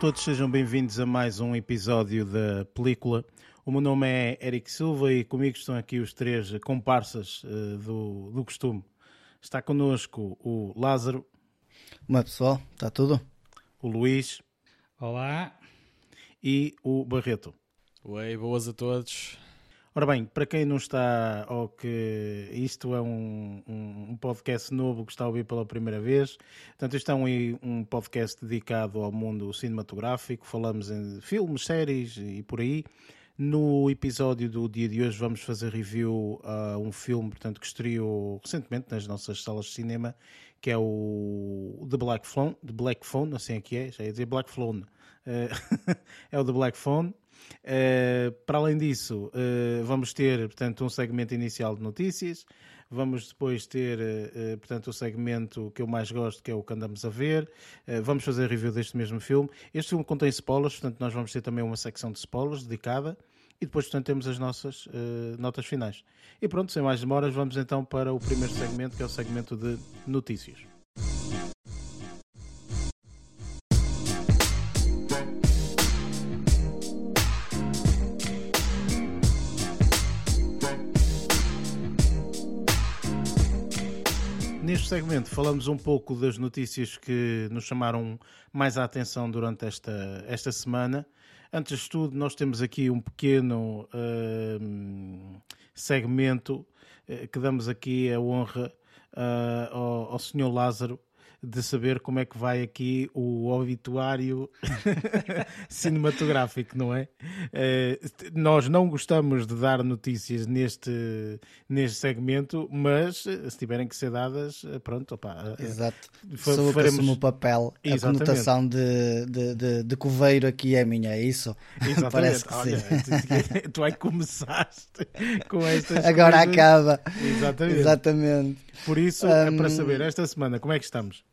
todos, sejam bem-vindos a mais um episódio da película. O meu nome é Eric Silva e comigo estão aqui os três comparsas uh, do, do costume. Está connosco o Lázaro. Como é pessoal? Está tudo? O Luís. Olá. E o Barreto. Oi, boas a todos. Ora bem, para quem não está, ou que isto é um, um, um, podcast novo que está a ouvir pela primeira vez, portanto, isto é um, um podcast dedicado ao mundo cinematográfico, falamos em filmes, séries e por aí. No episódio do dia de hoje vamos fazer review a um filme, portanto, que estreou recentemente nas nossas salas de cinema, que é o The Black Phone, The Black Phone, assim é que é, já ia dizer Black Phone, é o The Black Phone. Uh, para além disso, uh, vamos ter portanto, um segmento inicial de notícias, vamos depois ter uh, portanto, o segmento que eu mais gosto, que é o que andamos a ver, vamos fazer review deste mesmo filme. Este filme contém spoilers, portanto, nós vamos ter também uma secção de spoilers dedicada. E depois, portanto, temos as nossas notas finais. E pronto, sem mais demoras, vamos então para o primeiro segmento, que é o segmento de notícias. Neste segmento falamos um pouco das notícias que nos chamaram mais a atenção durante esta, esta semana. Antes de tudo, nós temos aqui um pequeno uh, segmento uh, que damos aqui a honra uh, ao, ao Sr. Lázaro de saber como é que vai aqui o obituário cinematográfico, não é? Uh, nós não gostamos de dar notícias neste, neste segmento, mas se tiverem que ser dadas, eh, pronto, opa, Exato. Sou faremos... o papel, Exatamente. a conotação de, de, de, de coveiro aqui é minha, é isso? Exatamente. Parece que Olha, sim. Tu, tu aí começaste com estas Agora coisas. acaba. Exatamente. Exatamente. Por isso, um... é para saber, esta semana, como é que estamos?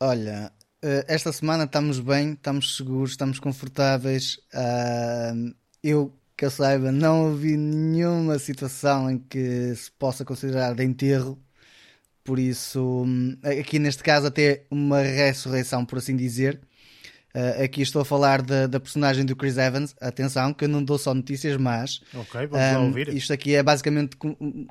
Olha, eh, esta semana estamos bem, estamos seguros, estamos confortáveis. Eu, que eu saiba, não ouvi nenhuma situação em que se possa considerar de enterro. Por isso, hum, aqui neste caso, até uma ressurreição, por assim dizer. Uh, aqui estou a falar da, da, personagem do Chris Evans. Atenção, que eu não dou só notícias, mas. Ok, vamos um, lá ouvir. Isto aqui é basicamente.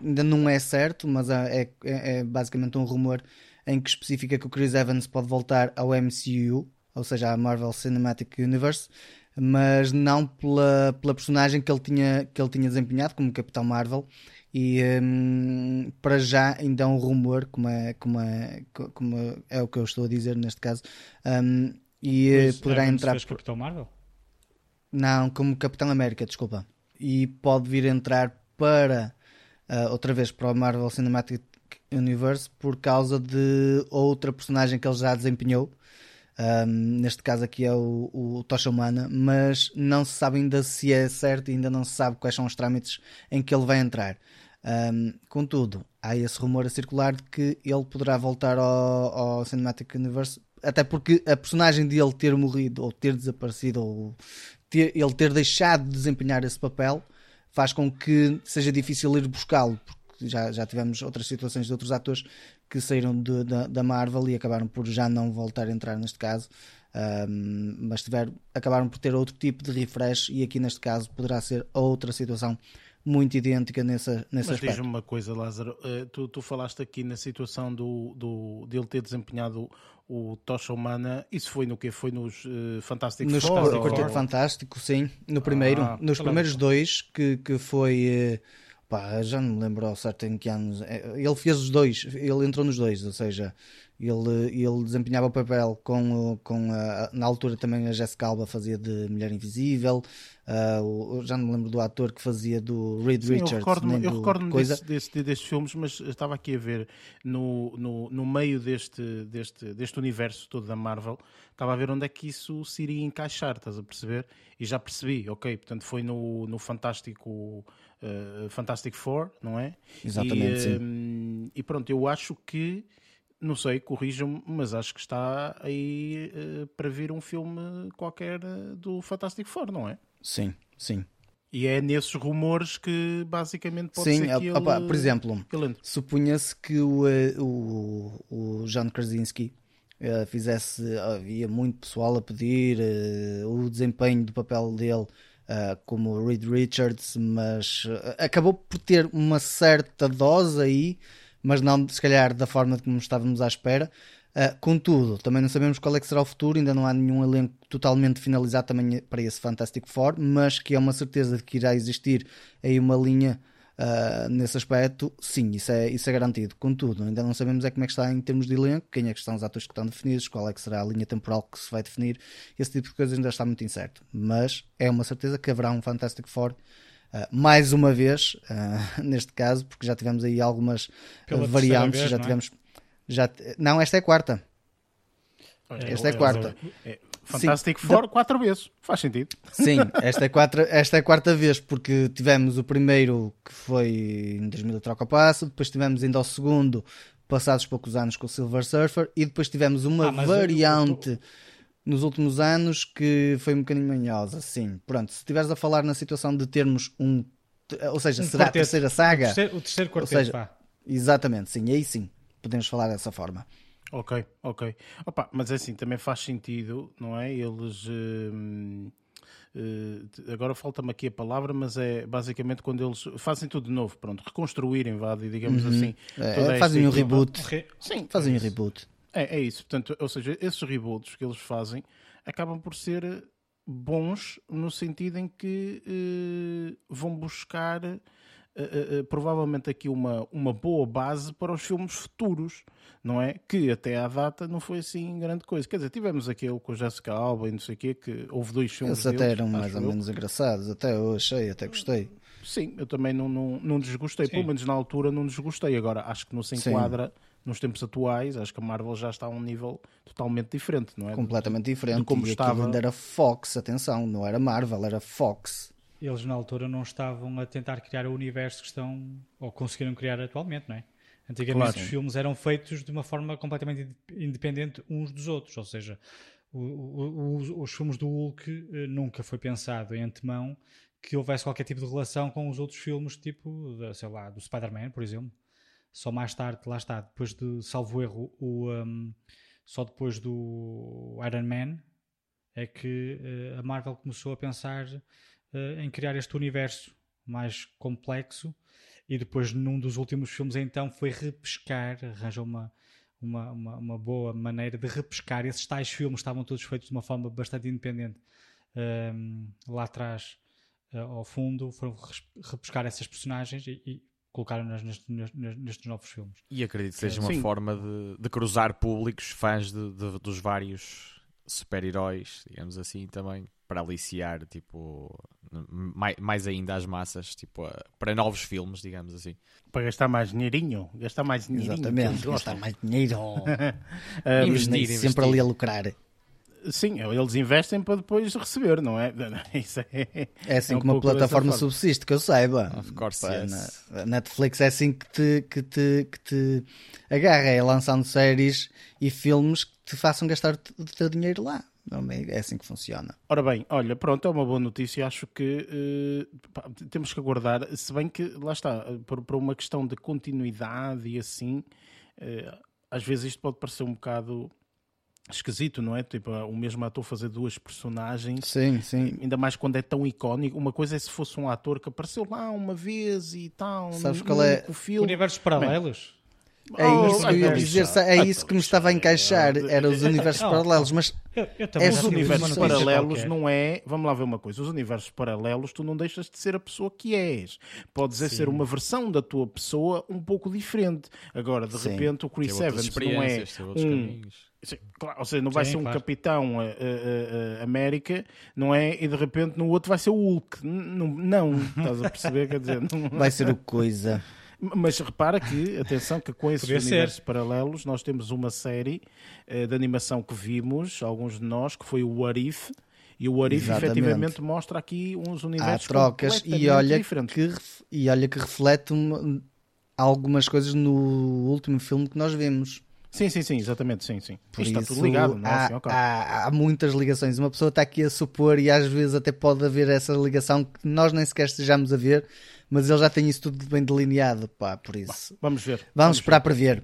Ainda não é certo, mas é, é, é basicamente um rumor em que especifica que o Chris Evans pode voltar ao MCU, ou seja, à Marvel Cinematic Universe, mas não pela, pela personagem que ele, tinha, que ele tinha desempenhado como Capitão Marvel. E um, para já ainda é um rumor, como é, como, é, como é o que eu estou a dizer neste caso. Um, e eh, pois, poderá Evans entrar. Fez Capitão Marvel? Não, como Capitão América, desculpa. E pode vir entrar para uh, outra vez para o Marvel Cinematic Universe por causa de outra personagem que ele já desempenhou. Um, neste caso aqui é o, o Tocha Humana, mas não se sabe ainda se é certo, ainda não se sabe quais são os trâmites em que ele vai entrar. Um, contudo, há esse rumor a circular de que ele poderá voltar ao, ao Cinematic Universe, até porque a personagem de ele ter morrido ou ter desaparecido ou ter, ele ter deixado de desempenhar esse papel faz com que seja difícil ir buscá-lo, já, já tivemos outras situações de outros atores que saíram de, da, da Marvel e acabaram por já não voltar a entrar neste caso. Um, mas tiver, acabaram por ter outro tipo de refresh e aqui neste caso poderá ser outra situação muito idêntica nessa, nesse Mas aspecto. diz-me uma coisa, Lázaro, uh, tu, tu falaste aqui na situação do, do, de ele ter desempenhado o Tocha Humana, isso foi no que Foi nos uh, Fantastic nos Four? No Quarteto Fantástico, sim, no primeiro, ah, nos primeiros dois, que, que foi... Uh, Pá, já não me lembro ao certo em que anos. É, ele fez os dois, ele entrou nos dois, ou seja, ele, ele desempenhava o papel com, com a, na altura também a Jessica Alba fazia de Mulher Invisível. Uh, já não me lembro do ator que fazia do Reed Sim, Richards. Eu recordo-me recordo desse, desse, destes filmes, mas estava aqui a ver no, no, no meio deste, deste, deste universo todo da Marvel, estava a ver onde é que isso se iria encaixar, estás a perceber? E já percebi, ok, portanto foi no, no Fantástico uh, Fantastic Four, não é? Exatamente, e. Um, e pronto, eu acho que, não sei, corrijam-me, mas acho que está aí uh, para vir um filme qualquer uh, do Fantastic Four, não é? Sim, sim. E é nesses rumores que basicamente pode Sim, ser que opa, ele... por exemplo, supunha-se que o, o, o John Krasinski uh, fizesse. Havia muito pessoal a pedir uh, o desempenho do papel dele. Uh, como Reed Richards, mas acabou por ter uma certa dose aí, mas não se calhar da forma como estávamos à espera. Uh, contudo, também não sabemos qual é que será o futuro, ainda não há nenhum elenco totalmente finalizado também para esse Fantastic Four, mas que é uma certeza de que irá existir aí uma linha uh, nesse aspecto, sim, isso é, isso é garantido. Contudo, ainda não sabemos é como é que está em termos de elenco, quem é que são os atores que estão definidos, qual é que será a linha temporal que se vai definir, esse tipo de coisas ainda está muito incerto. Mas é uma certeza que haverá um Fantastic Four Uh, mais uma vez, uh, neste caso, porque já tivemos aí algumas uh, variantes, vez, já é? tivemos já, não, esta é quarta. Esta é, é quarta. É, Fantastic Sim, Four, quatro vezes. Faz sentido. Sim, esta é, quatro, esta é a quarta vez, porque tivemos o primeiro que foi em 2000 troca passo, depois tivemos ainda o segundo, passados poucos anos, com o Silver Surfer, e depois tivemos uma ah, variante eu, eu, nos últimos anos que foi um bocadinho manhosa. Sim, pronto. Se estiveres a falar na situação de termos um. Ou seja, um será quarteto, a terceira saga? O terceiro, o terceiro quarteto, ou seja, Exatamente, sim, aí sim podemos falar dessa forma. Ok, ok. Opa, mas é assim, também faz sentido, não é? Eles. Uh, uh, agora falta-me aqui a palavra, mas é basicamente quando eles fazem tudo de novo, pronto, reconstruírem, vá, digamos uhum. assim. É, fazem um reboot. Sim, fazem é um reboot. É, é isso, portanto, ou seja, esses reboots que eles fazem acabam por ser bons no sentido em que uh, vão buscar uh, uh, provavelmente aqui uma, uma boa base para os filmes futuros, não é? Que até à data não foi assim grande coisa. Quer dizer, tivemos aquele com Jessica Alba e não sei o quê, que houve dois filmes. Eles até eram mais ou eu. menos engraçados, até eu achei, até gostei. Sim, eu também não, não, não desgostei, Sim. pelo menos na altura não desgostei. Agora acho que não se enquadra. Sim nos tempos atuais, acho que a Marvel já está a um nível totalmente diferente, não é? Completamente diferente. De como e estava... ainda era Fox, atenção, não era Marvel, era Fox eles na altura não estavam a tentar criar o universo que estão ou conseguiram criar atualmente, não é? Antigamente claro. os filmes eram feitos de uma forma completamente independente uns dos outros, ou seja, o, o, os, os, filmes do Hulk eh, nunca foi pensado em antemão que houvesse qualquer tipo de relação com os outros filmes, tipo, sei lá, do Spider-Man, por exemplo. Só mais tarde, lá está, depois de, salvo erro, o, um, só depois do Iron Man, é que uh, a Marvel começou a pensar uh, em criar este universo mais complexo e depois num dos últimos filmes então foi repescar, arranjou uma, uma, uma, uma, boa maneira de repescar. Esses tais filmes estavam todos feitos de uma forma bastante independente um, ehm, lá atrás, uh, ao fundo, foram repescar essas personagens e, e colocaram-nas nestes, nestes, novos filmes. E acredito que seja uma Sim. forma de, de, cruzar públicos, fãs de, de, dos vários super-heróis, digamos assim, também para aliciar, tipo, mais, mais ainda as massas, tipo, para novos filmes, digamos assim. Para gastar mais dinheirinho, gastar mais dinheirinho. Exatamente, gastar mais dinheiro. uh, investir, investir, sempre ali a lucrar. Sim, eles investem para depois receber, não é? Isso é, é assim é um que uma plataforma subsiste, que eu saiba. Of course, Pá, yes. na, Netflix é assim que te, que te, que te agarra, é lançando séries e filmes que te façam gastar o teu dinheiro lá. É assim que funciona. Ora bem, olha, pronto, é uma boa notícia. Acho que uh, pá, temos que aguardar, se bem que lá está, por, por uma questão de continuidade e assim, uh, às vezes isto pode parecer um bocado esquisito, não é? Tipo, o mesmo ator fazer duas personagens. Sim, sim. Ainda mais quando é tão icónico. Uma coisa é se fosse um ator que apareceu lá uma vez e tal. Sabes qual é? Filme. Universos paralelos? É isso, oh, eu dizer, é isso que me estava a encaixar, eram os universos paralelos, mas eu, eu é os universos paralelos não é, vamos lá ver uma coisa, os universos paralelos tu não deixas de ser a pessoa que és, podes é ser uma versão da tua pessoa um pouco diferente. Agora, de Sim. repente, o Chris Evans não é um, Sim, claro, ou seja, não vai Sim, ser um claro. capitão uh, uh, uh, América, não é? E de repente no outro vai ser o Hulk. Não, não estás a perceber? Quer dizer, não... vai ser o coisa. Mas repara que, atenção, que com esses Podia universos ser. paralelos nós temos uma série uh, de animação que vimos, alguns de nós, que foi o What If, e o What If efetivamente mostra aqui uns universos Há trocas e olha, diferentes. que, e olha que reflete uma, algumas coisas no último filme que nós vimos. Sim, sim, sim, exatamente, sim, sim. Por Isto isso, está tudo ligado, não é? Há, assim, okay. há, há, muitas ligações. Uma pessoa está aqui a supor e às vezes até pode haver essa ligação que nós nem sequer estejamos a ver, mas ele já tem isso tudo bem delineado, pá, por isso. vamos ver. Vamos, vamos esperar ver. para ver.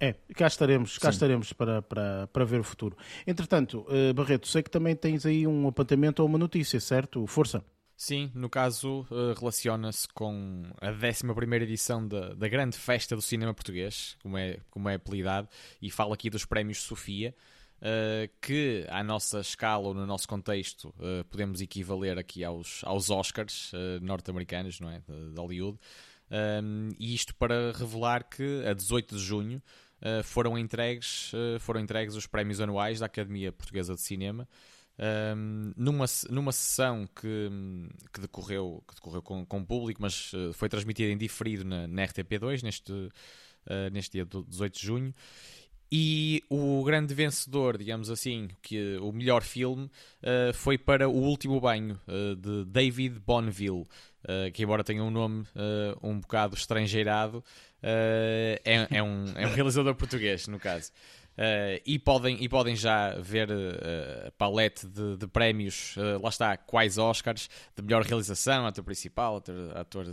É, cá estaremos, cá estaremos para, para, para ver o futuro. Entretanto, uh, Barreto, sei que também tens aí um apontamento ou uma notícia, certo? Força. Sim, no caso uh, relaciona-se com a 11 edição da, da Grande Festa do Cinema Português, como é, como é apelidado, e fala aqui dos Prémios Sofia, uh, que à nossa escala ou no nosso contexto uh, podemos equivaler aqui aos, aos Oscars norte-americanos, não é? De, de Hollywood. Um, e isto para revelar que a 18 de junho foram, entregues, foram entregues os prémios anuais da Academia Portuguesa de Cinema um, numa, numa sessão que, que decorreu, que decorreu com, com público, mas uh, foi transmitida em diferido na, na RTP2 neste, uh, neste dia 18 de junho. E o grande vencedor, digamos assim, que o melhor filme uh, foi para O Último Banho, de David Bonneville, que, embora tenha um nome um bocado estrangeirado, é, é, um, é um realizador português, no caso. Uh, e, podem, e podem já ver uh, a palete de, de prémios, uh, lá está, quais Oscars, de melhor realização, ator principal, ator, ator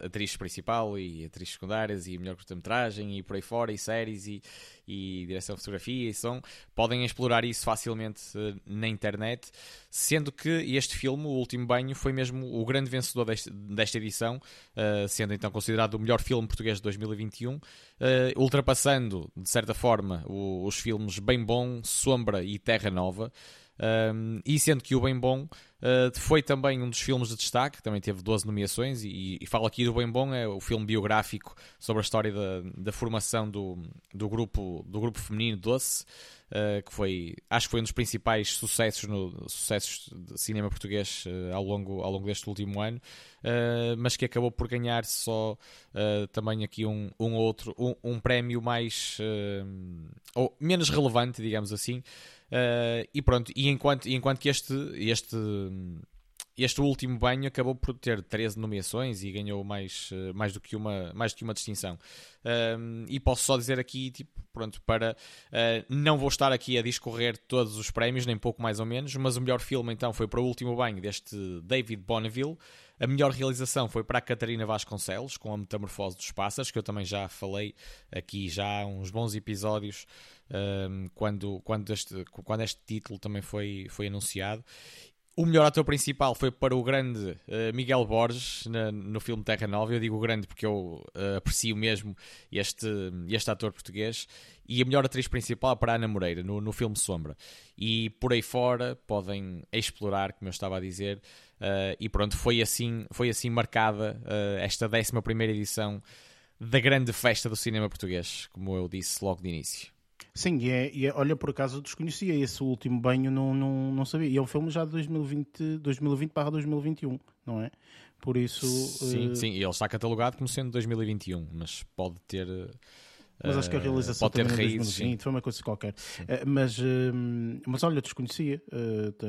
atriz principal e atrizes secundárias, e melhor curta-metragem, e por aí fora, e séries, e, e direção de fotografia e som, podem explorar isso facilmente uh, na internet, sendo que este filme, O Último Banho, foi mesmo o grande vencedor desta edição, uh, sendo então considerado o melhor filme português de 2021, uh, eh, ultrapassando, de certa forma, os filmes Bem Bom, Sombra e Terra Nova. E sendo que o Bem Bom uh, foi também um dos filmes de destaque, também teve 12 nomeações, e, e falo aqui do Bem Bom, é o filme biográfico sobre a história da, da formação do, do, grupo, do grupo feminino Doce, uh, que foi, acho que foi um dos principais sucessos, no, sucessos de cinema português uh, ao, longo, ao longo deste último ano, mas que acabou por ganhar só também aqui um, um outro, um, um prémio mais, ou menos relevante, digamos assim, Uh, e pronto, e enquanto, e enquanto que este, este, este último banho acabou por ter 13 nomeações e ganhou mais, uh, mais, do, que uma, mais do que uma distinção. Uh, e posso só dizer aqui, tipo, pronto, para. não vou estar aqui a discorrer todos os prémios, nem pouco mais ou menos, mas o melhor filme então foi para o último banho deste David Bonneville. A melhor realização foi para a Catarina Vasconcelos, com a Metamorfose dos Pássaros, que eu também já falei aqui já há uns bons episódios um, quando, quando, este, quando este título também foi, foi anunciado. O melhor ator principal foi para o grande uh, Miguel Borges na, no filme Terra Nova. Eu digo grande porque eu uh, aprecio mesmo este, este ator português. E a melhor atriz principal para a Ana Moreira no, no filme Sombra. E por aí fora podem explorar, como eu estava a dizer. Uh, e pronto, foi assim, foi assim marcada esta 11 edição da grande festa do cinema português, como eu disse logo de início. Sim, e, é, e é, olha, por acaso desconhecia esse último banho, não, não, não sabia. E é um filme já de 2020, 2020 para 2021, não é? Por isso. Sim, uh... sim, e ele está catalogado como sendo 2021, mas pode ter. Mas acho que a eh, realização pode ter é raízes, 2020, foi uma coisa qualquer. Uh, mas, mas olha, desconhecia,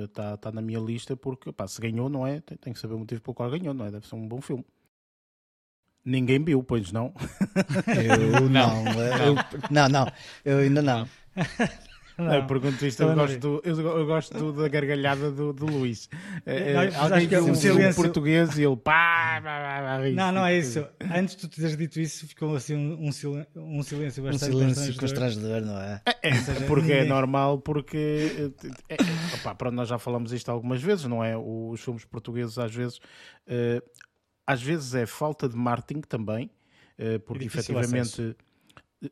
está uh, tá na minha lista porque pá, se ganhou, não é? Tem, tem que saber o motivo pelo qual ganhou, não é? Deve ser um bom filme. Ninguém viu, pois não? Eu não. Eu, não, não. Eu ainda não. Não. Eu pergunto isto, eu gosto, do, eu, eu, gosto da gargalhada do, do Luís. É, não, alguém viu é um, silêncio português e ele pá, pá, pá, pá Não, não é isso. Antes de tu teres dito isso, ficou assim um, um, silêncio, um silêncio bastante Um silêncio constrangedor, não é? É, é porque é normal, porque é, é, opa, pronto, nós já falamos isto algumas vezes, não é? Os filmes portugueses às vezes uh, às vezes é falta de marketing também, eh, porque efetivamente. Acesso.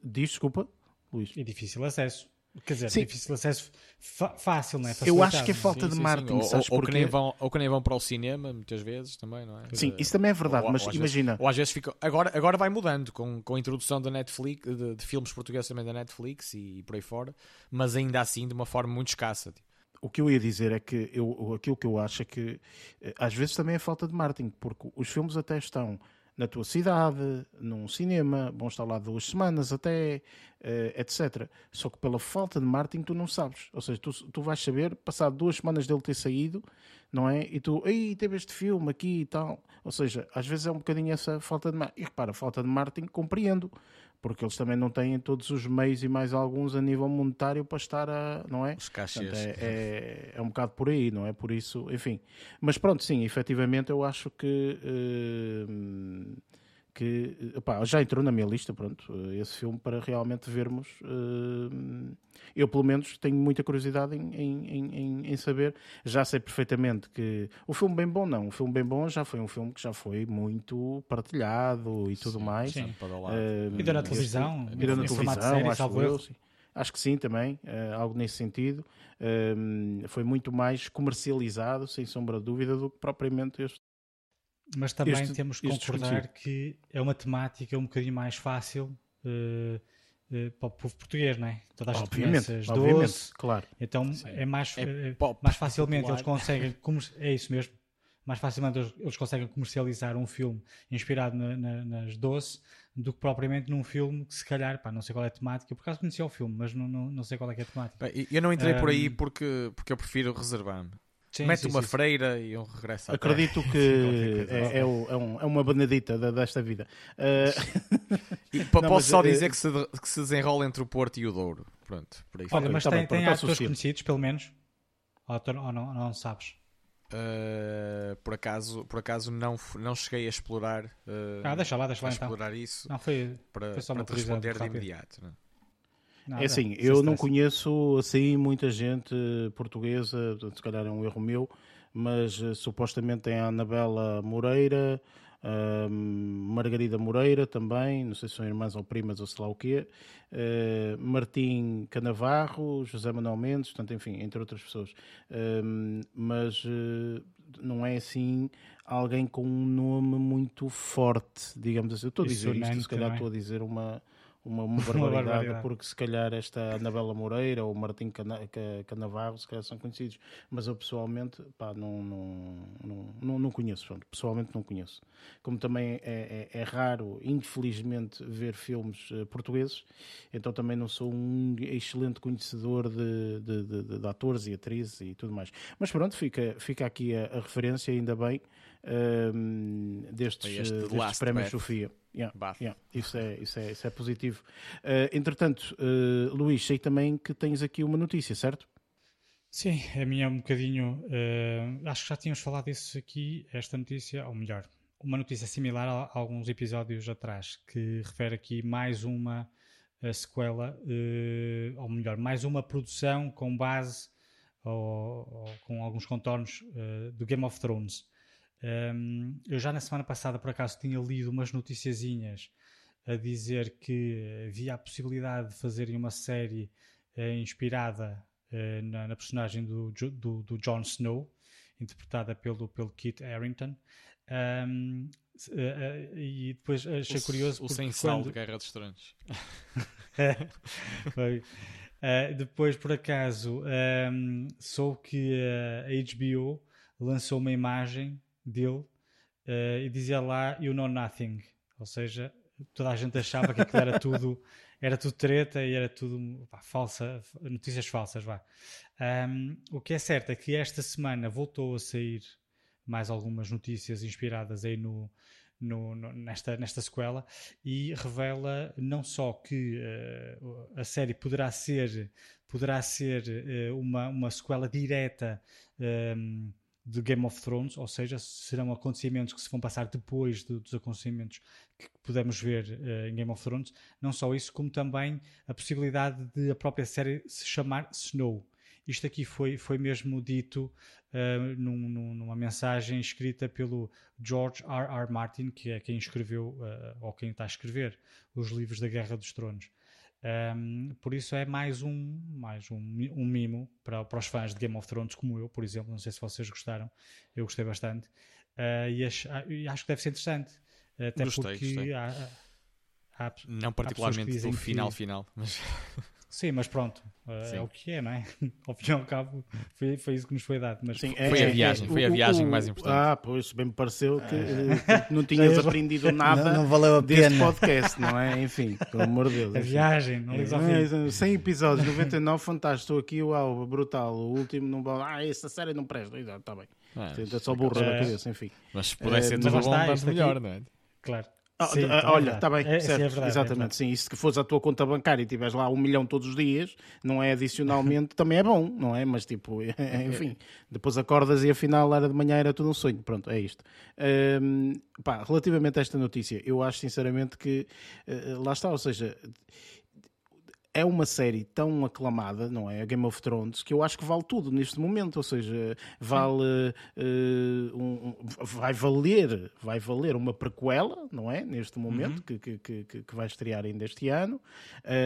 Diz, desculpa, Luís. E difícil acesso. Quer dizer, sim. difícil acesso fácil, não é? Eu acho que é falta sim, de marketing. Sim, ou, ou, que nem vão, ou que nem vão para o cinema, muitas vezes também, não é? Sim, isso também é verdade, ou, mas ou imagina. Vezes, ou às vezes fica. Agora, agora vai mudando com, com a introdução da Netflix, de, de filmes portugueses também da Netflix e, e, por aí fora, mas ainda assim de uma forma muito escassa. Tipo o que eu ia dizer é que eu, aquilo que eu acho é que eh, às vezes também é falta de marketing, porque os filmes até estão na tua cidade, num cinema, vão estar lá duas semanas até, uh, etc. Só que pela falta de marketing tu não sabes. Ou seja, tu, tu vais saber, passado duas semanas dele ter saído, não é? E tu, ei, teve este filme aqui e tal. Ou seja, às vezes é um bocadinho essa falta de marketing. E repara, falta de marketing, compreendo porque eles também não têm todos os meios e mais alguns a nível monetário para estar a, não é? Os cachês. É, é, é, um bocado por aí, não é? Por isso, enfim. Mas pronto, sim, efetivamente eu acho que uh, que opá, já entrou na minha lista, pronto, esse filme para realmente vermos. Uh, eu, pelo menos, tenho muita curiosidade em, em, em, em, saber. Já sei perfeitamente que o filme bem bom, não. O filme bem bom já foi um filme que já foi muito partilhado e tudo sim, mais. Sim. Uh, e na televisão. E na televisão, série, acho, eu, acho que sim também, uh, algo nesse sentido. foi muito mais comercializado, sem sombra de dúvida, do que propriamente este mas também este, temos que concordar que é uma temática um bocadinho mais fácil uh, uh, para o povo português, não é? Toda a gente obviamente, conhece as doce, claro. Então Sim. é mais, é mais facilmente popular. eles conseguem, é isso mesmo, mais facilmente eles, eles conseguem comercializar um filme inspirado na, na, nas doce do que propriamente num filme que se calhar, pá, não sei qual é a temática, por acaso conhecia o filme, mas não, não, não sei qual é, é a temática. Eu não entrei um, por aí porque, porque eu prefiro reservar-me. Sim, Mete sim, uma sim, freira e um regresso à Acredito que é, é, o, é, um, é, uma benedita desta vida. Uh... e, posso mas, só uh... dizer que se, que se desenrola entre o Porto e o Douro. Pronto, por aí Olha, mas tá tem, bem, tem atores conhecidos, pelo menos? Ou, ou não, não sabes? Uh, por acaso, por acaso não, não cheguei a explorar, uh, ah, deixa lá, deixa lá, então. explorar isso não, foi, para, foi para te responder de imediato. Não? Nada, é assim, eu não conheço assim muita gente portuguesa, se calhar é um erro meu, mas uh, supostamente tem a Anabela Moreira, uh, Margarida Moreira também, não sei se são irmãs ou primas ou sei lá o quê, uh, Martim Canavarro, José Manuel Mendes, portanto, enfim, entre outras pessoas. mas não é assim alguém com um nome muito forte, digamos assim. Eu estou a dizer isto, se calhar estou a dizer uma uma, uma, barbaridade, uma barbaridade, porque se calhar esta Anabela Moreira ou Martim Cana, Canavarro se calhar são conhecidos, mas eu pessoalmente pá, não, não, não, não, não conheço, pronto, pessoalmente não conheço. Como também é, é, é raro, infelizmente, ver filmes uh, portugueses, então também não sou um excelente conhecedor de, de, de, de, atores e atrizes e tudo mais. Mas pronto, fica, fica aqui a, a referência, ainda bem, uh, destes, destes prémios Sofia. Yeah, yeah, isso, é, isso, é, isso é positivo. Uh, entretanto, uh, Luís, sei também que tens aqui uma notícia, certo? Sim, a minha é um bocadinho. Uh, acho que já tínhamos falado disso aqui, esta notícia, ou melhor, uma notícia similar a, a alguns episódios atrás, que refere aqui mais uma sequela, ou melhor, mais uma produção com base ou, ou com alguns contornos do Game of Thrones. Um, eu já na semana passada, por acaso, tinha lido umas noticiazinhas a dizer que havia a possibilidade de fazerem uma série uh, inspirada uh, na, na, personagem do, do, do, Jon Snow, interpretada pelo, pelo Kit Harington. Um, uh, eh, e depois achei o, curioso. O sem sal quando... de Guerra dos Tronos. depois, por acaso, um, soube que a HBO lançou uma imagem dele uh, e dizia lá You Know Nothing, ou seja, toda a gente achava que aquilo era tudo era tudo treta e era tudo pá, falsa, notícias falsas, vá. Um, o que é certo é que esta semana voltou a sair mais algumas notícias inspiradas aí no, no, no, nesta, nesta sequela e revela não só que uh, a série poderá ser, poderá ser uh, uma, uma sequela direta um, de Game of Thrones, ou seja, serão acontecimentos que se vão passar depois de, dos acontecimentos que podemos ver uh, em Game of Thrones. Não só isso, como também a possibilidade de a própria série se chamar Snow. Isto aqui foi, foi mesmo dito uh, num, numa mensagem escrita pelo George R. R. Martin, que é quem escreveu, uh, ou quem está a escrever, os livros da Guerra dos Tronos. Um, por isso é mais um, mais um, um mimo para, para os fãs de Game of Thrones, como eu, por exemplo. Não sei se vocês gostaram, eu gostei bastante. Uh, e, acho, e, acho, que deve ser interessante. Até gostei, porque gostei. Há, há, Não particularmente do final que... final, mas... Sim, mas pronto, uh, é o que é, não é? Ao fim e ao cabo, foi, foi isso que nos foi dado. Mas Sim, é, foi a viagem, foi a viagem o, o, mais importante. Ah, pois, bem me pareceu que, ah. que não tinhas aprendido nada não, não valeu a deste pena. podcast, não é? Enfim, pelo amor de Deus. A viagem, não ao fim. 100 episódios, 99, fantástico. Estou aqui, uau, brutal. O último, não ah, essa série não presta. Está bem. Ah, é só burra é, na cabeça, enfim. Mas se pudesse ser tudo bom, está, melhor, aqui, não é? Claro. Ah, sim, ah, olha, está bem, é, certo, é verdade, exatamente, é sim. E se fores a tua conta bancária e tiveres lá um milhão todos os dias, não é adicionalmente, também é bom, não é? Mas tipo, enfim, depois acordas e afinal era de manhã, era tudo um sonho. Pronto, é isto. Um, pá, relativamente a esta notícia, eu acho sinceramente que uh, lá está, ou seja, é uma série tão aclamada, não é? A Game of Thrones, que eu acho que vale tudo neste momento, ou seja, vale uh, um, vai valer, vai valer uma prequela, não é? Neste momento, uhum. que, que, que, que, vai estrear ainda este ano,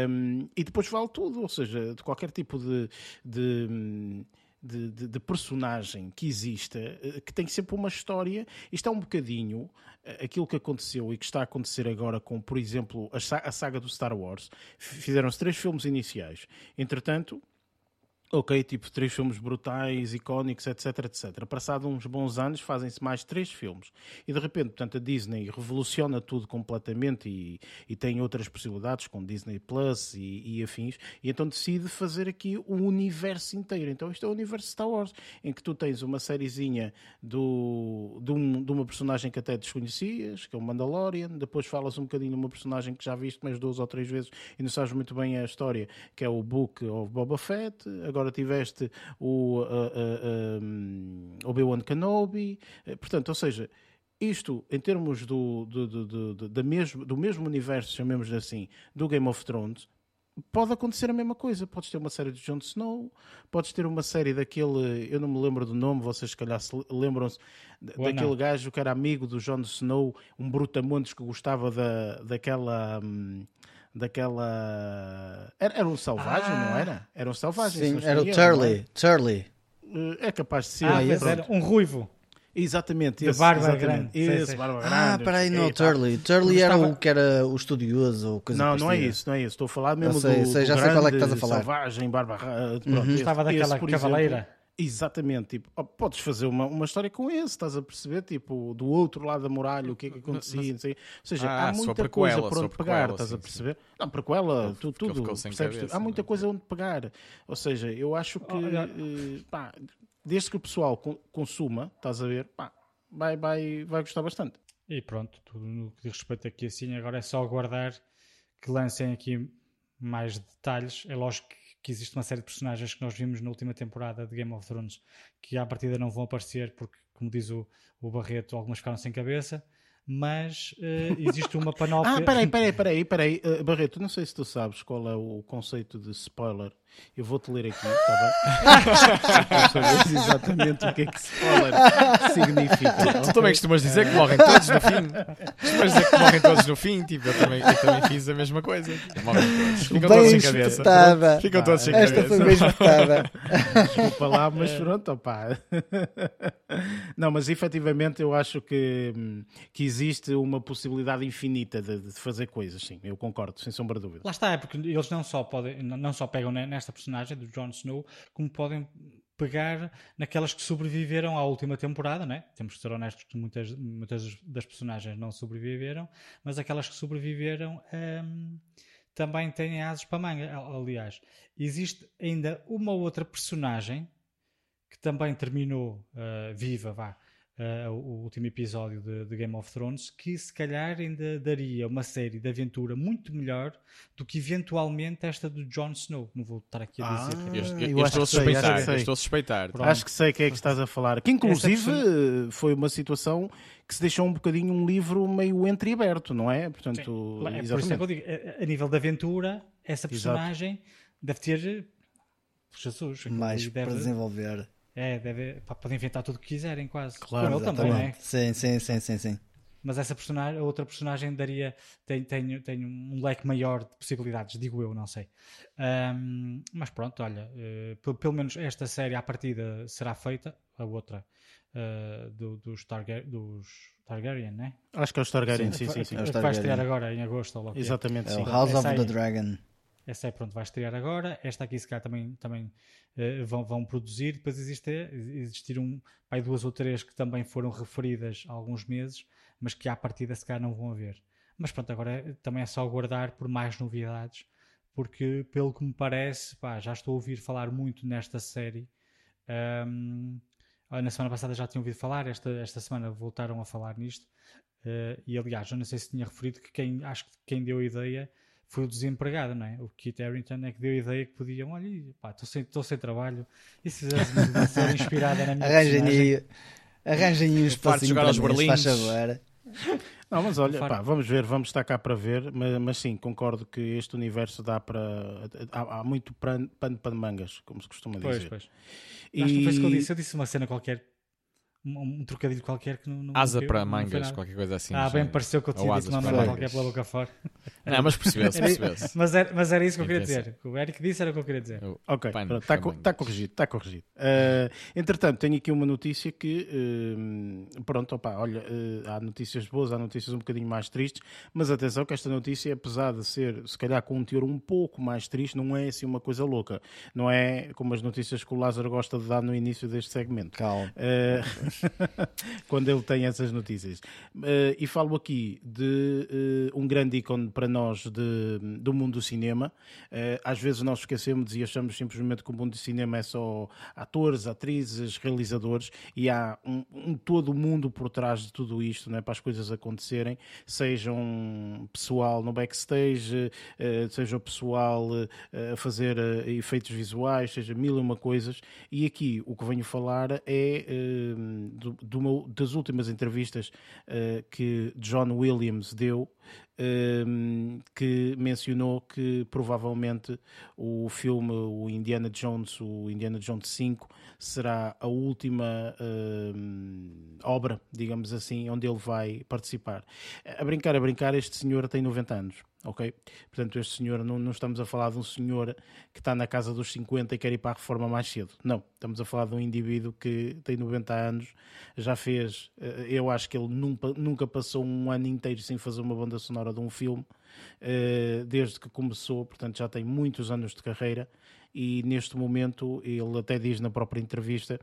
um, e depois vale tudo, ou seja, de qualquer tipo de, de de, de, de, personagem que exista, eh, que tem sempre uma história. Isto é um bocadinho aquilo que aconteceu e que está a acontecer agora com, por exemplo, a, saga do Star Wars. Fizeram-se três filmes iniciais. Entretanto, Ok, tipo três filmes brutais, icónicos, etc, etc. Passado uns bons anos fazem-se mais três filmes. E de repente, portanto, a Disney revoluciona tudo completamente e, e tem outras possibilidades com Disney Plus e, e, afins. E então decide fazer aqui um universo inteiro. Então isto é o universo Star Wars, em que tu tens uma sériezinha do, de, um, de uma personagem que até desconhecias, que é o Mandalorian. Depois falas um bocadinho de uma personagem que já viste mais duas ou três vezes e não sabes muito bem a história, que é o Book of Boba Fett. Agora agora tiveste o uh, uh, um, Obi-Wan Kenobi. Eh, portanto, ou seja, isto em termos do, do, do, do, do, mesmo, do mesmo universo, chamemos assim, do Game of Thrones, pode acontecer a mesma coisa. Podes ter uma série de Jon Snow, podes ter uma série daquele, eu não me lembro do nome, vocês se calhar se lembram-se daquele não. gajo que era amigo do Jon Snow, um brutamontes que gostava da, daquela. Hum, daquela. Era, era um selvagem, ah. não era? Era um selvagem. Sim, era o Turley. Turley. Eh, é capaz de ser. Ah, era um ruivo. Exatamente, de barba grande. Esse, barba grande. Ah, peraí, não, Turley. Turley era estava... o que era o estudioso ou coisa Não, não é isso, não é isso. Estou a falar mesmo sei, do, sei, já do sei grande, qual é que estás a falar. selvagem, barba... Pronto, uhum. Estava daquela esse, cavaleira. Exemplo, Exatamente, tipo, oh, podes fazer uma, uma história com esse, estás a perceber? Tipo, do outro lado da muralha, o que é que acontecia, não sei. Ou seja, ah, há muita coisa por onde pegar, estás sim, a perceber? Sim. Não, prequela, tu, tudo, percebes? Cabeça, há muita coisa onde pegar. Ou seja, eu acho que, oh, pá, desde que o pessoal consuma, estás a ver, pá, vai, vai, vai gostar bastante. E pronto, tudo no que diz respeito aqui assim, agora é só aguardar que lancem aqui mais detalhes. É lógico que que existe uma série de personagens que nós vimos na última temporada de Game of Thrones que à partida não vão aparecer porque, como diz o, o Barreto, algumas ficaram sem cabeça. Mas uh, existe uma panóplia. ah, peraí, peraí, peraí, peraí. Uh, Barreto, não sei se tu sabes qual é o conceito de spoiler eu vou-te ler aqui, está bem? exatamente o que é que spoiler significa. Tu, tu também costumas dizer que morrem todos no fim. Costumas dizer que morrem todos no fim. Tipo, eu também, eu também fiz a mesma coisa. Morrem todos. Ficam bem todos sem cabeça. Ficam todos sem Esta cabeça. foi bem espetada. Desculpa lá, mas pronto, opá. Não, mas efetivamente eu acho que, que existe uma possibilidade infinita de, de fazer coisas, sim. Eu concordo, sem sombra de dúvida. Lá está, é porque eles não só, podem, não só pegam nesta esta personagem do Jon Snow, como podem pegar naquelas que sobreviveram à última temporada, né? Temos que ser honestos que muitas, muitas das personagens não sobreviveram, mas aquelas que sobreviveram hum, também têm asas para manga. Aliás, existe ainda uma outra personagem que também terminou uh, viva, vá, uh, o último episódio de, de, Game of Thrones, que se calhar ainda daria uma série de aventura muito melhor do que eventualmente esta do Jon Snow. Não vou estar aqui a dizer. Ah, que... eu, eu, eu, estou a suspeitar, sei, estou a suspeitar. Acho que sei que é que estás a falar. Que inclusive foi uma situação que se deixou um bocadinho um livro meio entreaberto, não é? Portanto, é, por isso é que eu digo, a nível de aventura, essa personagem Exato. deve ter Jesus, mais deve... para desenvolver. É, deve, pá, podem inventar tudo o que quiserem, quase. Claro, Como ele também, né? Sim, sim, sim, sim, sim. Mas essa personagem, a outra personagem daria, tem, tem, tem um leque maior de possibilidades, digo eu, não sei. Um, mas pronto, olha, uh, pelo menos esta série à partida será feita, a outra uh, do, dos, Targa dos Targaryen, né? Acho que é os Targaryen, sim, sim. sim, sim. Vai estrear agora em agosto. Ou Exatamente, é. sim. É o House of the Dragon. Essa é pronto, vai estrear agora. Esta aqui, se calhar, também, também uh, vão, vão produzir. Depois existe, existiram pai, duas ou três que também foram referidas há alguns meses, mas que à partida, se calhar, não vão haver. Mas pronto, agora é, também é só aguardar por mais novidades, porque, pelo que me parece, pá, já estou a ouvir falar muito nesta série. Um, na semana passada já tinham ouvido falar, esta, esta semana voltaram a falar nisto. Uh, e aliás, eu não sei se tinha referido que quem, acho que quem deu a ideia foi o desempregado, não é? O Kit Harington é que deu a ideia que podiam, olha, estou sem, sem trabalho, e se fizesse uma série inspirada na minha Arranjem arranjem aí um espacinho para os Berlins. Não, mas olha, pá, vamos ver, vamos estar cá para ver, mas, mas sim, concordo que este universo dá para. Há, há muito pano para mangas, como se costuma dizer. Pois, pois. E... Acho que foi isso que eu disse. Eu disse uma cena qualquer um, um trocadilho qualquer que não. não asa para mangas, qualquer coisa assim. Ah, bem, pareceu que eu tinha dito, não, não qualquer pela boca fora. Não, mas percebeu-se, percebeu-se. mas, era, mas era isso que eu queria dizer. O Eric disse era o que eu queria dizer. ok, está tá corrigido, está corrigido. Uh, entretanto, tenho aqui uma notícia que, uh, pronto, opa, olha, uh, há notícias boas, há notícias um bocadinho mais tristes, mas atenção que esta notícia, apesar de ser, se calhar, com um teor um pouco mais triste, não é assim uma coisa louca. Não é como as notícias que o Lázaro gosta de dar no início deste segmento. Calma. quando ele tem essas notícias. Uh, e falo aqui de uh, um grande ícone para nós de, do mundo do cinema. Uh, às vezes nós esquecemos e achamos simplesmente que o mundo do cinema é só atores, atrizes, realizadores e há um, um todo mundo por trás de tudo isto, né, para as coisas acontecerem, sejam pessoal no backstage, seja o pessoal a fazer efeitos visuais, seja mil e uma coisas. E aqui o que venho falar é das últimas entrevistas uh, que John Williams deu, que mencionou que provavelmente o filme, o Indiana Jones, o Indiana Jones 5, será a última uh, obra, digamos assim, onde ele vai participar. A brincar, a brincar, este senhor tem 90 anos ok? Portanto, este senhor, não, não, estamos a falar de um senhor que está na casa dos 50 e quer ir para a reforma mais cedo. Não, estamos a falar de um indivíduo que tem 90 anos, já fez, eh, eu acho que ele nunca, nunca passou um ano inteiro sem fazer uma banda sonora de um filme, eh, desde que começou, portanto já tem muitos anos de carreira e neste momento ele até diz na própria entrevista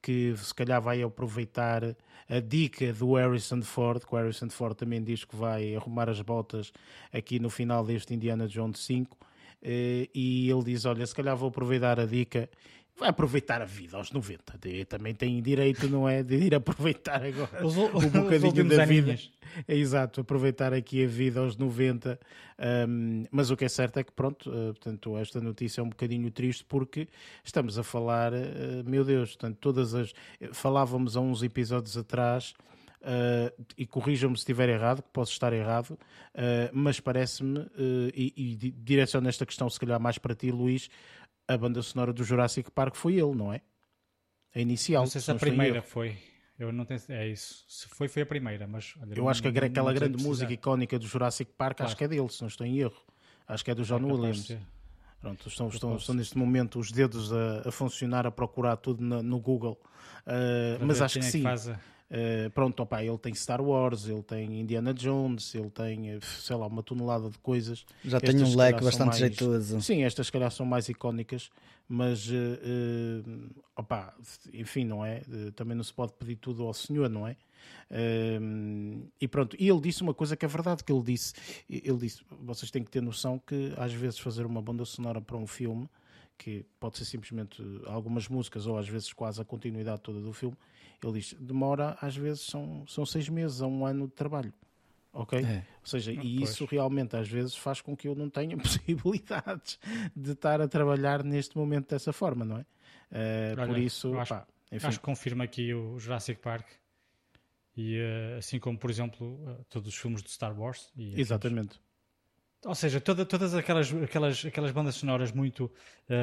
que se calhar vai aproveitar a dica do Harrison Ford, que o Harrison Ford também diz que vai arrumar as botas aqui no final deste Indiana Jones 5. Eh, e ele diz: Olha, se calhar vou aproveitar a dica vai aproveitar a vida aos 90. Também tem direito, não é? De ir aproveitar agora os, um bocadinho da vida. É exato, aproveitar aqui a vida aos 90. Um, mas o que é certo é que, pronto, uh, portanto, esta notícia é um bocadinho triste porque estamos a falar, uh, meu Deus, portanto, todas as. Falávamos há uns episódios atrás. Uh, e corrijam-me se estiver errado, que posso estar errado, uh, mas parece-me, uh, e, e direciono esta questão se calhar mais para ti, Luís, a banda sonora do Jurassic Park foi ele, não é? A inicial. Não sei se, a primeira foi. Eu não tenho. É isso. Se foi, foi a primeira, mas. Olha, eu não, acho que não, aquela não grande música icónica do Jurassic Park, claro. acho que é dele, se não estou em erro. Acho que é do John é Williams. Pronto, estão, estão, estão, neste momento os dedos a, a funcionar, a procurar tudo na, no Google. Uh, mas acho que é sim. Que Uh, pronto, opa, ele tem Star Wars, ele tem Indiana Jones, ele tem, eh, sei lá, uma tonelada de coisas. Já tem um leque bastante mais, jeitoso. Sim, estas, se calhar, são mais icónicas, mas, uh, uh, opa, enfim, não é? Também não se pode pedir tudo ao senhor, não é? E pronto, e ele disse uma coisa que é verdade, que ele disse, ele disse, vocês têm que ter noção que às vezes fazer uma banda sonora para um filme, que pode ser simplesmente algumas músicas ou às vezes quase a continuidade toda do filme, ele diz, demora às vezes são, são seis meses a um ano de trabalho. Ok? É. Ou seja, ah, e pois. isso realmente às vezes faz com que eu não tenha possibilidades de estar a trabalhar neste momento dessa forma, não é? Uh, Olha, por isso, acho, pá, acho que confirma aqui o Jurassic Park e uh, assim como, por exemplo, uh, todos os filmes de Star Wars. Exatamente. Ou seja, toda, todas aquelas, aquelas, aquelas bandas sonoras muito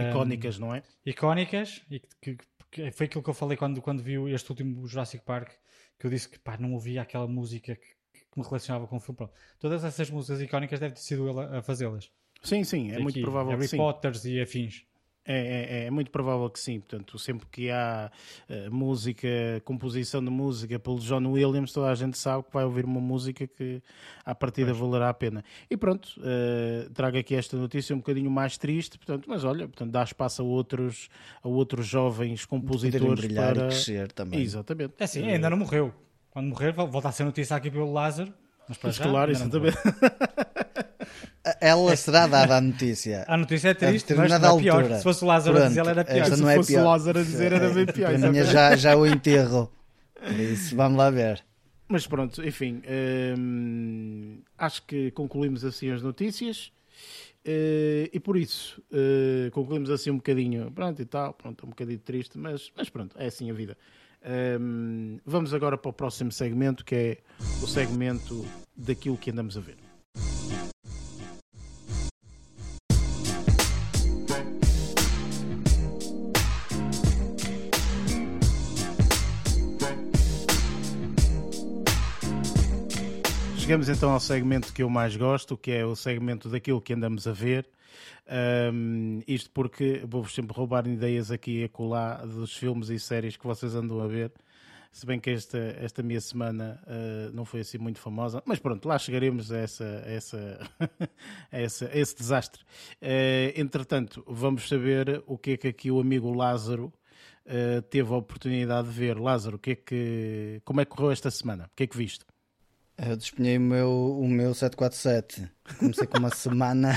icónicas, não é? Icónicas e que, que foi aquilo que eu falei quando, quando vi este último Jurassic Park, que eu disse que pá, não ouvia aquela música que, que me relacionava com o filme. Pronto. Todas essas músicas icónicas deve ter sido ele a, fazê-las. Sim, sim, é muito provável Harry que sim. Potters e afins. É, é, é, muito provável que sim. Portanto, sempre que há uh, música, composição de música pelo John Williams, toda a gente sabe que vai ouvir uma música que à partida pois. valerá a pena. E pronto, uh, trago aqui esta notícia um bocadinho mais triste, portanto, mas olha, portanto, dá espaço a outros, a outros jovens compositores para e crescer também. Exatamente. É assim, ainda não morreu. Quando morrer, volta a ser notícia aqui pelo Lázaro. Mas para já, claro, exatamente. Ela será dada a notícia. A notícia é triste, mas não é pior. Se fosse o Lázaro Pronto, a dizer, ela era pior. Se não é fosse o Lázaro a dizer, era bem pior. minha já, já o enterro. Por isso, vamos lá ver. mas pronto, enfim, hum, acho que concluímos assim as notícias. Uh, e por isso uh, concluímos assim um bocadinho, pronto e tal, pronto, um bocadinho triste, mas, mas pronto, é assim a vida. Um, vamos agora para o próximo segmento, que é o segmento daquilo que andamos a ver. Chegamos então ao segmento que eu mais gosto, que é o segmento daquilo que andamos a ver. Um, isto porque vou-vos sempre roubar ideias aqui e acolá dos filmes e séries que vocês andam a ver. Se bem que esta, esta minha semana uh, não foi assim muito famosa, mas pronto, lá chegaremos a, essa, a, essa, a, essa, a esse desastre. Uh, entretanto, vamos saber o que é que aqui o amigo Lázaro uh, teve a oportunidade de ver. Lázaro, o que é que, como é que correu esta semana? O que é que viste? Eu despenhei o meu, o meu 747. Comecei com uma semana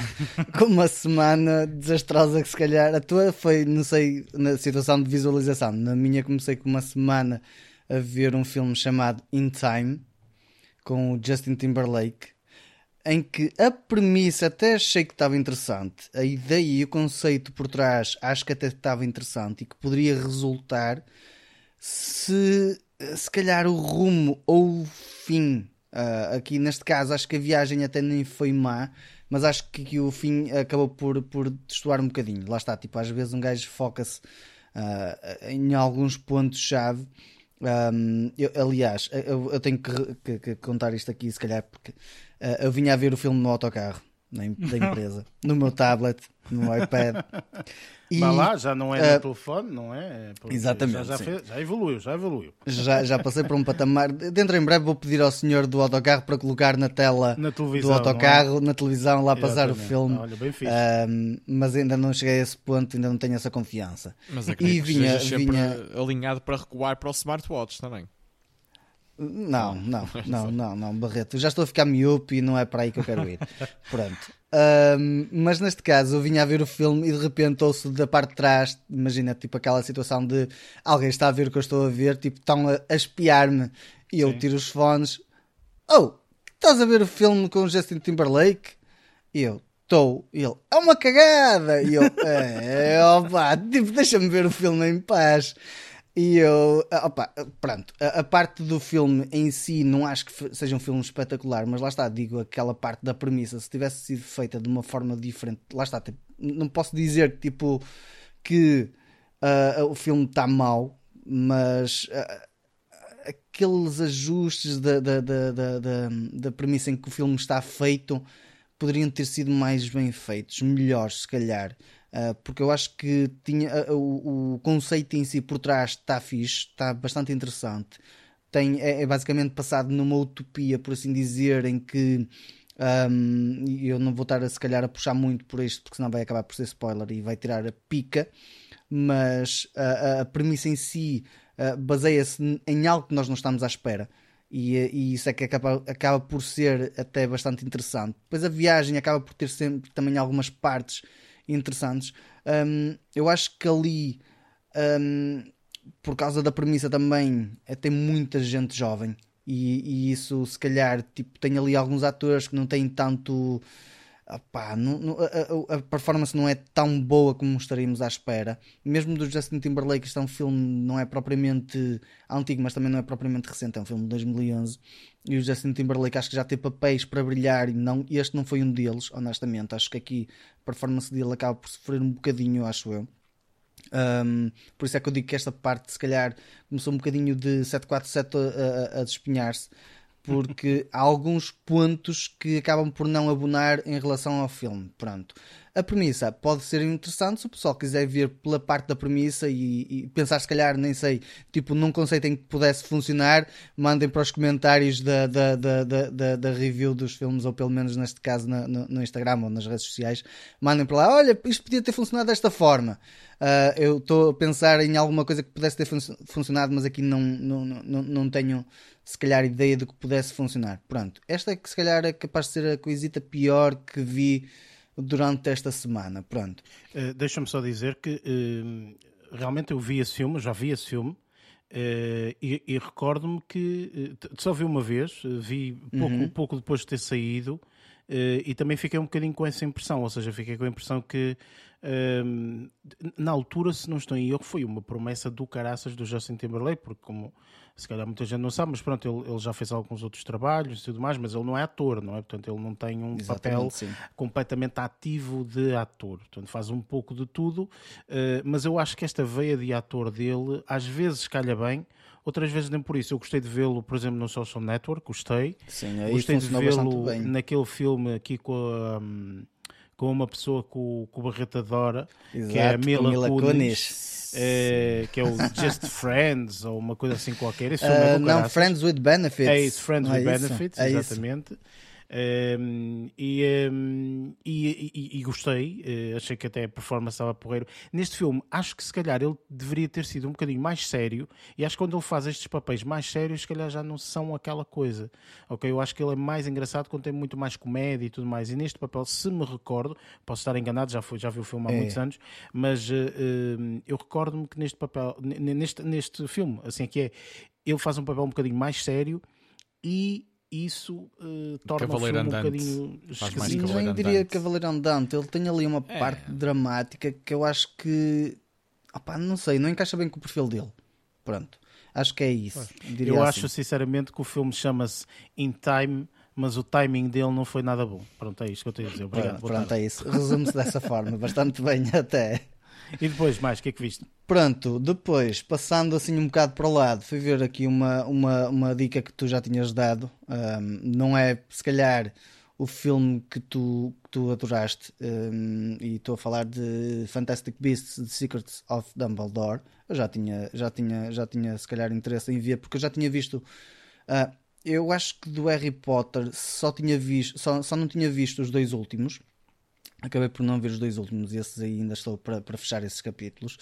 com uma semana desastrosa que se calhar a tua foi, não sei, na situação de visualização. Na minha comecei com uma semana a ver um filme chamado In Time com o Justin Timberlake em que a premissa até achei que estava interessante, a ideia e o conceito por trás acho que até estava interessante e que poderia resultar se se calhar o rumo ou o fim Uh, aqui neste caso, acho que a viagem até nem foi má, mas acho que, que o fim acabou por, por destoar um bocadinho. Lá está, tipo, às vezes um gajo foca-se uh, em alguns pontos-chave. Um, eu, aliás, eu, eu tenho que, que, que, contar isto aqui, se calhar, porque uh, eu vinha a ver o filme no autocarro da empresa, no meu tablet, no iPad. E, Vá lá, já não é uh, no telefone, não é? é porque exatamente. Já, já, fez, já, evoluiu, já evoluiu. Já, já passei por um patamar. Dentro em breve vou pedir ao senhor do autocarro para colocar na tela na do é? autocarro, é? na televisão, lá passar o filme. Olha, bem fixe. Uh, mas ainda não cheguei a esse ponto, ainda não tenho essa confiança. Mas acredito e vinha, que vinha alinhado para recuar para o smartwatch também. Não, não, não, não, não, Barreto. Eu já estou a ficar miúpe e não é para aí que eu quero ir. Pronto. Um, mas neste caso eu vinha a ver o filme e de repente ouço da parte de trás, imagina, tipo aquela situação de alguém está a ver o que eu estou a ver, tipo, estão a, a espiar-me e eu Sim. tiro os fones. Oh, estás a ver o filme com o Justin Timberlake? E eu, estou. E ele, é uma cagada! E eu, é, opa, tipo, deixa-me ver o filme em paz. E eu, ah, opa, pronto, a, a, parte do filme em si não acho que seja um filme espetacular, mas lá está, digo, aquela parte da premissa, se tivesse sido feita de uma forma diferente, lá está, tipo, não posso dizer tipo que uh, o filme está mau, mas uh, aqueles ajustes da, da, da, da, da premissa em que o filme está feito poderiam ter sido mais bem feitos, melhores, se calhar. Uh, porque eu acho que tinha, uh, o, o, conceito em si por trás está fixe, está bastante interessante. Tem, é, é, basicamente passado numa utopia, por assim dizer, em que um, eu não vou estar a, se calhar a puxar muito por isto, porque senão vai acabar por ser spoiler e vai tirar a pica. Mas a, a premissa em si uh, baseia-se em algo que nós não estamos à espera. E, e, isso é que acaba, acaba por ser até bastante interessante. Depois a viagem acaba por ter sempre também algumas partes interessantes. Um, eu acho que ali, um, por causa da premissa também, é, tem muita gente jovem. E, e, isso, se calhar, tipo, tem ali alguns atores que não têm tanto Opá, não, não, a, a, performance não é tão boa como estaríamos à espera. Mesmo do Justin Timberlake, isto é um filme não é propriamente antigo, mas também não é propriamente recente, é um filme de 2011. E o Justin Timberlake acho que já tem papéis para brilhar e não, este não foi um deles, honestamente. Acho que aqui a performance dele acaba por sofrer um bocadinho, acho eu. Um, por isso é que eu digo que esta parte, se calhar, começou um bocadinho de 747 a, a, a despenhar-se porque há alguns pontos que acabam por não abonar em relação ao filme. Pronto. A premissa pode ser interessante se o pessoal quiser ver pela parte da premissa e, e, pensar, se calhar, nem sei, tipo, num conceito em que pudesse funcionar, mandem para os comentários da, da, da, da, da review dos filmes, ou pelo menos neste caso no, no, no, Instagram ou nas redes sociais, mandem para lá, olha, isto podia ter funcionado desta forma. Uh, eu estou a pensar em alguma coisa que pudesse ter fun funcionado, mas aqui não, não, não, não tenho se calhar ideia de que pudesse funcionar. Pronto, esta é que se calhar é capaz de ser a coisita pior que vi durante esta semana. Pronto. Uh, Deixa-me só dizer que uh, realmente eu vi esse filme, já vi esse filme. Uh, e, e recordo-me que só vi uma vez, vi pouco, uhum. pouco depois de ter saído, e também fiquei um bocadinho com essa impressão, ou seja, fiquei com a impressão que ehm, na altura, se não estou em erro, foi uma promessa do caraças do Justin Timberlake, porque como se calhar muita gente não sabe, mas pronto, ele, ele já fez alguns outros trabalhos e tudo mais, mas ele não é ator, não é? Portanto, ele não tem um Exatamente, papel sim. completamente ativo de ator. Portanto, faz um pouco de tudo, uh, mas eu acho que esta veia de ator dele às vezes calha bem, outras vezes nem por isso. Eu gostei de vê-lo, por exemplo, no Social Network, gostei. Sim, aí gostei de vê-lo naquele filme aqui com a. Um, com uma pessoa com, o Barreta Dora, Exato, que é a Mila, Mila Kunis, Kunis. É, que é o Just Friends ou uma coisa assim qualquer. Uh, é não, Friends with Benefits. É isso, Friends with é Benefits, é exatamente. Isso. Um, e, um, e, e, e, gostei, uh, achei que até a performance estava porreiro. Neste filme, acho que se calhar ele deveria ter sido um bocadinho mais sério, e acho que quando ele faz estes papéis mais sérios, se calhar já não são aquela coisa. Ok, eu acho que ele é mais engraçado quando tem muito mais comédia e tudo mais. E neste papel, se me recordo, posso estar enganado, já, fui, já vi o filme há é. muitos anos, mas uh, uh, eu recordo-me que neste papel, neste, neste filme, assim que é, ele faz um papel um bocadinho mais sério e isso uh, torna Cavaleiro o filme andante. um bocadinho esquisito. Nem diria Cavaleiro Andante, ele tem ali uma é. parte dramática que eu acho que opa, não sei, não encaixa bem com o perfil dele. Pronto, acho que é isso. Eu assim. acho sinceramente que o filme chama-se In Time mas o timing dele não foi nada bom. Pronto, é isto que eu tenho a dizer. Obrigado. Pronto, pronto é isso. Resume-se dessa forma, bastante bem até. E depois, mais, o que é que viste? Pronto, depois, passando assim um bocado para o lado, fui ver aqui uma, uma, uma dica que tu já tinhas dado. Um, não é, se calhar, o filme que tu, que tu adoraste, um, e estou a falar de Fantastic Beasts The Secrets of Dumbledore. Eu já tinha, já tinha, já tinha se calhar interesse em ver, porque eu já tinha visto. Uh, eu acho que do Harry Potter só tinha visto, só, só não tinha visto os dois últimos Acabei por não ver os dois últimos, esses aí ainda estou para, para fechar esses capítulos.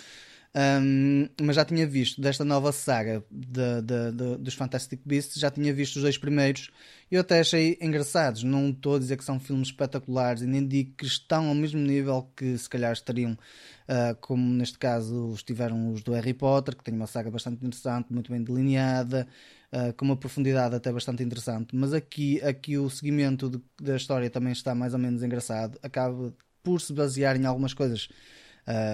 Um, mas já tinha visto desta nova saga de, de, de, dos Fantastic Beasts, já tinha visto os dois primeiros e eu até achei engraçados. Não estou a dizer que são filmes espetaculares e nem digo que estão ao mesmo nível que se calhar estariam, uh, como neste caso estiveram os do Harry Potter, que tem uma saga bastante interessante, muito bem delineada, uh, com uma profundidade até bastante interessante. Mas aqui, aqui o seguimento de, da história também está mais ou menos engraçado, acaba por se basear em algumas coisas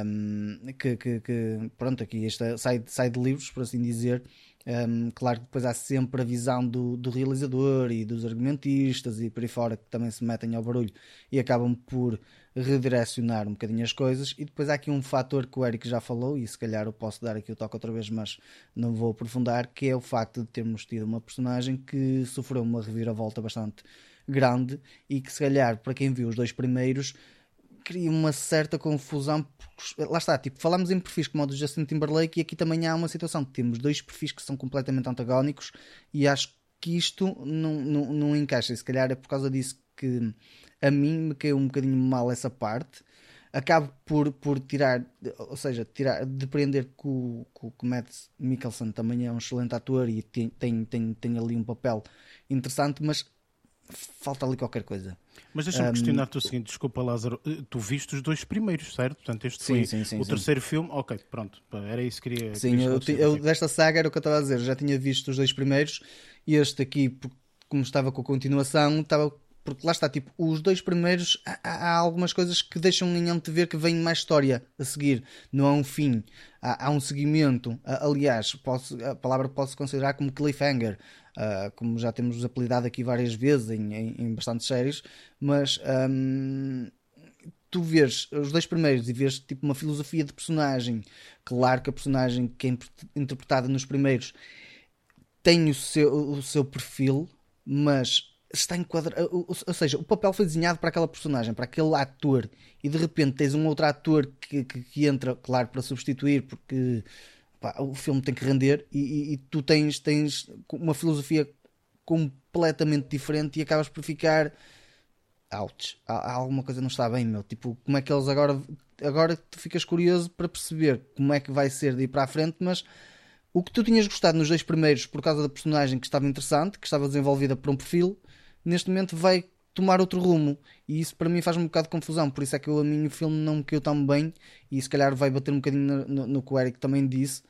um, que, que, que, pronto, aqui sai, sai de livros, por assim dizer. Um, claro que depois há sempre a visão do, do, realizador e dos argumentistas e por aí fora que também se metem ao barulho e acabam por redirecionar um bocadinho as coisas. E depois há aqui um fator que o Eric já falou, e se calhar eu posso dar aqui o toque outra vez, mas não vou aprofundar, que é o facto de termos tido uma personagem que sofreu uma reviravolta bastante grande e que se calhar para quem viu os dois primeiros cria uma certa confusão. Lá está, tipo, falamos em perfis como o do Justin Timberlake e aqui também há uma situação. Temos dois perfis que são completamente antagónicos e acho que isto não, não, não encaixa. E se calhar é por causa disso que a mim me caiu um bocadinho mal essa parte. Acabo por, por tirar, ou seja, tirar, depreender que o, que o Matt Mikkelsen também é um excelente ator e tem, tem, tem, tem ali um papel interessante, mas falta ali qualquer coisa. Mas deixa-me um, questionar-te o seguinte, desculpa Lázaro, eh, tu viste os dois primeiros, certo? Portanto, este sim, foi sim, sim, o terceiro filme, ok, pronto, era isso que queria Sim, eu, eu, desta saga era o que eu estava a dizer, já tinha visto os dois primeiros e este aqui, como estava com a continuação, estava porque lá está, tipo, os dois primeiros há, há, algumas coisas que deixam em ver que vem mais história a seguir, não há um fim, há, há um seguimento. Aliás, posso, a palavra pode-se considerar como cliffhanger, uh, como já temos apelidado aqui várias vezes em, em, em bastantes séries, mas um, tu vês os dois primeiros e vês tipo uma filosofia de personagem, claro que a personagem que é interpretada nos primeiros tem o seu, o seu perfil, mas está enquadrado. Ou seja, o papel foi desenhado para aquela personagem, para aquele ator, e de repente tens um outro ator que, que, que entra, claro, para substituir, porque pá, o filme tem que render, e, e, e, tu tens, tens uma filosofia completamente diferente e acabas por ficar. Ouch, há, há alguma coisa não está bem, meu. Tipo, como é que eles agora. Agora tu ficas curioso para perceber como é que vai ser de ir para a frente, mas o que tu tinhas gostado nos dois primeiros por causa da personagem que estava interessante, que estava desenvolvida por um perfil, neste momento vai tomar outro rumo. E isso para mim faz um bocado de confusão. Por isso é que eu, a mim o filme não me caiu tão bem. E se calhar vai bater um bocadinho no, no, no que o Eric também disse.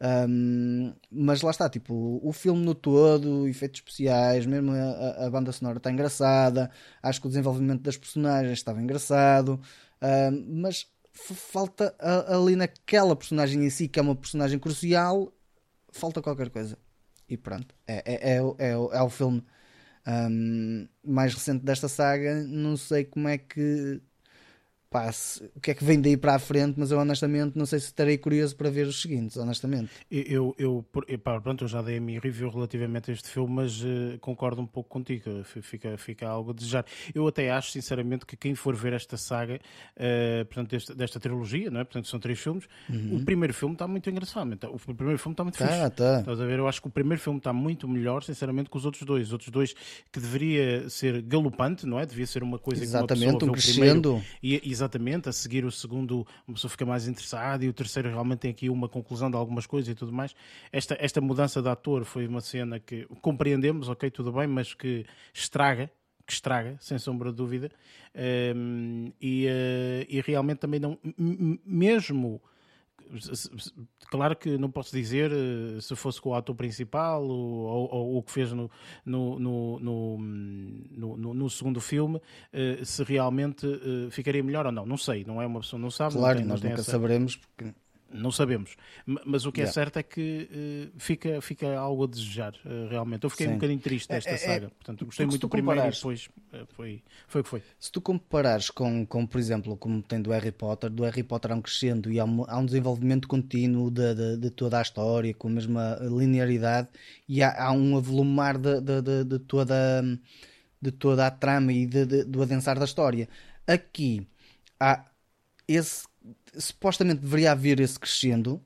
Um, mas lá está, tipo, o filme no todo, efeitos especiais, mesmo a, a banda sonora está engraçada. Acho que o desenvolvimento das personagens estava engraçado, um, mas falta ali naquela personagem em si, que é uma personagem crucial, falta qualquer coisa. E pronto, é, é, é, é, é o filme um, mais recente desta saga. Não sei como é que pá, o que é que vem daí para a frente, mas eu honestamente não sei se estarei curioso para ver os seguintes, honestamente. Eu, eu, eu, pá, pronto, eu já dei a minha review relativamente a este filme, mas uh, concordo um pouco contigo, fica, fica algo a desejar. Eu até acho, sinceramente, que quem for ver esta saga, uh, portanto, desta, desta trilogia, não é? portanto, são três filmes, uhum. o primeiro filme está muito engraçado, então, o primeiro filme está muito tá, fixe. Tá. Estás a ver? Eu acho que o primeiro filme está muito melhor, sinceramente, que os outros dois. Os outros dois que deveria ser galopante, não é? Devia ser uma coisa Exatamente, que uma pessoa um crescendo. Primeiro, e, exatamente, a seguir o segundo uma pessoa fica mais interessada e o terceiro realmente tem aqui uma conclusão de algumas coisas e tudo mais. Esta, esta mudança de ator foi uma cena que compreendemos, ok, tudo bem, mas que estraga que estraga, sem sombra de dúvida, um, e, uh, e realmente também não, mesmo claro que não posso dizer eh, se fosse com o ator principal ou, o que fez no, no, no, no, segundo filme, eh, se realmente eh, ficaria melhor ou não. Não sei, não é uma pessoa, não sabe. Claro, nós nunca saberemos porque não sabemos. Mas o que é yeah. certo é que uh, fica, fica algo a desejar, uh, realmente. Eu fiquei Sim. um bocadinho triste desta é, é, saga. Portanto, gostei muito do primeiro e depois uh, foi, foi o que foi. Se tu comparares com, com, por exemplo, como tem do Harry Potter, do Harry Potter há um crescendo e há um, há um desenvolvimento contínuo de, de, de, toda a história, com a mesma linearidade, e há, há um avolumar de, de, de, toda, de toda a trama e do adensar da história. Aqui há esse supostamente deveria haver esse crescendo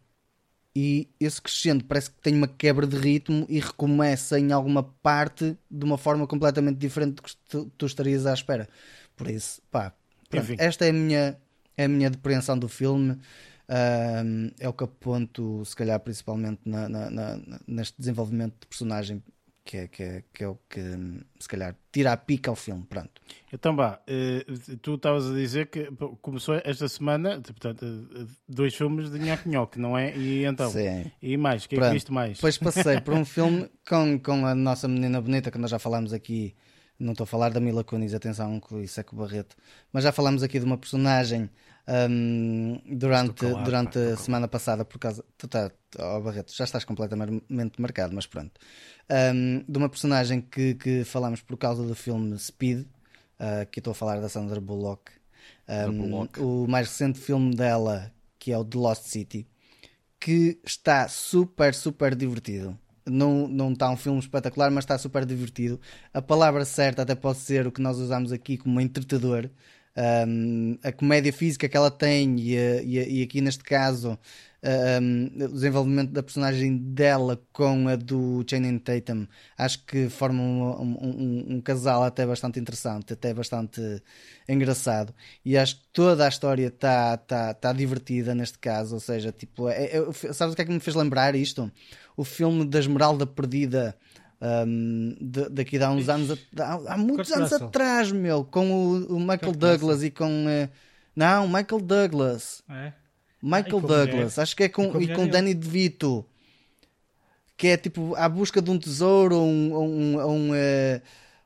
e esse crescendo parece que tem uma quebra de ritmo e recomeça em alguma parte de uma forma completamente diferente do que tu, tu estarias à espera. Por isso, pá, pronto, esta é a minha, é a minha depreensão do filme. Um, é o que aponto, se calhar, principalmente na, na, na, neste desenvolvimento de personagem que é, que é, que é o que se calhar tira a pica ao filme, pronto. Então vá, eh, tu estavas a dizer que começou esta semana, portanto, eh, dois filmes de Nhoque Nhoque, não é? E então, Sim. e mais, o que é que viste mais? Depois passei por um filme com, com a nossa menina bonita, que nós já falámos aqui, não estou a falar da Mila Kunis, atenção, isso é o Barreto, mas já falámos aqui de uma personagem um, durante, durante a semana passada, por causa. Tu tá, oh Barreto, já estás completamente marcado, mas pronto. Um, de uma personagem que, que falámos por causa do filme Speed, uh, que estou a falar da Sandra Bullock. Um, Bullock. O mais recente filme dela, que é o The Lost City, que está super, super divertido. Não, não está um filme espetacular, mas está super divertido. A palavra certa até pode ser o que nós usamos aqui como entretador, um, a comédia física que ela tem e, e, e aqui neste caso um, o desenvolvimento da personagem dela com a do Channing Tatum acho que formam um, um, um, casal até bastante interessante, até bastante engraçado e acho que toda a história está tá, tá divertida neste caso, ou seja, tipo, é, é, sabes o que é que me fez lembrar isto? O filme da Esmeralda Perdida um, de, daqui de há uns anos, há, há muitos anos atrás, meu, com o, o Michael Douglas e com. Uh, não, Michael Douglas. É? Michael ah, Douglas, acho que é com, e com, Danny DeVito. Que é tipo à busca de um tesouro ou um. um, um uh,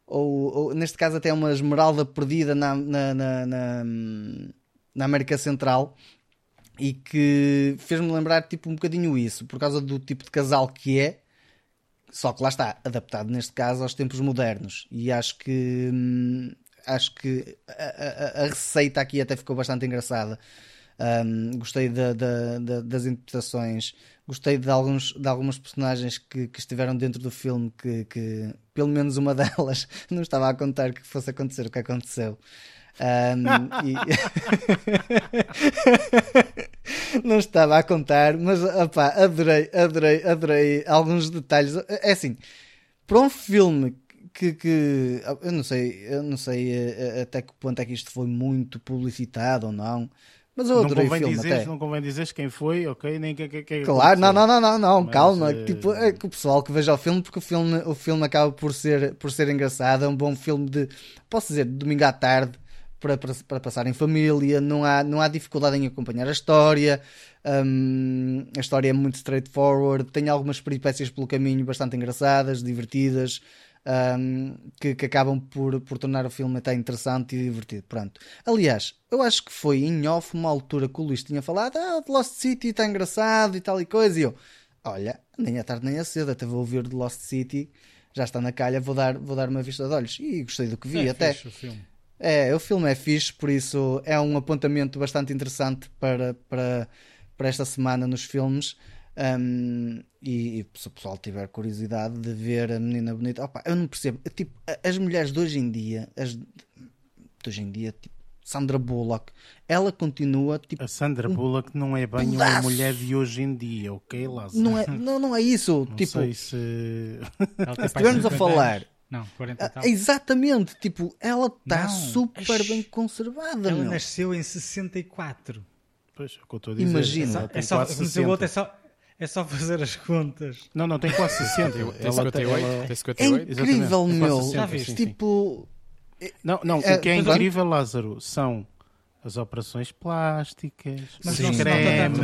ou, ou, neste caso até uma esmeralda perdida na, na, na, na, na América Central e que fez-me lembrar tipo um bocadinho isso, por causa do tipo de casal que é só que lá está, adaptado neste caso aos tempos modernos. E acho que hum, acho que a, a, a, receita aqui até ficou bastante engraçada. Um, gostei de, de, de, das interpretações, gostei de, alguns, de algumas personagens que, que estiveram dentro do filme que, que, pelo menos uma delas, não estava a contar que fosse acontecer o que aconteceu. Um, e... não estava a contar, mas opá, adorei, adorei, adorei alguns detalhes. É assim, para um filme que, que, eu não sei, eu não sei eh, eh, até que ponto é que isto foi muito publicitado ou não. Mas eu adorei não convém o filme dizeres. Não convém dizer quem foi, ok? Nem que, que, que Claro, não, não, não, não, não Mas, calma. Uh... Tipo, é que o pessoal que veja o filme, porque o filme, o filme acaba por ser, por ser engraçado. É um bom filme de, posso dizer, de domingo à tarde para, para, para, passar em família, não há, não há dificuldade em acompanhar a história, um, a história é muito straightforward, tem algumas peripécias pelo caminho bastante engraçadas, divertidas, um, que, que, acabam por, por tornar o filme até interessante e divertido. Pronto. Aliás, eu acho que foi em off uma altura que o Luís tinha falado: Ah, The Lost City está engraçado e tal e coisa. E eu, olha, nem à tarde nem à cedo, até vou ouvir The Lost City, já está na calha, vou dar, vou dar uma vista de olhos. E gostei do que vi é até. O filme. É, o filme é fixe, por isso é um apontamento bastante interessante para, para, para esta semana nos filmes. Um, e, e, se o pessoal tiver curiosidade de ver a menina bonita, opa, eu não percebo. Tipo, as mulheres de hoje em dia, as de hoje em dia, tipo, Sandra Bullock, ela continua tipo. A Sandra Bullock um não é bem pedaço. uma mulher de hoje em dia, ok, Lázaro? Não é, não, não é isso. Não tipo, sei se. se estivermos a falar. Não, 40 e tal. Exatamente, tipo, ela está super bem conservada. Ela meu. nasceu em 64. Pois, é o que eu estou a dizer. Imagina. É só, é, outro, é, só, é só fazer as contas. Não, não, tem quase 60. tem 58. Ela... Tem 58. É incrível, meu. 60, Já viste? sim, tipo. Não, não, É, o que é mas- incrível, Lázaro, são as operações plásticas, Mas os cremes,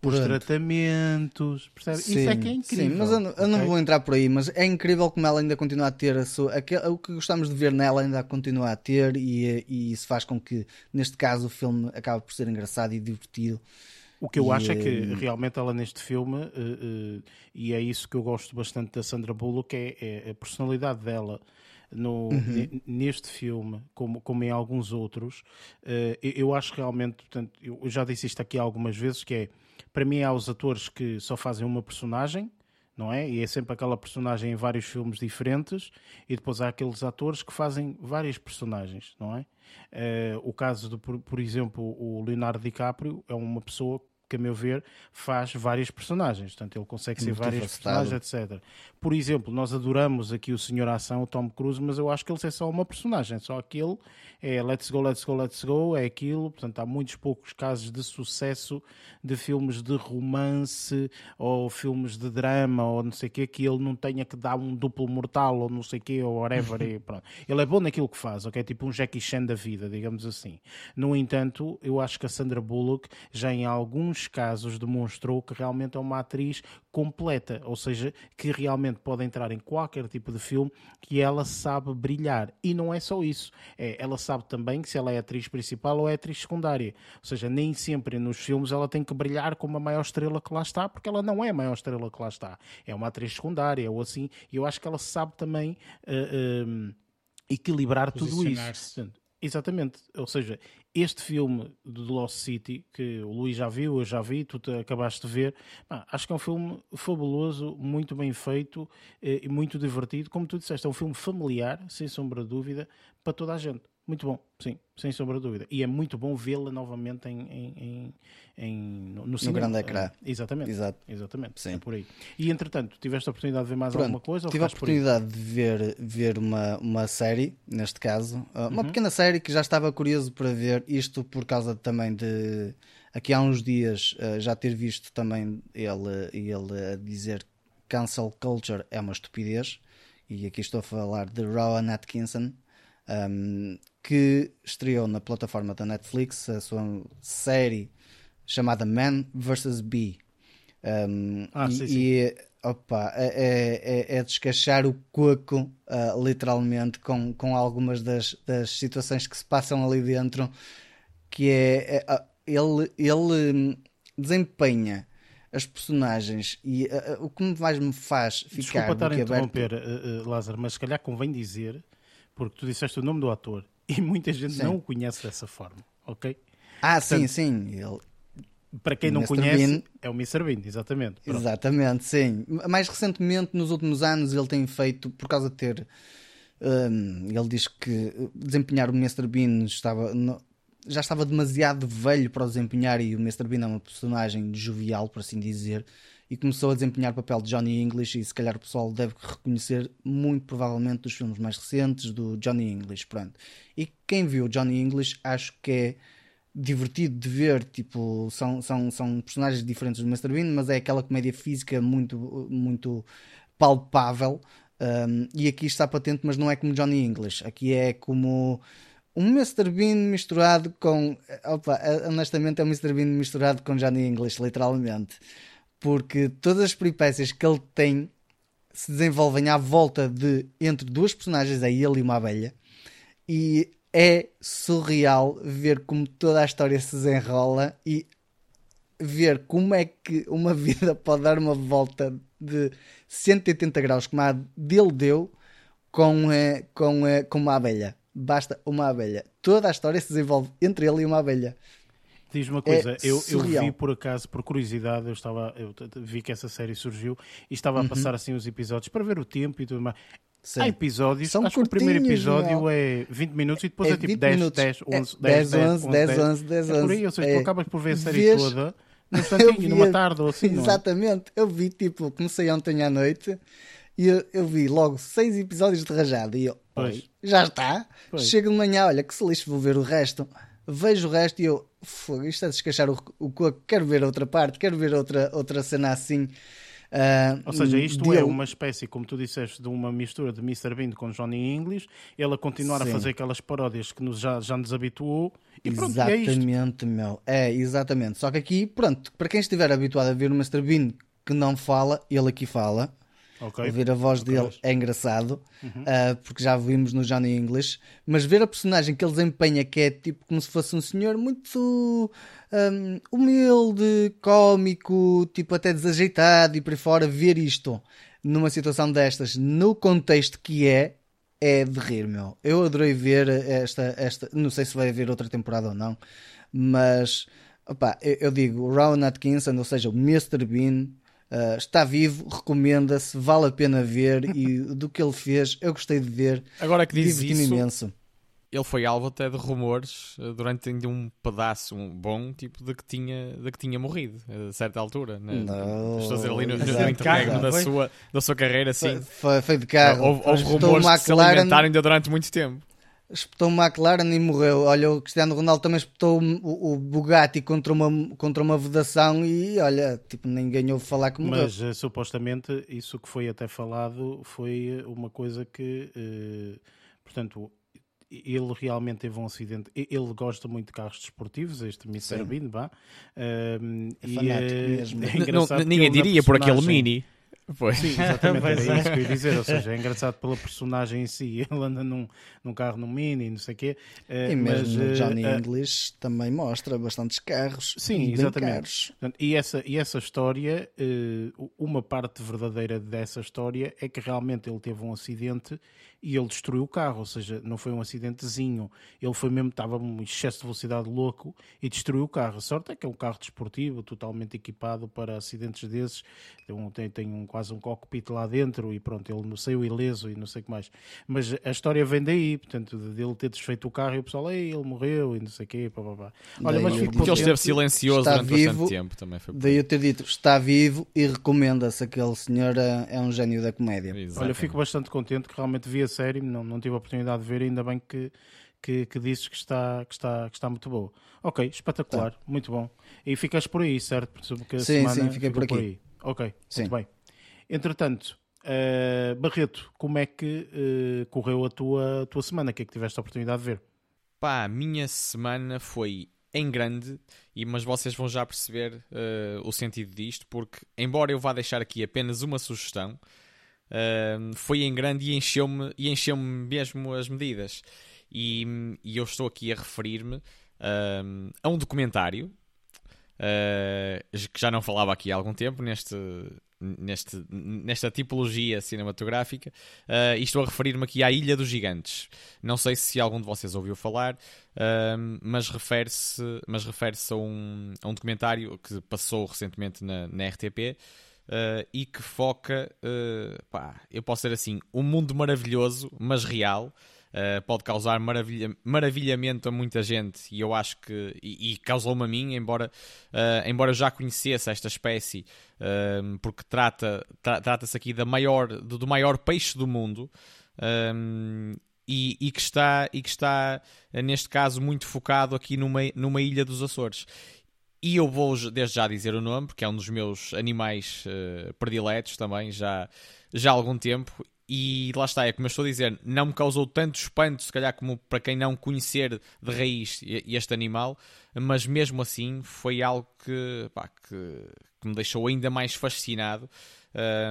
os Pronto. tratamentos, percebe? Isso é que é incrível. Sim, mas eu, não- eu não ok? vou entrar por aí, mas é incrível como ela ainda continua a ter a sua, aquele- o que gostamos de ver nela ainda continua a ter e, e isso faz com que, neste caso, o filme acabe por ser engraçado e divertido. O que eu E, acho é que eh, realmente ela neste filme, eh, eh, e é isso que eu gosto bastante da Sandra Bullock, é, é a personalidade dela no, Uhum. ne- neste filme, como, como em alguns outros. eh, eu, eu acho realmente, portanto, eu eu já disse isto aqui algumas vezes, que é, para mim há os atores que só fazem uma personagem, não é? E é sempre aquela personagem em vários filmes diferentes, e depois há aqueles atores que fazem várias personagens, não é? Eh, o caso de, por, por exemplo, o Leonardo DiCaprio é uma pessoa que, a meu ver, faz várias personagens. Portanto, ele consegue ser várias personagens, etc. Por exemplo, nós adoramos aqui o Senhor Ação, o Tom Cruise, mas eu acho que ele é só uma personagem. Só aquele é let's go, let's go, let's go, é aquilo. Portanto, há muitos poucos casos de sucesso de filmes de romance ou filmes de drama ou não sei o quê, que ele não tenha que dar um duplo mortal ou não sei o quê, ou whatever. e pronto. Ele é bom naquilo que faz, ok? Tipo um Jackie Chan da vida, digamos assim. No entanto, eu acho que a Sandra Bullock já em alguns casos demonstrou que realmente é uma atriz completa, ou seja, que realmente pode entrar em qualquer tipo de filme que ela sabe brilhar. E não é só isso, é, ela sabe também que se ela é atriz principal ou é atriz secundária. Ou seja, nem sempre nos filmes ela tem que brilhar como a maior estrela que lá está, porque ela não é a maior estrela que lá está. É uma atriz secundária ou assim, e eu acho que ela sabe também eh, eh, equilibrar tudo isso. Exatamente, ou seja, este filme do Lost City, que o Luís já viu, eu já vi, tu te acabaste de ver, acho que é um filme fabuloso, muito bem feito eh, e muito divertido. Como tu disseste, é um filme familiar, sem sombra de dúvida, para toda a gente. Muito bom, sim, sem sombra de dúvida. E é muito bom vê-la novamente em, em, em, em- no, no cinema. grande ecrã. Eh, Exatamente. Exato. Exatamente, Sim. é por aí. E entretanto, tiveste a oportunidade de ver mais Pronto, alguma coisa? ou tive a oportunidade de ver, ver uma, uma série, neste caso, uh, uma Uhum. pequena série que já estava curioso para ver, isto por causa também de aqui há uns dias uh, já ter visto também ele, ele a dizer cancel culture é uma estupidez, e aqui estou a falar de Rowan Atkinson, um, que estreou na plataforma da Netflix a sua série chamada Man vs. Bee. Um, Ah, e, sim, sim. e, opa, é, é, é descachar o coco, ah, literalmente, com, com algumas das, das situações que se passam ali dentro, que é, é, ah, ele, ele hum, desempenha as personagens e ah, o que mais me faz ficar Desculpa estar a interromper, eh, eh, Lázaro, mas se calhar convém dizer, porque tu disseste o nome do ator e muita gente Sim. não o conhece dessa forma, ok? Ah, sim, Portanto, sim, ele, Para quem não Mr. conhece, Bean. é o Mr. Bean, exatamente. Pronto. Exatamente, sim. Mais recentemente, nos últimos anos, ele tem feito, por causa de ter. hum, ele diz que desempenhar o Mr. Bean estava, no- já estava demasiado velho para o desempenhar, e o Mr. Bean é uma personagem jovial, por assim dizer, e começou a desempenhar o papel de Johnny English. E se calhar o pessoal deve reconhecer, muito provavelmente, dos filmes mais recentes do Johnny English. Pronto. E quem viu Johnny English, acho que é divertido de ver, tipo, são, são, são personagens diferentes do Mr. Bean, mas é aquela comédia física muito, muito palpável. um, e aqui está patente, mas não é como Johnny English. Aqui é como um Mr. Bean misturado com. Opa, honestamente, é um Mr. Bean misturado com Johnny English, literalmente. Porque todas as peripécias que ele tem se desenvolvem à volta de entre duas personagens, é ele e uma abelha, e é surreal ver como toda a história se desenrola e ver como é que uma vida pode dar uma volta de 180 graus, como a dele deu, com, eh, com, eh, com uma abelha. Basta uma abelha. Toda a história se desenvolve entre ele e uma abelha. Diz uma coisa, é eu, eu vi por acaso, por curiosidade, eu estava, eu vi que essa série surgiu e estava a uhum. passar assim os episódios para ver o tempo e tudo mais. Sim. Há episódios, São acho que o primeiro episódio não. é 20 minutos e depois é, é tipo 10, minutos. 10, 11, é, 10, 10, 11, 10, 10, 11, 10, 11. É por aí, ou seja, é, tu acabas por ver a série vês, toda num instantinho, numa tarde ou assim. É? Exatamente, eu vi tipo, comecei ontem à noite e eu, eu vi logo 6 episódios de rajada e eu, já está. Pois. Chego de manhã, olha que se lixo, vou ver o resto vejo o resto e eu, isto é descachar o, o coco, quero ver outra parte, quero ver outra, outra cena assim. Uh, Ou seja, isto é uma espécie, como tu disseste, de uma mistura de Mr. Bean com Johnny English, ele a continuar Sim. a fazer aquelas paródias que nos, já, já nos habituou. E pronto, exatamente, é meu. É, exatamente. Só que aqui, pronto, para quem estiver habituado a ver o Mr. Bean que não fala, ele aqui fala. Okay. Ouvir a voz okay. dele é engraçado, uhum. uh, porque já vimos no Johnny English, mas ver a personagem que ele desempenha, que é tipo como se fosse um senhor muito um, humilde, cómico, tipo até desajeitado e por aí fora, ver isto numa situação destas, no contexto que é, é de rir, meu. Eu adorei ver esta, esta não sei se vai haver outra temporada ou não, mas opa, eu, eu digo, Ron Atkinson, ou seja, o Mr. Bean Uh, está vivo, recomenda-se, vale a pena ver e do que ele fez, eu gostei de ver. Agora que diz isso, imenso. ele foi alvo até de rumores uh, durante um pedaço bom tipo de que tinha, de que tinha morrido a certa altura. Né? Não, Estou a dizer ali no, no, no interregno da sua, da sua carreira, sim. Foi, foi de carro. Houve, houve rumores que se alimentaram ainda durante muito tempo espetou o McLaren e morreu. Olha, o Cristiano Ronaldo também espetou o, o Bugatti contra uma, contra uma vedação e olha, tipo, ninguém ouve falar que morreu. Mas uh, supostamente isso que foi até falado foi uma coisa que, uh, portanto, ele realmente teve um acidente. Ele gosta muito de carros desportivos, este Mr. Bean, vá. Uh, é e, é, mesmo. É não, ninguém diria por aquele Mini. Pois. Sim, exatamente, era é. isso que eu ia dizer. Ou seja, é engraçado pela personagem em si. Ele anda num, num carro, num mini, não sei o quê. Uh, e mesmo mas, Johnny uh, English também mostra bastantes carros. Sim, exatamente. E essa, e essa história, uh, uma parte verdadeira dessa história é que realmente ele teve um acidente e ele destruiu o carro, ou seja, não foi um acidentezinho, ele foi mesmo, estava um excesso de velocidade louco e destruiu o carro. A sorte é que é um carro desportivo, totalmente equipado para acidentes desses, tem, um, tem, tem um, quase um cockpit lá dentro e pronto, ele não saiu ileso e não sei o que mais. Mas a história vem daí, portanto, dele ter desfeito o carro e o pessoal, ei, ele morreu e não sei o quê, pá, pá, pá. Olha, mas fico porque ele esteve silencioso durante vivo, bastante tempo também. Foi daí eu ter dito, está vivo e recomenda-se aquele senhor, é, é um gênio da comédia. Exatamente. Olha, fico bastante contente que realmente via série, não, não tive a oportunidade de ver, ainda bem que, que, que dizes que está, que, está, que está muito boa. Ok, espetacular, tá. muito bom. E ficas por aí, certo? Porque sim, sim, fiquei por aqui. Por aí. Ok, sim. muito bem. Entretanto, uh, Barreto, como é que uh, correu a tua, a tua semana? O que é que tiveste a oportunidade de ver? Pá, a minha semana foi em grande, e, mas vocês vão já perceber uh, o sentido disto, porque, embora eu vá deixar aqui apenas uma sugestão, foi em grande e encheu-me e encheu mesmo as medidas. E, e, eu estou aqui a referir-me uh, a um documentário uh, que já não falava aqui há algum tempo neste, neste, nesta tipologia cinematográfica uh, e estou a referir-me aqui à Ilha dos Gigantes. Não sei se algum de vocês ouviu falar, uh, mas refere-se refere a, um, a um documentário que passou recentemente na, na RTP uh, e que foca, uh, pá, eu posso ser assim, um mundo maravilhoso, mas real. Uh, pode causar maravilha, maravilhamento a muita gente e eu acho que e, e causou-me a mim, embora, uh, embora eu já conhecesse esta espécie, uh, porque trata, tra, trata-se aqui da maior, do, do, maior peixe do mundo. E, e, que está, e que está, neste caso, muito focado aqui numa, numa ilha dos Açores. E eu vou desde já dizer o nome, porque é um dos meus animais uh, prediletos também, já, já há algum tempo. e lá está, é como eu estou a dizer, não me causou tanto espanto, se calhar, como para quem não conhecer de raiz este animal, mas mesmo assim foi algo que, pá, que, que me deixou ainda mais fascinado.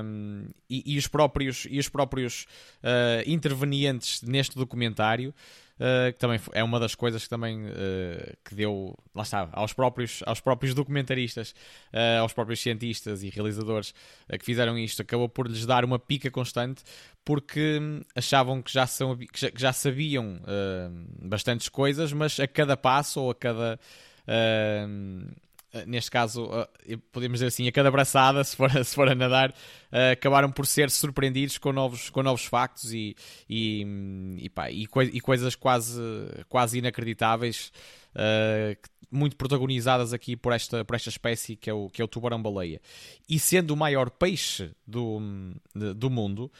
Um, e, e, os próprios, e os próprios uh, intervenientes neste documentário Uh, que também é uma das coisas que também uh, que deu, lá está, aos próprios, aos próprios documentaristas, uh, aos próprios cientistas e realizadores que fizeram isto, acabou por lhes dar uma pica constante porque achavam que já, são, que já, que já sabiam bastantes coisas, mas a cada passo ou a cada eh, neste caso, eh, podemos dizer assim, a cada braçada, se for, se for a nadar, uh, acabaram por ser surpreendidos com novos, com novos factos e, e, e, pá, e, coi e coisas quase, quase inacreditáveis. Uh, muito protagonizadas aqui por esta, por esta espécie que é o, que é o tubarão-baleia. E sendo o maior peixe do, do mundo,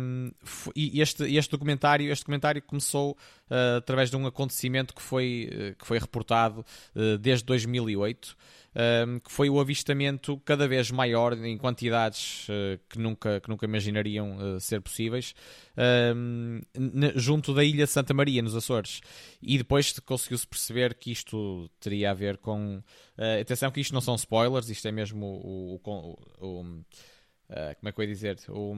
um, e este, este, documentário, este documentário começou uh, através de um acontecimento que foi, uh, que foi reportado uh, desde 2008 que foi o avistamento cada vez maior em quantidades uh, que, nunca, que nunca imaginariam uh, ser possíveis junto da ilha de Santa Maria, nos Açores. E depois conseguiu-se perceber que isto teria a ver com. Uh, atenção, que isto não são spoilers, isto é mesmo o. o, o, o como é que eu ia dizer? O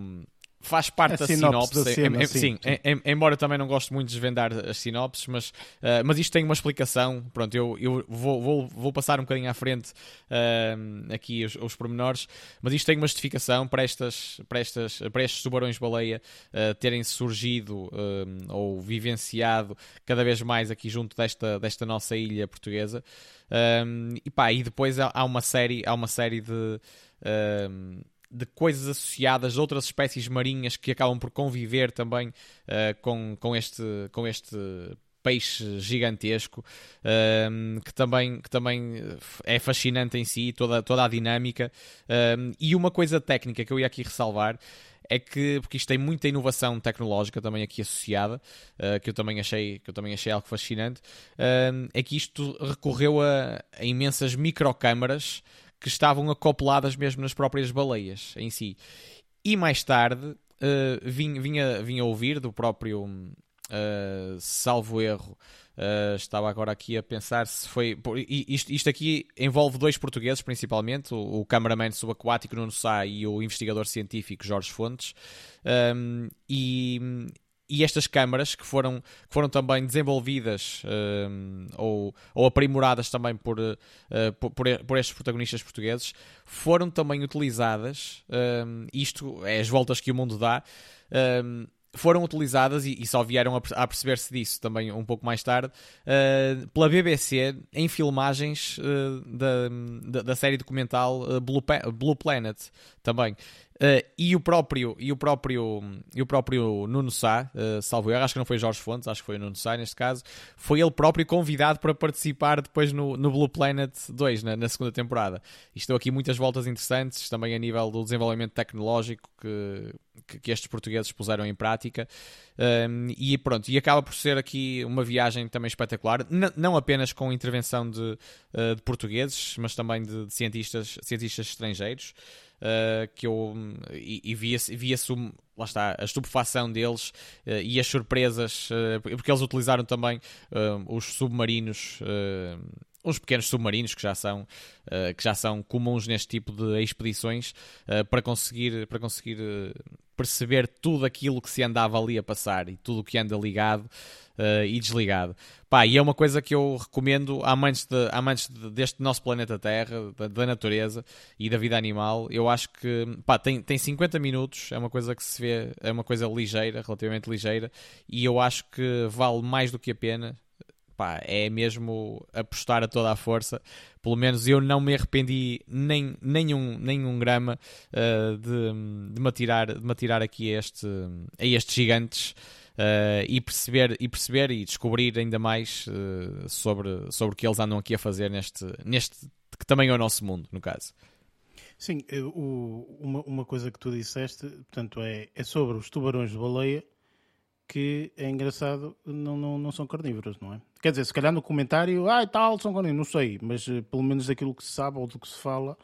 faz parte a da sinopse. sinopse. Cena, sim, sim, sim. embora também não goste muito de desvendar as sinopses, mas, uh, mas isto tem uma explicação. Pronto, eu, eu vou, vou, vou passar um bocadinho à frente uh, aqui os, os pormenores, mas isto tem uma justificação para, estas, para, estas, para estes tubarões-baleia uh, terem surgido ou vivenciado cada vez mais aqui junto desta, desta nossa ilha portuguesa. e, pá, e depois há, há, uma série, há uma série de de coisas associadas a outras espécies marinhas que acabam por conviver também uh, com, com, este, com este peixe gigantesco uh, que, também, que também é fascinante em si, toda, toda a dinâmica. Uh, e uma coisa técnica que eu ia aqui ressalvar é que, porque isto tem muita inovação tecnológica também aqui associada, uh, que, eu também achei, que eu também achei algo fascinante, uh, é que isto recorreu a, a imensas microcâmaras que estavam acopladas mesmo nas próprias baleias em si. E mais tarde uh, vinha, vinha, vinha ouvir do próprio uh, salvo erro. Uh, estava agora aqui a pensar se foi. Isto, isto aqui envolve dois portugueses, principalmente, o, o cameraman subaquático Nuno Sá e o investigador científico Jorge Fontes. Um, e, e estas câmaras que foram, que foram também desenvolvidas uh, ou, ou aprimoradas também por, uh, por, por, estes protagonistas portugueses foram também utilizadas, uh, isto é as voltas que o mundo dá, foram utilizadas e, e, só vieram a, a perceber-se disso também um pouco mais tarde pela BBC em filmagens da, da, da, série documental Blue, Blue Planet também. Uh, e o próprio e o próprio e o próprio Nuno Sá, uh, salvo eu, acho que não foi Jorge Fontes, acho que foi o Nuno Sá neste caso, foi ele próprio convidado para participar depois no, no Blue Planet 2, na, na segunda temporada. E estão aqui muitas voltas interessantes, também a nível do desenvolvimento tecnológico que, que, estes portugueses puseram em prática. Um, e pronto, e acaba por ser aqui uma viagem também espetacular, não apenas com intervenção de, uh, de portugueses, mas também de, de cientistas, cientistas estrangeiros uh, que eu e, e via-se via lá está, a estupefação deles uh, e as surpresas, porque eles utilizaram também os submarinos uns pequenos submarinos que já são, uh, que já são comuns neste tipo de expedições uh, para conseguir, para conseguir uh, perceber tudo aquilo que se andava ali a passar e tudo o que anda ligado e desligado. Pá, e é uma coisa que eu recomendo a amantes, de, amantes de, deste nosso planeta Terra, da, da, natureza e da vida animal. Eu acho que pá, tem, tem 50 minutos, é uma coisa que se vê, é uma coisa ligeira, relativamente ligeira, e eu acho que vale mais do que a pena pá, é mesmo apostar a toda a força. Pelo menos eu não me arrependi nem, nem, um, nem um grama uh, de, de, me atirar, de me atirar aqui a, este, a estes gigantes. Uh, e, perceber, e perceber e descobrir ainda mais uh, sobre, sobre o que eles andam aqui a fazer neste, neste que também é o nosso mundo, no caso. Sim, o, uma, uma coisa que tu disseste, portanto, é, é sobre os tubarões de baleia que é engraçado, não, não, não são carnívoros, não é? Quer dizer, se calhar no comentário, ah, e tal, são carnívoros, não sei, mas uh, pelo menos daquilo que se sabe ou do que se fala,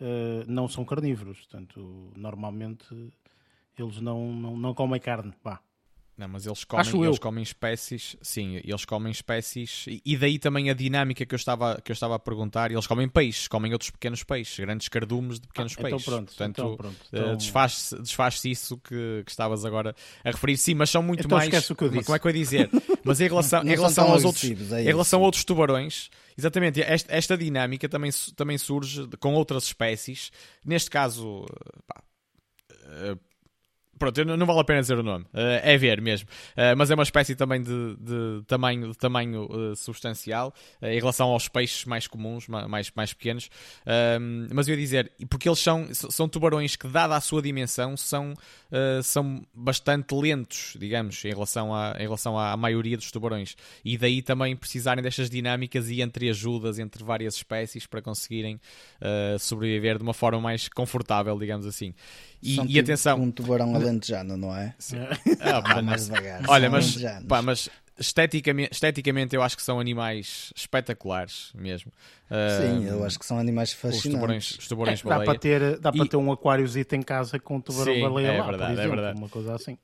uh, não são carnívoros. Portanto, normalmente Eles não, não, não comem carne. Pá. Não, mas eles comem, eles comem espécies, sim, eles comem espécies, e, daí também a dinâmica que eu, estava, que eu estava a perguntar, eles comem peixes, comem outros pequenos peixes, grandes cardumes de pequenos ah, então peixes. Pronto, Portanto, então pronto, eh, então... desfaz-se desfaz isso que, que, estavas agora a referir. Sim, mas são muito então mais. O que eu disse. Como é que eu ia dizer? Mas em relação, em relação aos outros, é em relação a outros tubarões, exatamente, esta, esta dinâmica também, também surge com outras espécies. Neste caso, pá, eh, pronto, não, vale a pena dizer o nome, uh, é ver mesmo. Uh, mas é uma espécie também de, de tamanho, de tamanho uh, substancial em relação aos peixes mais comuns, mais, mais pequenos. Ehm, mas eu ia dizer, porque eles são, são tubarões que, dada a sua dimensão, são, são bastante lentos, digamos, em relação, à, em relação à maioria dos tubarões. E daí também precisarem destas dinâmicas e entre ajudas entre várias espécies para conseguirem sobreviver de uma forma mais confortável, digamos assim. E, e tipo atenção. Um tubarão alentejano, não é? Sim. Ah, pá, mais devagar. Olha, mas, pá, mas esteticamente, esteticamente eu acho que são animais espetaculares mesmo. Sim, uh, eu acho que são animais fascinantes. Os tubarões, os tubarões é, dá para ter Dá para ter um aquáriozito em casa com um tubarão Sim, baleia é lá, verdade, exemplo, é verdade. uma coisa assim.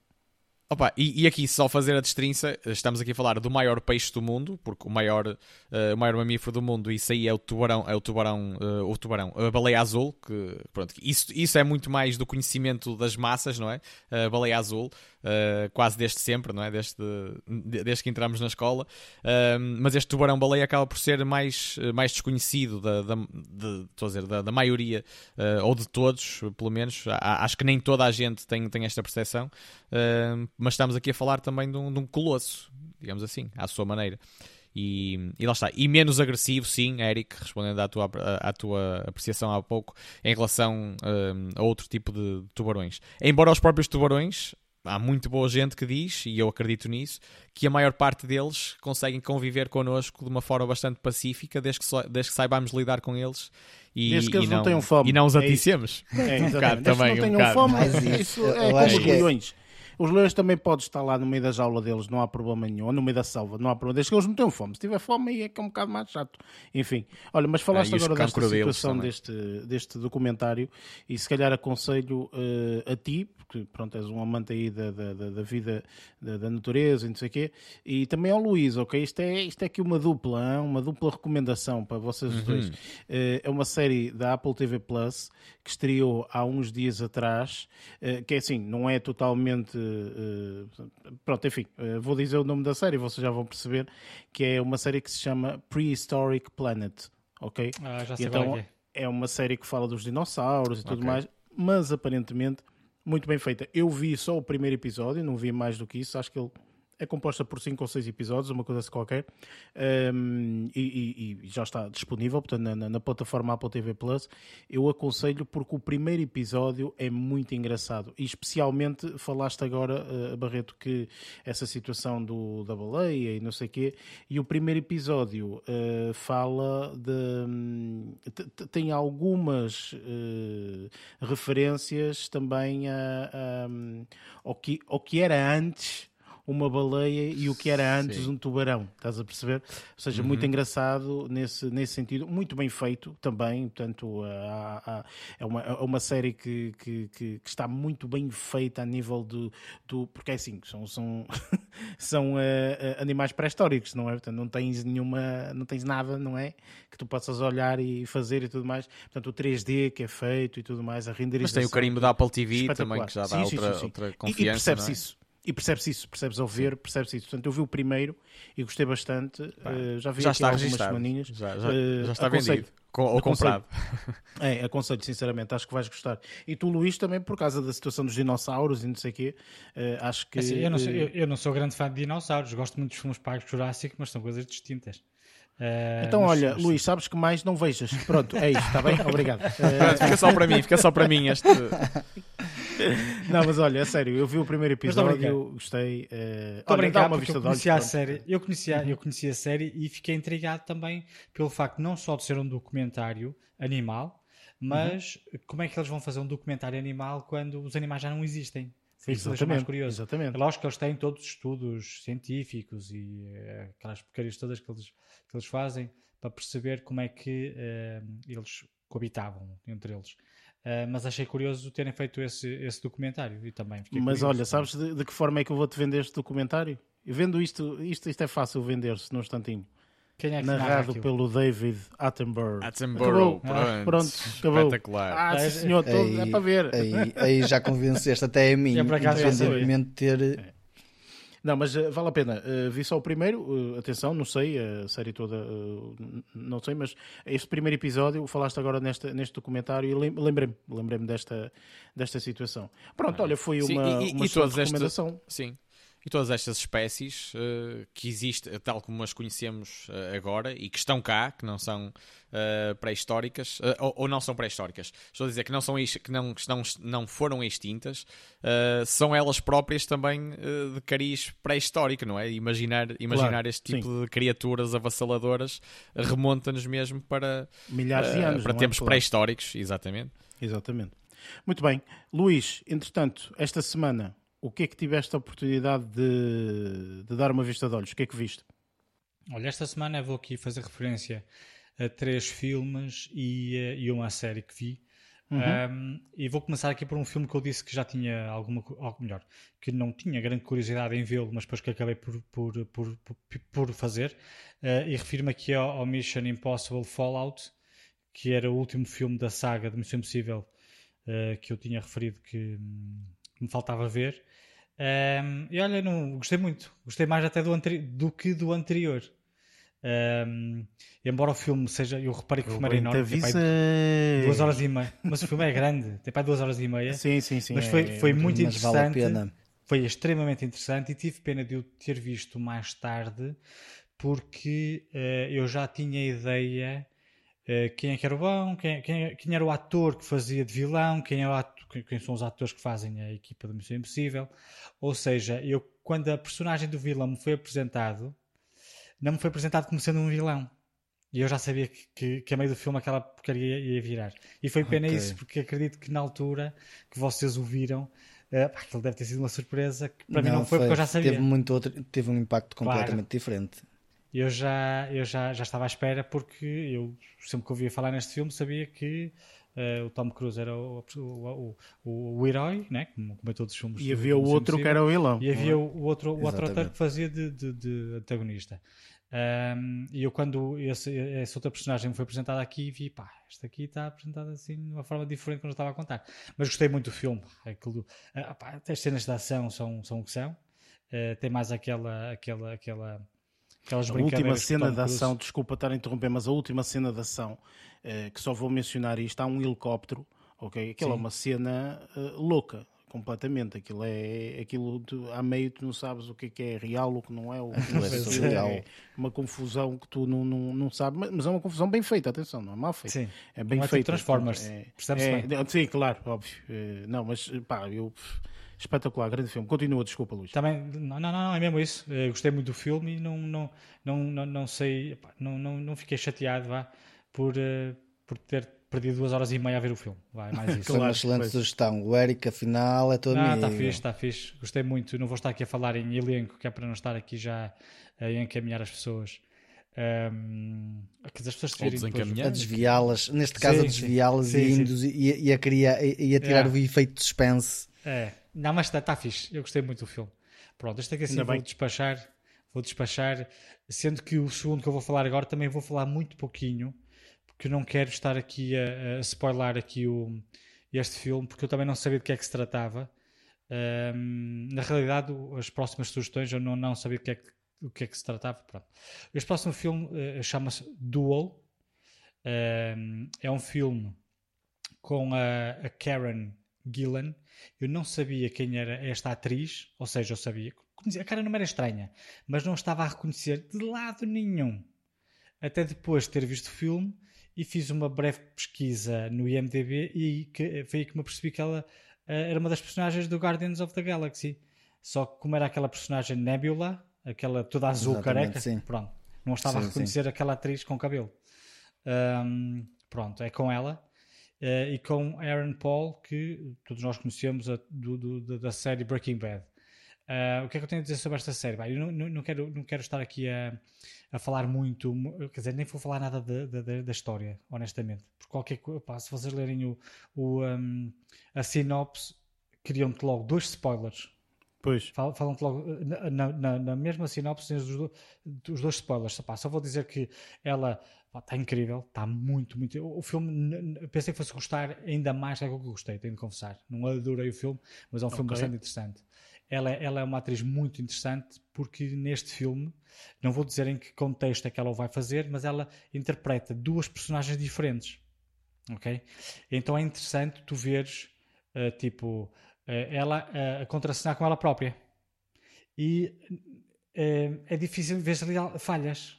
Opa, e, e, aqui, só fazer a destrinça, estamos aqui a falar do maior peixe do mundo, porque o maior, uh, o maior mamífero do mundo, isso aí é o tubarão, é o tubarão, uh, o tubarão, a baleia azul, que pronto, isso, isso é muito mais do conhecimento das massas, não é? A baleia azul, uh, quase desde sempre, não é? Desde, desde que entramos na escola. Uh, mas este tubarão-baleia acaba por ser mais, mais desconhecido da, da, de, dizer, da, da maioria, uh, ou de todos, pelo menos. Acho que nem toda a gente tem, tem esta percepção. mas estamos aqui a falar também de um, de um colosso, digamos assim, à sua maneira. E, e, lá está. E menos agressivo, sim, Eric, respondendo à tua, à tua apreciação há pouco, em relação um, a outro tipo de tubarões. Embora os próprios tubarões há muito boa gente que diz, e eu acredito nisso, que a maior parte deles conseguem conviver connosco de uma forma bastante pacífica, desde que, so, desde que saibamos lidar com eles e, desde que eles e não, não tenham fome. E não os aticemos. É, é, um bocado também. Desde que não tenham um fome, mas isso é como os leões. Os leões também podem estar lá no meio da jaula deles, não há problema nenhum. Ou no meio da selva, não há problema. Desde que eles não tenham fome. Se tiver fome, aí é que é um bocado mais chato. Enfim, olha, mas falaste ah, agora desta situação deste, deste documentário e se calhar aconselho uh, a ti, porque pronto, és um amante aí da, da, da vida, da, da, natureza e não sei o quê, e também ao Luís, ok? Isto é, isto é aqui uma dupla, hein? uma dupla recomendação para vocês uhum. dois. Uh, é uma série da Apple TV Plus que estreou há uns dias atrás, uh, que é assim, não é totalmente pronto, enfim, uh, vou dizer o nome da série, vocês já vão perceber que é uma série que se chama Prehistoric Planet, ok? Ah, já sei então é. é. uma série que fala dos dinossauros e tudo okay. mais, mas aparentemente muito bem feita. Eu vi só o primeiro episódio, não vi mais do que isso, acho que ele é composta por 5 ou 6 episódios, uma coisa assim qualquer, um, e, e, e, já está disponível, portanto, na, na, plataforma Apple TV Plus. Eu aconselho porque o primeiro episódio é muito engraçado, e especialmente falaste agora, uh, Barreto, que essa situação do, da baleia e não sei o quê, e o primeiro episódio uh, fala de. Um, tem algumas uh, referências também a, a, ao, que, ao que era antes uma baleia e o que era antes Sim. um tubarão, estás a perceber? Ou seja, uhum. muito engraçado nesse, nesse sentido, muito bem feito também, portanto, há, há, é, uma, é uma série que, que, que, que, está muito bem feita a nível do. do porque é assim, são, são, são uh, animais pré-históricos, não é? Portanto, não tens nenhuma, não tens nada, não é? Que tu possas olhar e fazer e tudo mais. Portanto, o 3D que é feito e tudo mais, a renderização. Mas tem o carimbo da Apple TV também, que já dá sim, outra, sim, sim, outra confiança. E, e percebe-se é? isso. E percebes isso, percebes ao ver, percebes isso. Portanto, eu vi o primeiro e gostei bastante. Uh, já vi já aqui está algumas semaninhas. Já, já, uh, já está aconselho. vendido. Com, ou comprado. É, aconselho, sinceramente, acho que vais gostar. E tu, Luís, também por causa da situação dos dinossauros e não sei o quê, uh, acho que. Assim, eu, não sou, eu, eu, não sou grande fã de dinossauros, gosto muito dos filmes Parque Jurássico, mas são coisas distintas. Uh, então, olha, Luís, sabes que mais não vejas. Pronto, é isto, está bem? Obrigado. Pronto, fica só para mim, fica só para mim este. Não, mas olha, é sério, eu vi o primeiro episódio, gostei. Uh, olha, dá uma vista eu conhecia a série, eu conhecia, eu conhecia a série e fiquei intrigado também pelo facto não só de ser um documentário animal, mas uhum. como é que eles vão fazer um documentário animal quando os animais já não existem? Foi isso que mais curioso. Exatamente. É lógico que eles têm todos os estudos científicos e uh, aquelas porcarias todas que eles, que eles fazem para perceber como é que uh, eles coabitavam entre eles. Uh, mas achei curioso terem feito esse, esse documentário e também Mas curioso. olha, sabes de, de, que forma é que eu vou-te vender este documentário? Eu vendo isto, isto, isto é fácil vender-se num instantinho. Quem é que Narrado pelo David Attenborough. Attenborough, pronto. Ah, pronto, acabou. Espetacular. Ah, sim, senhor, todo, aí, é para ver. Aí, aí já convenceste até a mim, é independentemente de ter... Não, mas uh, vale a pena. Uh, vi só o primeiro, uh, atenção, não sei, a série toda, não sei, mas este primeiro episódio, falaste agora nesta, neste documentário e lembrei-me lembrei desta, desta situação. Pronto, ah. olha, foi uma, sim, e, uma e recomendação. sim, e todas estas espécies uh, que existem, tal como as conhecemos uh, agora e que estão cá, que não são uh, pré-históricas, ou, ou, não são pré-históricas, estou a dizer que não, são, que não, que não, não foram extintas, são elas próprias também de cariz pré-histórico, não é? Imaginar, imaginar claro, este tipo sim. de criaturas avassaladoras remonta-nos mesmo para, milhares de anos, para é? tempos é? pré-históricos, exatamente. Exatamente. Muito bem. Luís, entretanto, esta semana o que é que tiveste a oportunidade de, de, dar uma vista de olhos? O que é que viste? Olha, esta semana vou aqui fazer referência a três filmes e, eh, e uma série que vi. Uhum. Um, e vou começar aqui por um filme que eu disse que já tinha alguma, algo melhor, que não tinha grande curiosidade em vê-lo, mas depois que acabei por, por, por, por fazer. Uh, e refiro-me aqui ao, ao, Mission Impossible Fallout, que era o último filme da saga de Missão Impossível uh, que eu tinha referido que, que me faltava ver. Um, e olha, não, gostei muito. Gostei mais até do, do que do anterior. Um, embora o filme seja, eu reparei que o filme era enorme, tem duas horas e meia, mas o filme é grande, tem para duas horas e meia. Sim, sim, sim. Mas foi, é, foi muito interessante. Vale foi extremamente interessante e tive pena de o ter visto mais tarde, porque uh, eu já tinha ideia quem é que era o bom, quem, quem, quem, era o ator que fazia de vilão, quem, é o ator, quem são os atores que fazem a equipa de Missão Impossível. Ou seja, eu quando a personagem do vilão me foi apresentado, não me foi apresentado como sendo um vilão. E eu já sabia que, que, que a meio do filme aquela porcaria ia virar. E foi pena okay. isso, porque acredito que na altura que vocês o viram, uh, aquilo deve ter sido uma surpresa que para não, mim não foi, foi, porque eu já sabia. Teve, muito outro, teve um impacto completamente claro. diferente. Eu já, eu já, já estava à espera porque eu sempre que ouvia falar neste filme sabia que Uh, o Tom Cruise era o, o, o, o herói, né? como, como é todos os filmes. E havia o outro que era o vilão. E havia o outro, o outro ator que fazia de, de, de antagonista. Um, e eu, quando esse, essa outra personagem me foi apresentada aqui, vi, pá, esta aqui está apresentada assim de uma forma diferente que eu estava a contar. Mas gostei muito do filme. Aquilo, uh, pá, as cenas de ação são, são o que são. Uh, tem mais aquela, aquela, aquela Aquelas a última cena de ação, desculpa estar a interromper, mas a última cena de ação, uh, que só vou mencionar isto, há um helicóptero, ok? Aquela Sim. é uma cena uh, louca, completamente. Aquilo é aquilo tu, a meio tu não sabes o que é, que é real, o que não é, o que não é real. É uma confusão que tu não, não, não sabes, mas é uma confusão bem feita, atenção, não é mal feita. Sim. É bem não é feita. Transformers, é, percebes é, bem? Sim, claro, óbvio. Eh, não, mas pá, eu espetacular, grande filme. Continua, desculpa, Luís. Também, não, não, não, é mesmo isso. Eu gostei muito do filme e não, não, não, não, não sei, não, não, não fiquei chateado vá, por, uh, por ter perdido duas horas e meia a ver o filme. Vai, mais isso. Foi uma excelente pois. sugestão. O Eric, afinal, é todo Está fixe, está fixe. Gostei muito. Não vou estar aqui a falar em elenco, que é para não estar aqui já a encaminhar as pessoas. Um, que as pessoas a desviá-las, neste caso sim, a desviá-las e, e, e, a criar, e a tirar é. o efeito de suspense. É, não, mas está tá fixe. Eu gostei muito do filme. Pronto, este aqui assim vou despachar. Vou despachar. Sendo que o segundo que eu vou falar agora também vou falar muito pouquinho. Porque eu não quero estar aqui a, a spoiler aqui o, este filme. Porque eu também não sabia de que é que se tratava. Um, na realidade, as próximas sugestões eu não, não sabia de que é que, que é que se tratava. Pronto. Este próximo filme uh, chama-se Duel. Um, é um filme com a, a Karen Gillan eu não sabia quem era esta atriz, ou seja, eu sabia, a cara não era estranha, mas não estava a reconhecer de lado nenhum. Até depois de ter visto o filme e fiz uma breve pesquisa no IMDb e que, foi aí que me apercebi que ela uh, era uma das personagens do Guardians of the Galaxy. Só que como era aquela personagem Nebula, aquela toda azul Exatamente, careca, sim. pronto, não estava sim, a reconhecer sim. aquela atriz com cabelo. Um, pronto, é com ela. Uh, e com Aaron Paul, que todos nós conhecemos a, do, do, da série Breaking Bad. Uh, o que é que eu tenho a dizer sobre esta série? Bem, eu não, não, não, quero, não quero estar aqui a, a falar muito, quer dizer, nem vou falar nada da, da, da história, honestamente. Por qualquer se vocês lerem o, o um, a sinopse, criam-te logo dois spoilers. Pois. Falam-te logo, na, na, na, mesma sinopse, os, os dois spoilers. Só vou dizer que ela está incrível, está muito, muito. O filme, pensei que fosse gostar ainda mais do que eu gostei, tenho de confessar. Não adorei o filme, mas é um filme bastante interessante. Ela, ela é uma atriz muito interessante porque neste filme, não vou dizer em que contexto é que ela o vai fazer, mas ela interpreta duas personagens diferentes. Ok? Então é interessante tu veres, uh, tipo, uh, ela uh, a contracenar com ela própria. E é difícil ver falhas,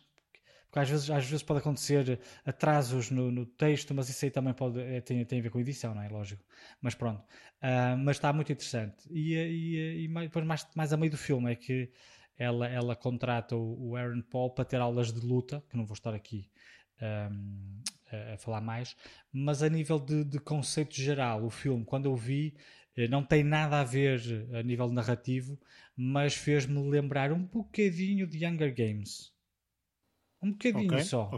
porque às vezes, às vezes pode acontecer atrasos no, no texto, mas isso aí também pode, é, tem, tem a ver com edição, não é? Lógico. Mas pronto. Uh, mas está muito interessante. E, e, e depois, mais, mais a meio do filme, é que ela, ela contrata o, o Aaron Paul para ter aulas de luta, que não vou estar aqui um, a, a, falar mais, mas a nível de, de conceito geral, o filme, quando eu vi, eh, não tem nada a ver a nível narrativo, mas fez-me lembrar um bocadinho de Younger Games. Um bocadinho okay, só.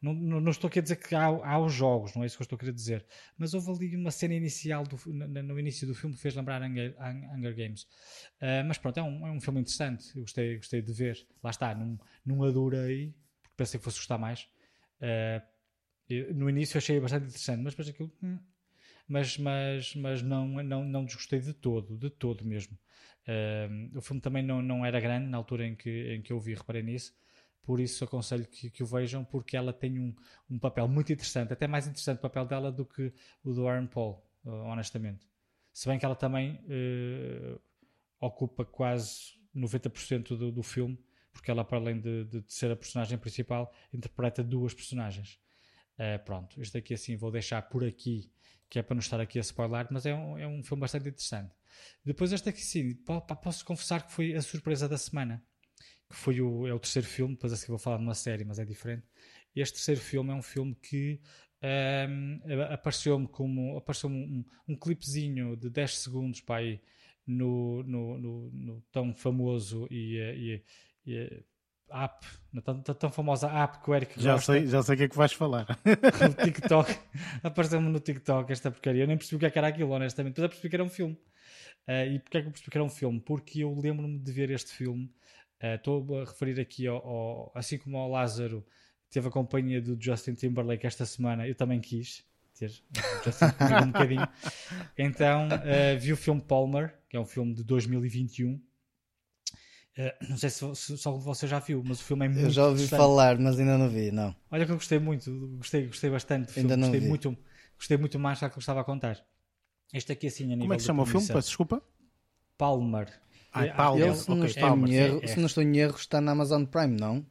Não, não, não, estou aqui a dizer que há, há os jogos, não é isso que eu estou a querer dizer. Mas houve ali uma cena inicial do, no, no início do filme que fez lembrar Hunger, Hunger Games. Uh, mas pronto, é um, é um filme interessante. Eu gostei, gostei de ver. Lá está, não, não adorei, porque pensei que fosse gostar mais. Uh, no início achei bastante interessante, mas depois aquilo. Hum, mas, mas, mas não, não, não desgostei de todo, de todo mesmo. Uh, o filme também não, não era grande na altura em que, em que eu vi, reparei nisso por isso aconselho que, que o vejam, porque ela tem um, um papel muito interessante, até mais interessante o papel dela do que o do Aaron Paul, uh, honestamente. Se bem que ela também uh, ocupa quase 90% do, do filme, porque ela, para além de, de, ser a personagem principal, interpreta duas personagens. Uh, pronto, isto aqui assim vou deixar por aqui, que é para não estar aqui a spoiler, mas é um, é um filme bastante interessante. Depois, este aqui sim, posso confessar que foi a surpresa da semana que foi o, é o terceiro filme, depois a seguir vou falar de uma série, mas é diferente. Este terceiro filme é um filme que um, apareceu-me como apareceu um, um clipezinho de 10 segundos para aí, no, no, no, no, tão famoso e, e, e app, tão, tão, famosa app que o Eric já gosta. sei Já sei o que é que vais falar. O TikTok. Apareceu-me no TikTok esta porcaria. Eu nem percebi o que, é que era aquilo, honestamente. Depois eu percebi que era um filme. Uh, e porquê é que eu percebi que era um filme? Porque eu lembro-me de ver este filme eh, estou uh, a referir aqui ao, ao, assim como ao Lázaro teve a companhia do Justin Timberlake esta semana, eu também quis ter Justin um bocadinho. Então uh, vi o filme Palmer, que é um filme de 2021. Uh, eh, não sei se, se, se algum de vocês já viu, mas o filme é muito Eu já ouvi falar, mas ainda não vi, não. Olha que eu gostei muito, gostei, gostei bastante do filme. Ainda não gostei vi. muito, gostei muito mais do que eu estava a contar. Este aqui assim a nível Como é que se chama o filme? Peço desculpa. Palmer. Ah, Palmer. se, não estou em erro, é, se não estou em erro, está na Amazon Prime, não?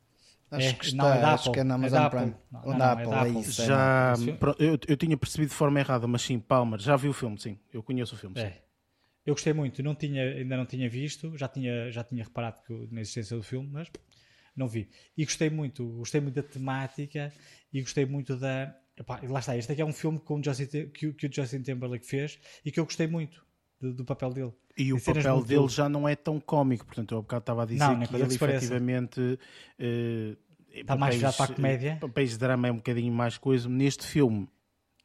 Acho é, que está, não, é acho que é na Amazon é Prime. Não, Apple, é, é isso. Já, eu, eu tinha percebido de forma errada, mas sim, Palmer, já vi o filme, sim. Eu conheço o filme, sim. Eu gostei muito, não tinha, ainda não tinha visto, já tinha, já tinha reparado que, na existência do filme, mas não vi. E gostei muito, gostei muito da temática e gostei muito da. Epá, lá está, este aqui é um filme com o Justin, que, que o Justin Timberlake fez e que eu gostei muito do, do papel dele. E o papel dele já não é tão cómico, portanto, eu há bocado estava a dizer não, que ele efetivamente. Uh, Está mais já para a comédia. Papéis de drama é um bocadinho mais coisa. Neste filme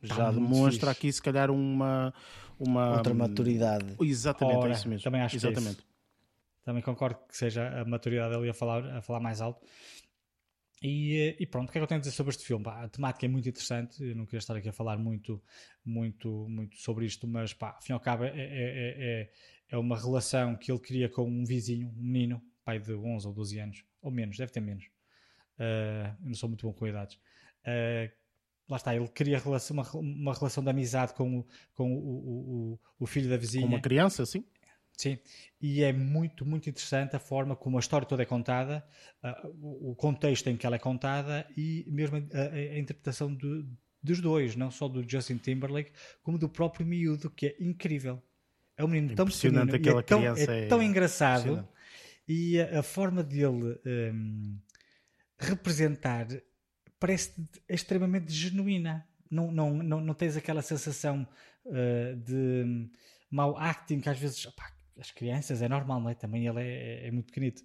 já demonstra aqui, se calhar, uma. uma Outra maturidade. Exatamente, Ora, é isso mesmo. Também acho Exatamente. Que é Também concordo que seja a maturidade ali a falar, a falar mais alto. E, e, pronto, o que é que eu tenho a dizer sobre este filme? Pá, a temática é muito interessante, eu não queria estar aqui a falar muito, muito, muito sobre isto, mas pá, ao fim e ao cabo é, é, é, é uma relação que ele cria com um vizinho, um menino, pai de 11 ou 12 anos, ou menos, deve ter menos. Uh, eu não sou muito bom com idades. Uh, lá está, ele cria relação, uma, uma relação de amizade com, o, com o, o, o, o filho da vizinha. Com uma criança, sim. Sim, e é muito, muito interessante a forma como a história toda é contada, uh, o contexto em que ela é contada e mesmo a, a, interpretação do, dos dois, não só do Justin Timberlake, como do próprio miúdo, que é incrível. É um menino tão pequenino e é tão, é, é tão engraçado e a, a, forma dele um, representar parece extremamente genuína. Não, não, não, não tens aquela sensação uh, de mau acting que às vezes as crianças, é normal, não é? Também ele é, é, muito pequenito.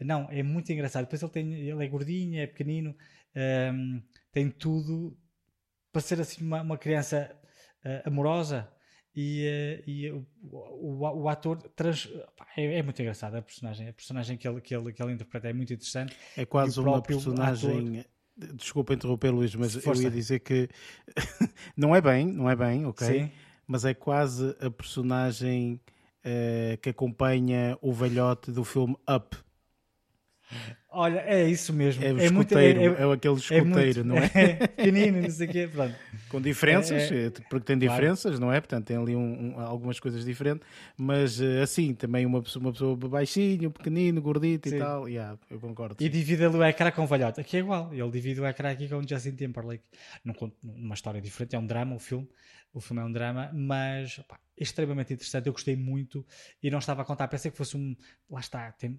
Não, é muito engraçado. Depois ele, tem, ele é gordinho, é pequenino, um, tem tudo para ser assim uma, uma criança uh, amorosa e, uh, e o, o, o, ator trans, é, é, muito engraçado a personagem a personagem que ele, que ele, que ele interpreta é muito interessante é quase uma personagem ator... desculpa interromper Luís mas Força. eu ia dizer que não é bem não é bem ok Sim. mas é quase a personagem que acompanha o velhote do filme Up Olha, é isso mesmo. É o é escoteiro, muito, é, é, é aquele escoteiro, é muito, não é? é pequenino, não sei o quê, pronto. Com diferenças, é, é. porque tem diferenças, claro. não é? Portanto, tem ali um, um, algumas coisas diferentes, mas eh, assim, também uma pessoa, uma pessoa baixinho, pequenino, gordito Sim. e tal, yeah, eu concordo. E divide o ecrã com o velhote, aqui é igual, ele divide o ecrã aqui com o Justin Timberlake, numa história diferente, é um drama, o um filme, o filme é um drama, mas pá, extremamente interessante. Eu gostei muito e não estava a contar. Pensei que fosse um. Lá está, tem,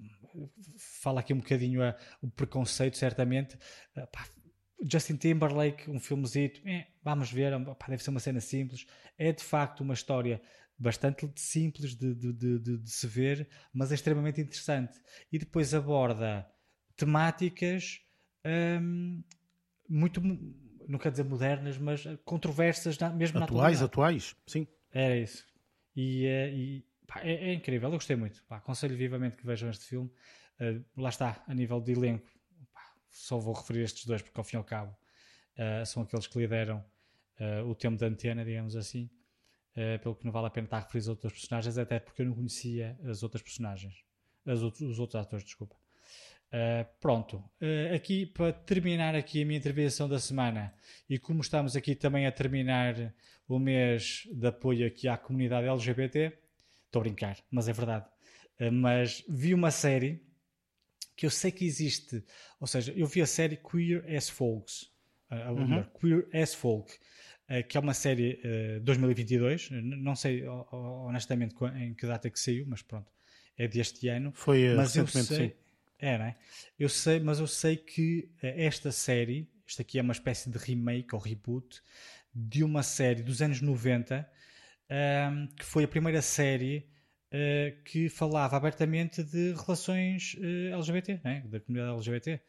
fala aqui um bocadinho o preconceito, certamente. Uh, pá, Justin Timberlake, um filmezito, eh, vamos ver, pá, deve ser uma cena simples. É de facto uma história bastante simples de, de, de, de, se ver, mas é extremamente interessante. E depois aborda temáticas hum, muito não quer dizer modernas, mas controversas na, mesmo atuais, na atuais, sim. Era isso. E, eh, e pá, é, é, incrível, eu gostei muito. Pá, aconselho vivamente que vejam este filme. Uh, lá está, a nível de elenco, só vou referir estes dois, porque ao fim e ao cabo uh, são aqueles que lideram uh, o tempo da antena, digamos assim. pelo que não vale a pena estar a referir os outros personagens, até porque eu não conhecia as outras personagens, as outros, os outros atores, desculpa. Uh, pronto, uh, aqui para terminar aqui a minha intervenção da semana e como estamos aqui também a terminar o mês de apoio aqui à comunidade LGBT, estou a brincar, mas é verdade. Uh, mas vi uma série que eu sei que existe, ou seja, eu vi a série Queer as Folks, uhum. Queer as Folk, que é uma série 2022, não sei honestamente em que data que saiu, mas pronto, é deste ano. Foi mas eu sei, sim é, não é? Eu sei, mas eu sei que eh, esta série, isto aqui é uma espécie de remake ou reboot de uma série dos anos 90, um, ehm, que foi a primeira série uh, que falava abertamente de relações uh, eh, LGBT, é? da comunidade LGBT.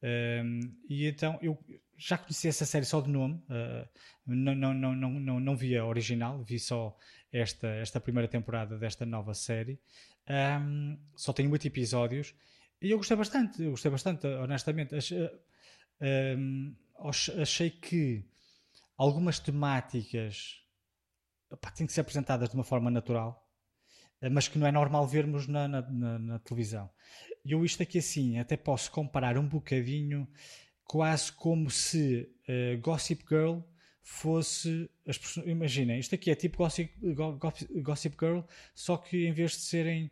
Ehm, e então eu já conhecia essa série só de nome, uh, não, não, não, não, não, vi a original, vi só esta, esta primeira temporada desta nova série. Um, ehm, só tem oito episódios e eu gostei bastante, eu gostei bastante, honestamente. Achei, um, achei que algumas temáticas opa, têm que ser apresentadas de uma forma natural, mas que não é normal vermos na, na, na, na televisão. Eu isto aqui assim, até posso comparar um bocadinho, quase como se uh, Gossip Girl fosse. As, imaginem, isto aqui é tipo Gossip, Gossip Girl, só que em vez de serem.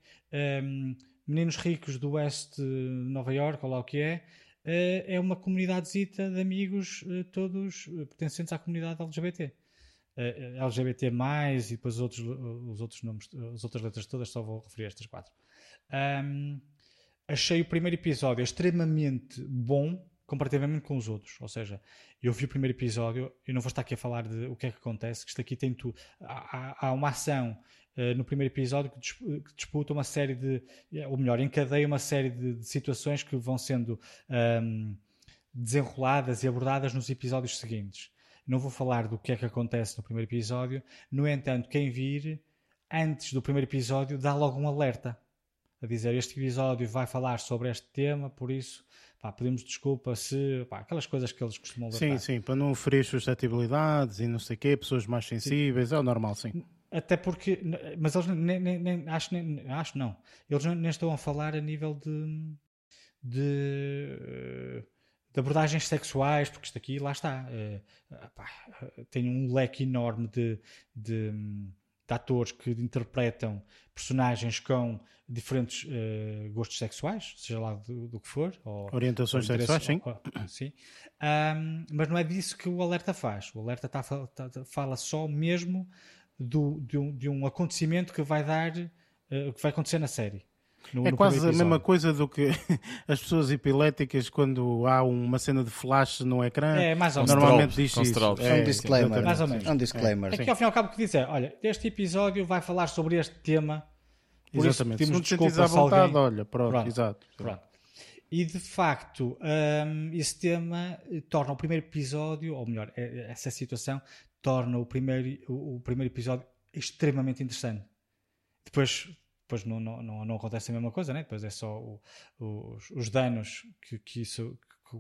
Um, meninos ricos do oeste de Nova York, ou lá o que é, eh, é uma comunidadezita de amigos eh, todos eh, pertencentes à comunidade LGBT. LGBT+, e depois os outros, os outros nomes, as outras letras todas, só vou referir estas quatro. Um, achei o primeiro episódio extremamente bom comparativamente com os outros. Ou seja, eu vi o primeiro episódio, eu não vou estar aqui a falar de o que é que acontece, que isto aqui tem tudo. Há, há, uma ação uh, no primeiro episódio que, disputa uma série de, ou melhor, encadeia uma série de, de situações que vão sendo um, desenroladas e abordadas nos episódios seguintes. Não vou falar do que é que acontece no primeiro episódio, no entanto, quem vir antes do primeiro episódio dá logo um alerta a dizer este episódio vai falar sobre este tema, por isso pá, pedimos desculpa se pá, aquelas coisas que eles costumam Sim, sim, para não ferir suscetibilidades e não sei o quê, pessoas mais sensíveis, sim. é o normal, sim. Até porque, mas eles nem, nem, nem acho, nem, acho não, eles nem estão a falar a nível de, de, de abordagens sexuais, porque isto aqui, lá está, é, pá, tem um leque enorme de, de de atores que interpretam personagens com diferentes uh, gostos sexuais, seja lá do, do que for. Ou, Orientações ou sexuais, sim. Ou, sim. Um, mas não é disso que o alerta faz. O alerta tá, tá, fala só mesmo do, de, um, de um acontecimento que vai dar, uh, que vai acontecer na série. No, é no quase a mesma coisa do que as pessoas epiléticas quando há uma cena de flash no ecrã. É, mais ou menos. Normalmente diz isso. É, é um disclaimer. Mais ou menos. É um disclaimer. É. Aqui ao fim e ao cabo que diz é, olha, este episódio vai falar sobre este tema Por Exatamente. Isso, Se não te sentires à vontade, alguém... olha, pronto, pronto, exato. Pronto. E de facto, um, esse tema torna o primeiro episódio, ou melhor, é, é, essa situação torna o primeiro, o, o primeiro episódio extremamente interessante. Depois, depois não, não, não, não, acontece a mesma coisa, né? depois é só o, os, os, danos que, que isso que,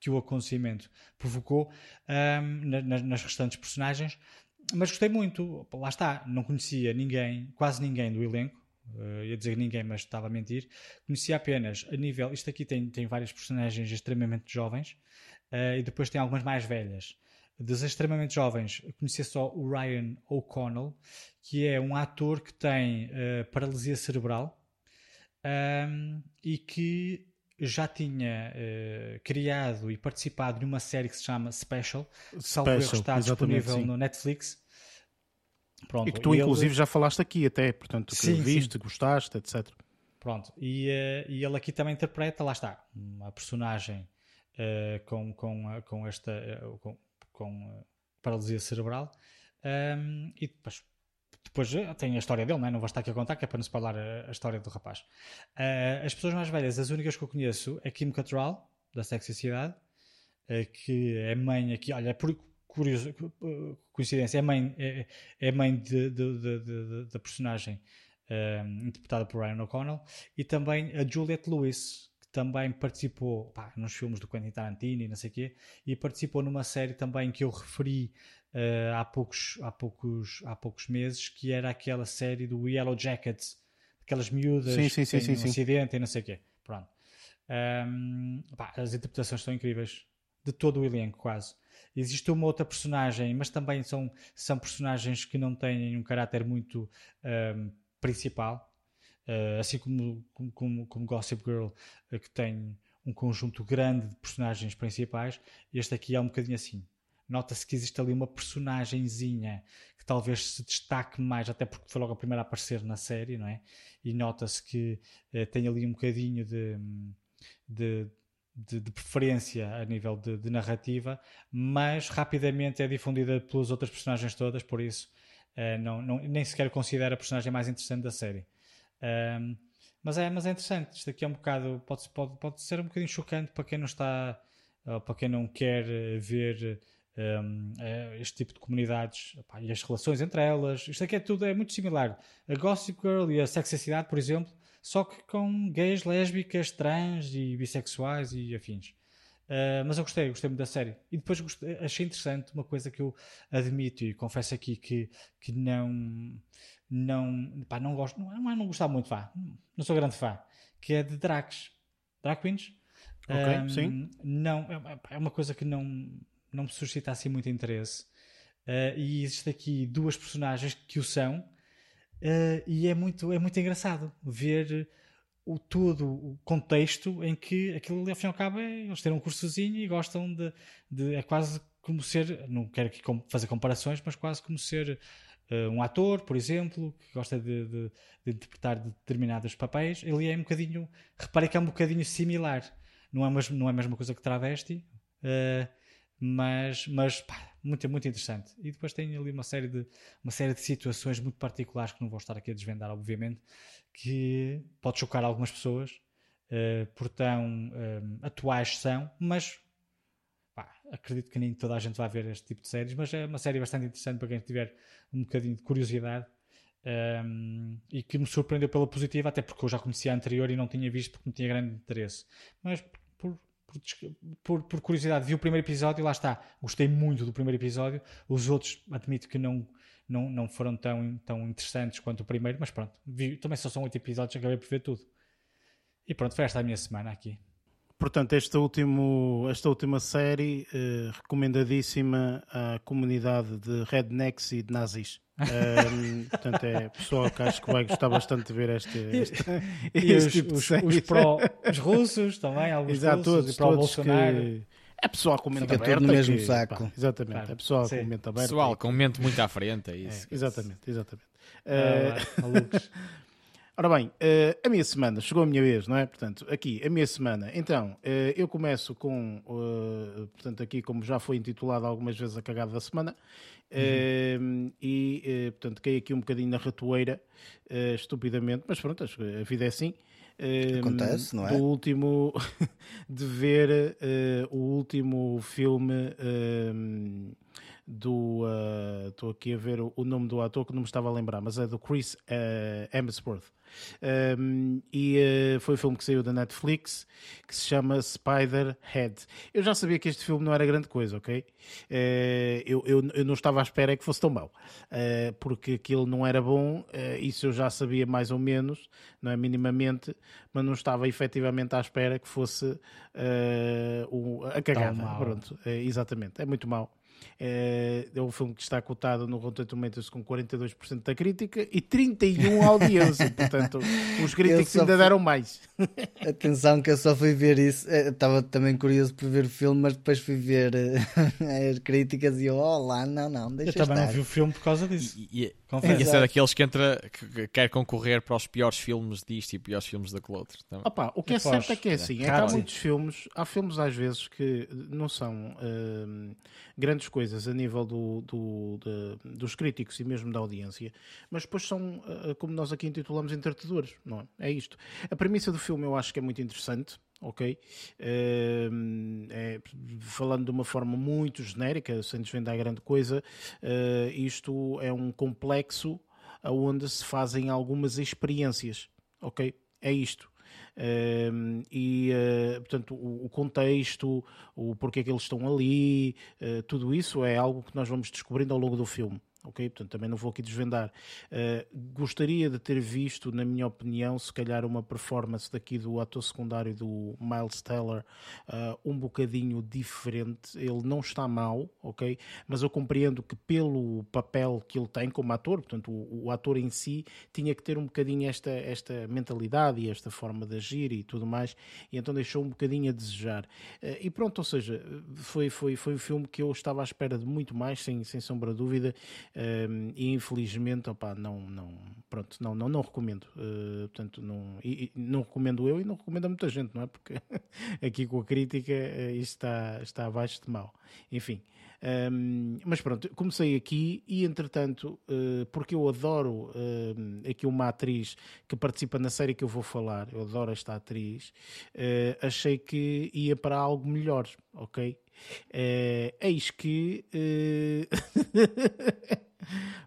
que, o acontecimento provocou um, nas, nas restantes personagens. Mas gostei muito, lá está, não conhecia ninguém, quase ninguém do elenco, uh, ia dizer ninguém, mas estava a mentir. Conhecia apenas a nível. Isto aqui tem, tem vários personagens extremamente jovens uh, e depois tem algumas mais velhas. Das extremamente jovens, conhecia só o Ryan O'Connell, que é um ator que tem uh, paralisia cerebral um, e que já tinha uh, criado e participado de uma série que se chama Special, salvo erro está disponível sim. no Netflix. Pronto, e que tu, e inclusive, ele... já falaste aqui até, portanto, que sim, viste, sim. gostaste, etc. Pronto, e, uh, e ele aqui também interpreta, lá está, uma personagem uh, com, com, com esta com, com paralisia cerebral um, e depois depois eh, tem a história dele, não, é? não vou estar aqui a contar, que é para nos falar a, a história do rapaz. Uh, as pessoas mais velhas, as únicas que eu conheço é Kim Cattrall, da Sexy Cidade, uh, que é mãe aqui, olha, é por curioso, coincidência, é mãe, é, é mãe da personagem uh, interpretada por Ryan O'Connell, e também a Juliette Lewis, também participou pá, nos filmes do Quentin Tarantino e não sei o quê, e participou numa série também que eu referi uh, há, poucos, há, poucos, há poucos meses, que era aquela série do Yellow Jackets, aquelas miúdas sim, sim, que sim, sim, um acidente e não sei o quê. Pronto. Um, pá, as interpretações estão incríveis. De todo o elenco, quase. Existe uma outra personagem, mas também são, são personagens que não têm um caráter muito um, principal. Uh, assim como, como, como Gossip Girl, uh, que tem um conjunto grande de personagens principais, este aqui é um bocadinho assim nota-se que existe ali uma personagemzinha que talvez se destaque mais, até porque foi logo a primeira a aparecer na série, não é? E nota-se que eh, tem ali um bocadinho de, de, de, de preferência a nível de, de, narrativa, mas rapidamente é difundida pelas outras personagens todas, por isso eh, não, não, nem sequer considero a personagem mais interessante da série. Um, mas, é, mas é interessante, isto aqui é um bocado, pode, pode, pode ser um bocadinho chocante para quem não está, para quem não quer ver um, é este tipo de comunidades e as relações entre elas. Isto aqui é tudo é muito similar. A Gossip Girl e a Sexacidade, por exemplo, só que com gays, lésbicas, trans e bissexuais e afins. Uh, mas eu gostei, gostei muito da série. E depois gostei, achei interessante uma coisa que eu admito e confesso aqui que, que não não, pá, não gosto, não, não gostar muito, vá, não sou grande fã, que é de Dracs, Drag Queens. Ok, um, sim. Não, é, é uma coisa que não, não me suscita assim muito interesse. Uh, e existe aqui duas personagens que o são, uh, e é muito, é muito engraçado ver o todo o contexto em que aquilo ali, ao fim e ao cabo, é, eles têm um cursozinho e gostam de, de, É quase como ser. Não quero aqui fazer comparações, mas quase como ser uh, um ator, por exemplo, que gosta de, de, de, interpretar determinados papéis. Ele é um bocadinho. Reparei que é um bocadinho similar. Não é, mesmo, não é a mesma coisa que travesti. Uh, mas, mas pá, muito, muito interessante. E depois tem ali uma série, de, uma série de situações muito particulares que não vou estar aqui a desvendar, obviamente, que pode chocar algumas pessoas, uh, por tão um, atuais são, mas pá, acredito que nem toda a gente vai ver este tipo de séries, mas é uma série bastante interessante para quem tiver um bocadinho de curiosidade. Um, e que me surpreendeu pela positiva, até porque eu já conhecia a anterior e não tinha visto porque não tinha grande interesse. Mas por por, por, curiosidade, vi o primeiro episódio e lá está. Gostei muito do primeiro episódio. Os outros, admito que não, não, não foram tão, tão interessantes quanto o primeiro, mas pronto. Vi, também só são oito episódios, acabei por ver tudo. E pronto, foi esta a minha semana aqui. Portanto, esta, último, esta última série eh, recomendadíssima à comunidade de rednecks e de nazis. Um, portanto, é pessoal que acho que vai gostar bastante de ver este, este, e este os, tipo os, os, pró, os russos também, alguns Exato, russos, todos, e pró Bolsonaro. Que... É pessoal com mente Fica aberta. no mesmo que, saco. Pá, exatamente, claro. é pessoal Sim. com mente aberta. Pessoal com mente muito à frente, é isso. É, exatamente, exatamente. Ah, uh... Ora bem, uh, a minha semana, chegou a minha vez, não é? Portanto, aqui, a minha semana. Então, uh, eu começo com, uh, portanto, aqui, como já foi intitulado algumas vezes, a cagada da semana. Uhum. e, portanto, caí aqui um bocadinho na ratoeira, estupidamente, mas pronto, a vida é assim. Acontece, não é? Do último, de ver o último filme do. Estou uh, aqui a ver o, o, nome do ator que não me estava a lembrar, mas é do Chris uh, Hemsworth. Um, e uh, foi um filme que saiu da Netflix que se chama Spider-Head. Eu já sabia que este filme não era grande coisa, ok? Uh, eu, eu, eu, não estava à espera que fosse tão mau, uh, porque aquilo não era bom, isso eu já sabia mais ou menos, não é minimamente, mas não estava efetivamente à espera que fosse o, a cagada. Pronto, exatamente, é muito mau. É, é um filme que está cotado no Rotten Tomatoes com 42% da crítica e 31% a audiência. Portanto, os críticos ainda fui... deram mais. Atenção que eu só fui ver isso. Eu estava também curioso por ver o filme, mas depois fui ver uh, as críticas e eu, olá, não, não, deixa Eu também estar. não vi o filme por causa disso. E, e, e esse é daqueles que entra, que quer concorrer para os piores filmes disto e piores filmes daquele outro. Opa, o que é certo é que é assim, é que há muitos filmes, há filmes às vezes que não são uh, grandes coisas a nível do, do, de, dos críticos e mesmo da audiência, mas depois são, uh, como nós aqui intitulamos, entretedores, não é? É isto. A premissa do filme eu acho que é muito interessante, ok? Uh, é, falando de uma forma muito genérica, sem desvendar grande coisa, uh, isto é um complexo onde se fazem algumas experiências, ok? É isto. Uh, e uh, portanto o, o, contexto, o porquê que eles estão ali, uh, tudo isso é algo que nós vamos descobrindo ao longo do filme ok? Portanto, também não vou aqui desvendar. Uh, gostaria de ter visto, na minha opinião, se calhar uma performance daqui do ator secundário do Miles Teller uh, um bocadinho diferente. Ele não está mal, ok? Mas eu compreendo que pelo papel que ele tem como ator, portanto, o, o ator em si tinha que ter um bocadinho esta, esta mentalidade e esta forma de agir e tudo mais, e então deixou um bocadinho a desejar. Uh, e pronto, ou seja, foi, foi, foi um filme que eu estava à espera de muito mais, sem, sem sombra de dúvida. E infelizmente, opa, não, não, pronto, não, não, não recomendo. Uh, portanto, não, e, não recomendo eu e não recomendo a muita gente, não é? Porque aqui com a crítica uh, isto está, está abaixo de mal. Enfim. Um, mas pronto, comecei aqui e entretanto, uh, porque eu adoro uh, aqui uma atriz que participa na série que eu vou falar, eu adoro esta atriz, uh, achei que ia para algo melhor, ok? Eis que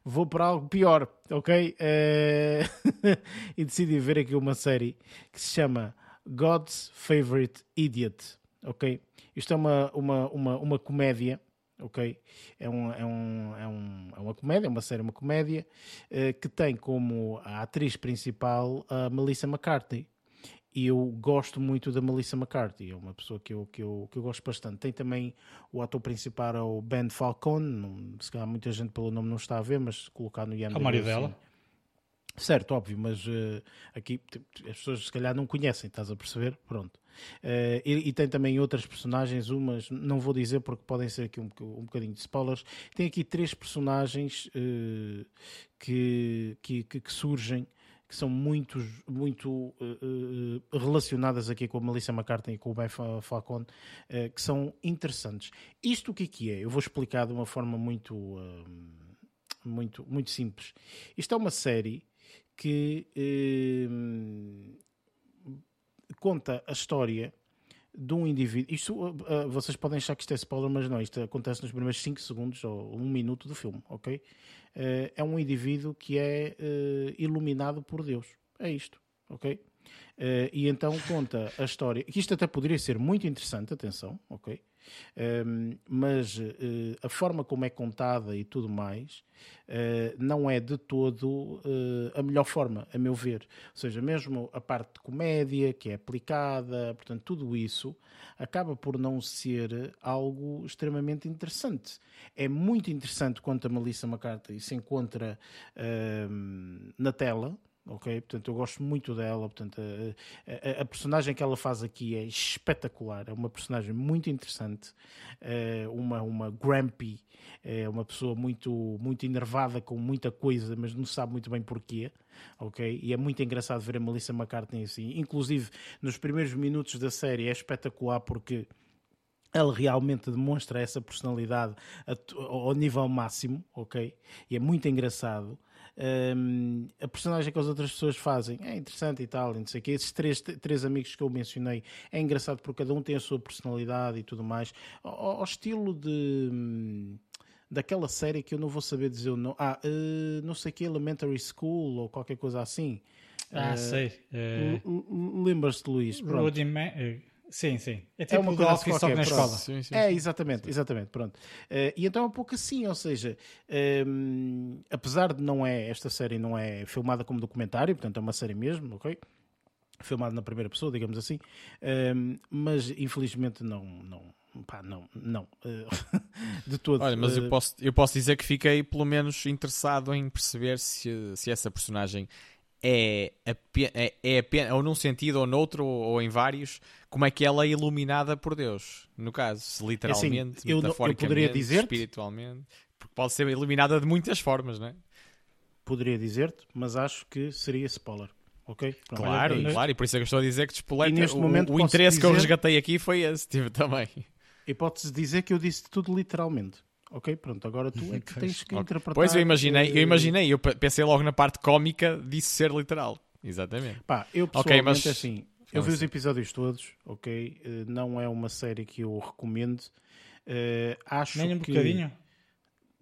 vou para algo pior, ok? Uh... e decidi ver aqui uma série que se chama God's Favorite Idiot, ok? Isto é uma, uma, uma, uma comédia, ok? É, um, é, um, é, um, é uma comédia, é uma série, uma comédia uh, que tem como a atriz principal a Melissa McCarthy e eu gosto muito da Melissa McCarthy, é uma pessoa que eu, que eu, que eu gosto bastante. Tem também o ator principal, é o Ben Falcone, se calhar muita gente pelo nome não está a ver, mas colocar no IMDb... É o marido dela. Certo, óbvio, mas uh, aqui as pessoas se calhar não conhecem, estás a perceber? Pronto. Uh, e, e, tem também outras personagens, umas, não vou dizer porque podem ser aqui um, um bocadinho de spoilers. Tem aqui três personagens uh, que, que, que surgem que são muito, muito uh, uh, relacionadas aqui com a Melissa McCarthy e com o Ben Falcone, uh, que são interessantes. Isto o que é que é? Eu vou explicar de uma forma muito, muito, muito simples. Isto é uma série que conta a história de um indivíduo. Isto, uh, vocês podem achar que isto é spoiler, mas não, isto acontece nos primeiros 5 segundos ou 1 um minuto do filme, ok? Uh, é um indivíduo que é uh, iluminado por Deus. É isto, ok? E então conta a história. Isto até poderia ser muito interessante, atenção, ok? Um, mas uh, a forma como é contada e tudo mais uh, não é de todo uh, a melhor forma, a meu ver. Ou seja, mesmo a parte de comédia que é aplicada, portanto, tudo isso acaba por não ser algo extremamente interessante. É muito interessante quando a Melissa McCarthy se encontra na tela, ok? Portanto, eu gosto muito dela. Portanto, a, a, a, personagem que ela faz aqui é espetacular. É uma personagem muito interessante. É uma, uma grumpy, é uma pessoa muito, muito enervada com muita coisa, mas não sabe muito bem porquê, ok? E é muito engraçado ver a Melissa McCartney assim. Inclusive, nos primeiros minutos da série é espetacular porque ela realmente demonstra essa personalidade ao nível máximo, ok? E é muito engraçado. Um, a personagem que as outras pessoas fazem é interessante e tal, não sei o quê. Esses três, três amigos que eu mencionei é engraçado porque cada um tem a sua personalidade e tudo mais. Ao, ao estilo de. Hum, daquela série que eu não vou saber dizer o nome. Ah, uh, não sei que, Elementary School ou qualquer coisa assim. Ah, uh, sei. Uh... Lembras-te, Luís? Pronto. Sim, sim. É, é tipo é uma coisa Office só na escola. Sim, sim, é, exatamente, exatamente, pronto. Uh, e então é um pouco assim, ou seja, um, ehm, apesar de não é, esta série não é filmada como documentário, portanto é uma série mesmo, ok? Filmada na primeira pessoa, digamos assim, um, ehm, mas infelizmente não, não, pá, não, não, uh, de todo. Olha, mas eu, posso, eu posso dizer que fiquei pelo menos interessado em perceber se, se essa personagem é, é, é apenas, ou num sentido ou noutro, ou, em vários, como é que ela é iluminada por Deus, no caso, se literalmente, assim, eu, metaforicamente, eu poderia dizer espiritualmente, porque pode ser iluminada de muitas formas, não é? Poderia dizer-te, mas acho que seria spoiler. Ok? Pronto, claro, é claro, e por isso é que eu estou a dizer que despoleta, o, momento o interesse dizer... que eu resgatei aqui foi esse, tive também. E pode-se dizer que eu disse tudo literalmente. Ok, pronto, agora tu é que tens que okay. interpretar. Pois eu imaginei, eu imaginei, eu pensei logo na parte cómica disso ser literal. Exatamente. Pá, eu pessoalmente okay, mas... assim, eu vi os episódios todos, ok? Eh, não é uma série que eu recomendo. Uh, acho Nem um que... bocadinho?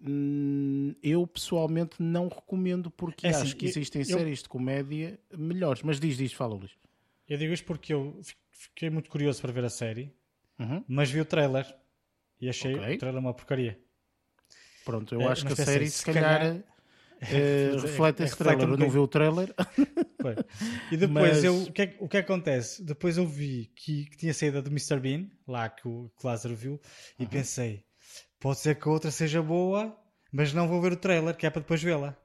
Hum, eu pessoalmente não recomendo porque é acho assim, que existem eu, séries de comédia melhores. Mas diz, diz, fala, Luís. Eu digo isto porque eu fiquei muito curioso para ver a série, uhum. mas vi o trailer e achei okay. o trailer uma porcaria. Pronto, eu é, acho que a série, se calhar, calhar é, reflete esse trailer. Um eu não vi o trailer. e depois, Mas... eu, o, que é, o que acontece? Depois eu vi que, que tinha saído do Mr. Bean, lá que o, que Lázaro viu, e uhum. pensei: pode ser que a outra seja boa, mas não vou ver o trailer, que é para depois vê-la.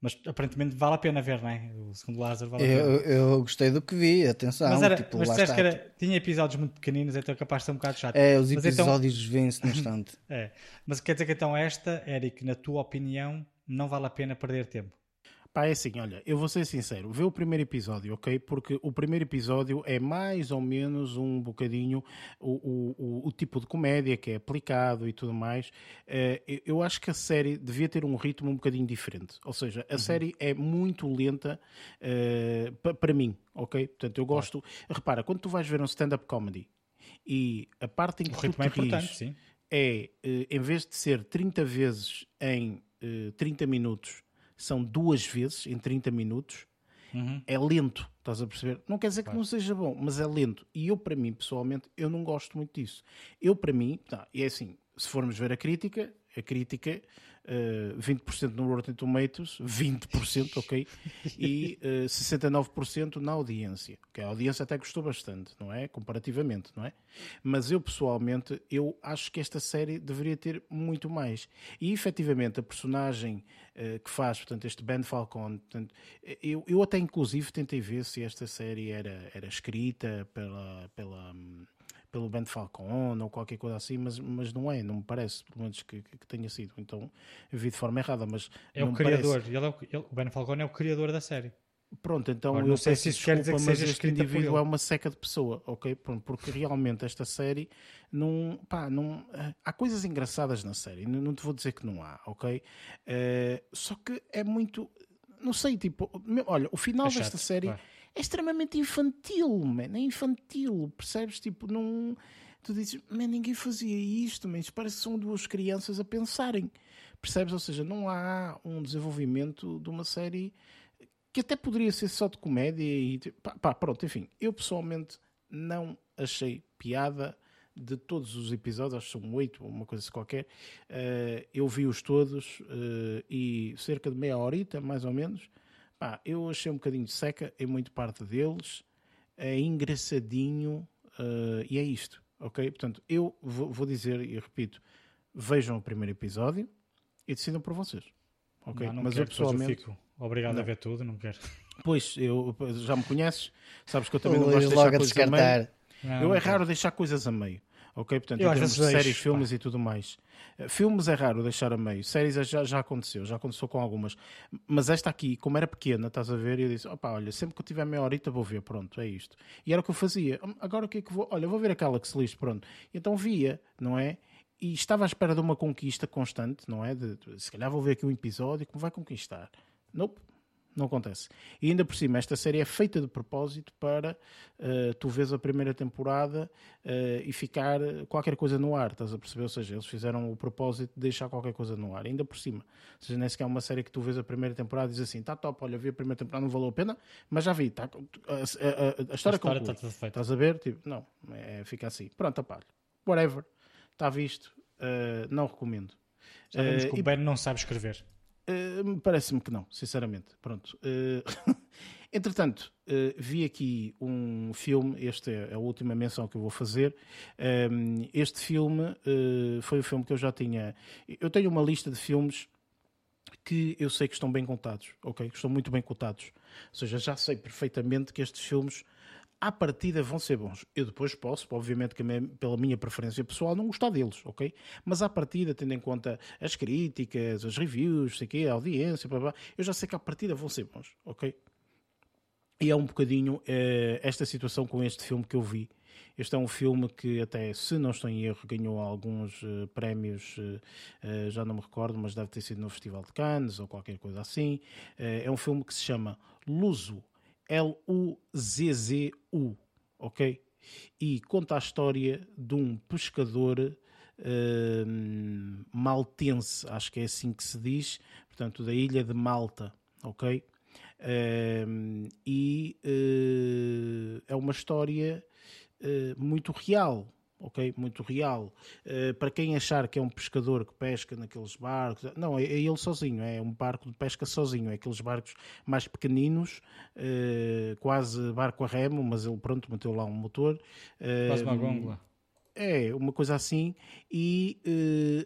Mas aparentemente vale a pena ver, não é? O segundo Lázaro vale eu, a pena. Eu gostei do que vi, atenção. Mas, era, tipo, mas disseste que era, tinha episódios muito pequeninos, então é capaz de ser um bocado chato. É, os então- episódios então... vêm-se no instante. é. Mas quer dizer que então esta, Eric, na tua opinião, não vale a pena perder tempo? Pá, é assim, olha, eu vou ser sincero, vê o primeiro episódio, ok? Porque o primeiro episódio é mais ou menos um bocadinho o, o, o tipo de comédia que é aplicado e tudo mais. Uh, eu acho que a série devia ter um ritmo um bocadinho diferente. Ou seja, a uhum. série é muito lenta uh, para mim, ok? Portanto, eu gosto. Repara, quando tu vais ver um stand-up comedy e a parte em que o tu é sim. é, uh, em vez de ser 30 vezes em 30 minutos são duas vezes em 30 minutos. Uhum. É lento, estás a perceber? Não quer dizer que não seja bom, mas é lento. E eu, para mim, pessoalmente, eu não gosto muito disso. Eu, para mim, tá, é assim, se formos ver a crítica, a crítica uh, eh, 20% no Rotten Tomatoes, 20%, ok? E uh, eh, 69% na audiência. Que a audiência até gostou bastante, não é? Comparativamente, não é? Mas eu pessoalmente, eu acho que esta série deveria ter muito mais. E efetivamente a personagem uh, que faz, portanto, este Ben Falcon, portanto, eu, eu até inclusive tentei ver se esta série era, era escrita pela, pela um, pelo Ben Falcon ou qualquer coisa assim, mas, mas não é, não me parece, pelo menos que, que tenha sido. Então eu vi de forma errada, mas. É o criador, ele é o, ele, o Ben Falcon é o criador da série. Pronto, então Agora, eu não sei se isso quer dizer que mas este indivíduo é uma seca de pessoa, ok? Porque realmente esta série não, pá, não há coisas engraçadas na série, não te vou dizer que não há, ok? Uh, só que é muito, não sei, tipo, olha, o final é chato, desta série claro é extremamente infantil, man. É infantil, percebes? Tipo, não. Tu dizes, man, ninguém fazia isto, mas parece que são duas crianças a pensarem, percebes? Ou seja, não há um desenvolvimento de uma série que até poderia ser só de comédia e. Pá, pá pronto, enfim. Eu pessoalmente não achei piada de todos os episódios, acho que são oito, uma coisa qualquer, uh, eu vi-os todos uh, e cerca de meia horita, mais ou menos, Pá, eu achei um bocadinho seca em muito parte deles, é engraçadinho uh, e é isto, ok? Portanto, eu vou, vou, dizer e repito, vejam o primeiro episódio e decidam por vocês, ok? Não, não Mas eu pessoalmente... Eu fico, obrigado não. a ver tudo, não quero. Pois, eu, já me conheces, sabes que eu também não gosto de deixar coisas a meio. Não, eu é raro deixar coisas a meio. Ok? Portanto, eu em termos de séries, deixo, filmes pá. e tudo mais. Eh, filmes é raro deixar a meio. Séries é, já, já aconteceu, já aconteceu com algumas. Mas esta aqui, como era pequena, estás a ver, eu disse: opa, olha, sempre que eu tiver meia horita vou ver, pronto, é isto. E era o que eu fazia. Hum, agora o que é que vou? Olha, vou ver aquela que se lixe, pronto. Então via, não é? E estava à espera de uma conquista constante, não é? De, de, se calhar vou ver aqui um episódio que me vai conquistar. Nope não acontece. E ainda por cima, esta série é feita de propósito para uh, tu vês a primeira temporada uh, e ficar qualquer coisa no ar, estás a perceber? Ou seja, eles fizeram o propósito de deixar qualquer coisa no ar, ainda por cima. Ou seja, nem sequer é uma série que tu vês a primeira temporada e diz assim, tá top, olha, vi a primeira temporada, não valeu a pena, mas já vi, tá, a, a, a, a história, a história está Estás a ver? Tipo, não, é, fica assim. Pronto, apá, whatever, está visto, uh, não recomendo. Sabemos que o Ben não sabe escrever. Uh, Parece-me que não, sinceramente. Pronto. Uh, entretanto, uh, vi aqui um filme, esta é a última menção que eu vou fazer. este filme foi um filme que eu já tinha. Eu tenho uma lista de filmes que eu sei que estão bem contados, ok? Que estão muito bem contados. Ou seja, já sei perfeitamente que estes filmes à partida vão ser bons. Eu depois posso, obviamente, que pela minha preferência pessoal, não gostar deles, ok? Mas à partida, tendo em conta as críticas, as reviews, sei quê, a audiência, blá, blá, eu já sei que à partida vão ser bons, ok? E é um bocadinho eh, esta situação com este filme que eu vi. Este é um filme que até, se não estou em erro, ganhou alguns uh, prémios, uh, uh, já não me recordo, mas deve ter sido no Festival de Cannes ou qualquer coisa assim. é um filme que se chama Luso, L-U-Z-Z-U, ok? E conta a história de um pescador uh, maltense, acho que é assim que se diz, portanto, da ilha de Malta, ok? Uh, e uh, é uma história eh, muito real, ok? Muito real. Uh, para quem achar que é um pescador que pesca naqueles barcos, não, é, é, ele sozinho, é um barco de pesca sozinho, é aqueles barcos mais pequeninos, uh, quase barco a remo, mas ele pronto meteu lá um motor. Uh, quase uma gonga. É, uma coisa assim, e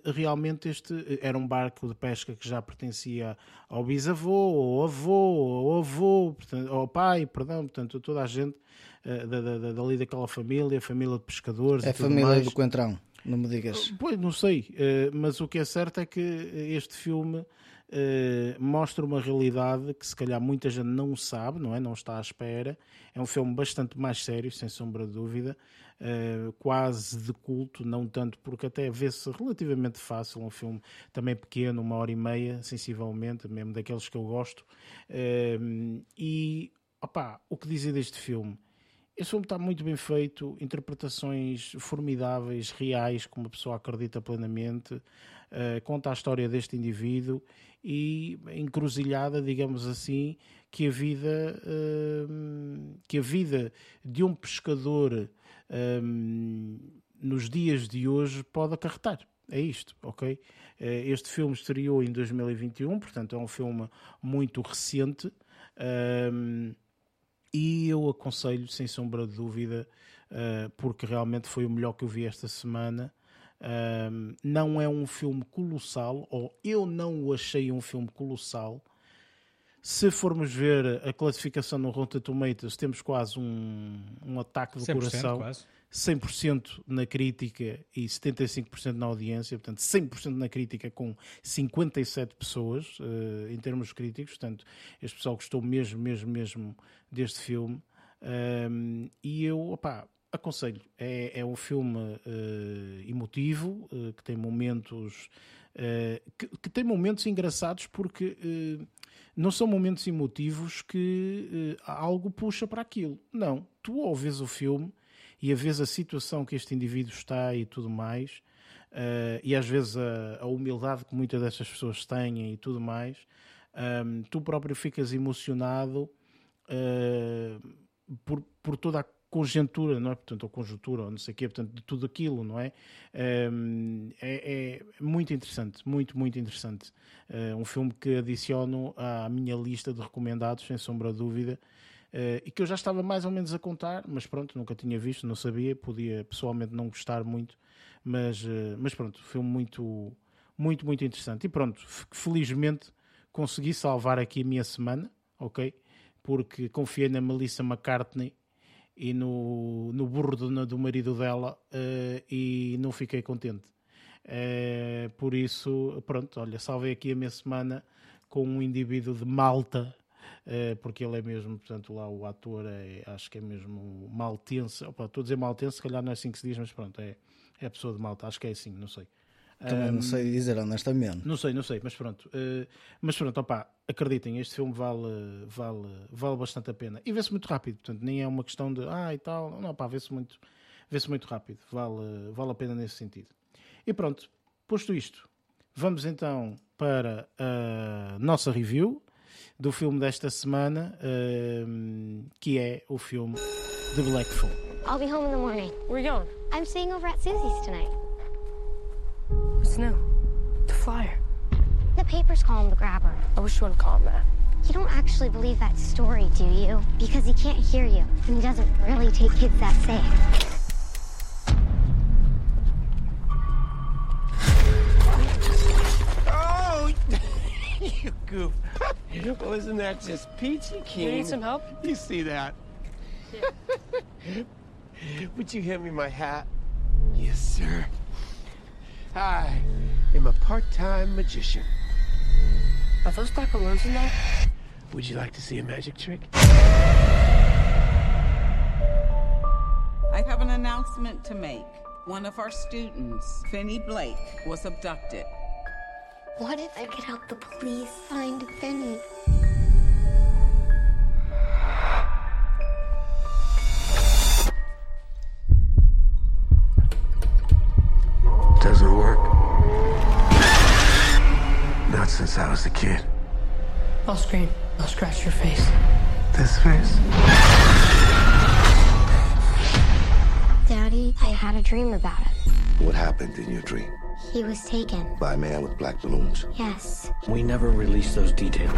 uh, realmente este era um barco de pesca que já pertencia ao bisavô, ao avô, ao avô, portanto, ao pai, perdão, portanto, toda a gente da, da, dali daquela família, família de pescadores. É a família mais. do Coentrão, não me digas. Uh, pois, não sei, mas o que é certo é que este filme mostra uma realidade que se calhar muita gente não sabe, não é? Não está à espera. É um filme bastante mais sério, sem sombra de dúvida, quase de culto, não tanto porque até vê-se relativamente fácil, um filme também pequeno, uma hora e meia, sensivelmente, mesmo daqueles que eu gosto. E, opá, o que dizer deste filme? Este filme está muito bem feito, interpretações formidáveis, reais, como a pessoa acredita plenamente, uh, conta a história deste indivíduo e encruzilhada, digamos assim, que a vida, uh, que a vida de um pescador uh, nos dias de hoje pode acarretar. É isto, ok? Este filme estreou em 2021, portanto é um filme muito recente. E eu aconselho, sem sombra de dúvida, uh, porque realmente foi o melhor que eu vi esta semana. Uh, não é um filme colossal, ou eu não o achei um filme colossal. Se formos ver a classificação no Rotten Tomatoes, temos quase um, um ataque do coração. Quase. 100% na crítica e 75% na audiência, portanto 100% na crítica com 57 pessoas uh, em termos críticos, portanto este pessoal gostou mesmo, mesmo, mesmo deste filme. Um, e eu, opá, aconselho, é, é um filme uh, emotivo, uh, que tem momentos que, que, tem momentos engraçados porque não são momentos emotivos que algo puxa para aquilo, não, tu ouves o filme e a vez a situação que este indivíduo está e tudo mais, uh, e às vezes a, a, humildade que muitas dessas pessoas têm e tudo mais, um, ehm, tu próprio ficas emocionado uh, por, por toda a conjuntura, não é? Portanto, ou conjuntura, ou não sei o quê, portanto, de tudo aquilo, não é? Um, ehm, é, é, muito interessante, muito, muito interessante. Uh, um filme que adiciono à minha lista de recomendados, sem sombra de dúvida, e que eu já estava mais ou menos a contar, mas pronto, nunca tinha visto, não sabia, podia pessoalmente não gostar muito, mas, uh, mas pronto, foi muito, muito, muito interessante. E pronto, felizmente consegui salvar aqui a minha semana, ok? Porque confiei na Melissa McCartney e no, no burro do, do marido dela uh, e não fiquei contente. Por isso, pronto, olha, salvei aqui a minha semana com um indivíduo de Malta, porque ele é mesmo, portanto, lá o ator é, acho que é mesmo maltense. Opa, estou a dizer maltense, se calhar não é assim que se diz, mas pronto, é, é pessoa de Malta, acho que é assim, não sei. Também um, não sei dizer honestamente. Não sei, não sei, mas pronto. Uh, mas pronto, opá, acreditem, este filme vale, vale, vale bastante a pena. E vê-se muito rápido, portanto, nem é uma questão de ah e tal. Não, pá, vê-se muito, vê-se muito rápido. Vale, vale a pena nesse sentido. E pronto, posto isto, vamos então para a nossa review do filme desta semana, uh, que é o filme The Black Phone. I'll be home in the morning. Where are you going? I'm staying over at Susie's tonight. What's new? The flyer. The papers call him the grabber. I wish you wouldn't call him that. You don't actually believe that story, do you? Because he can't hear you, and he doesn't really take kids that safe. Oh, you goof. Well, isn't that just peachy keen? You need some help? You see that? Would you hand me my hat? Yes, sir. I am a part-time magician. Are those black balloons in there? Would you like to see a magic trick? I have an announcement to make. One of our students, Finney Blake, was abducted. What if I could help the police find Finney? Doesn't work. Not since I was a kid. I'll scream. I'll scratch your face. This face? Daddy, I had a dream about it. What happened in your dream? He was taken. By a man with black balloons? Yes. We never released those details.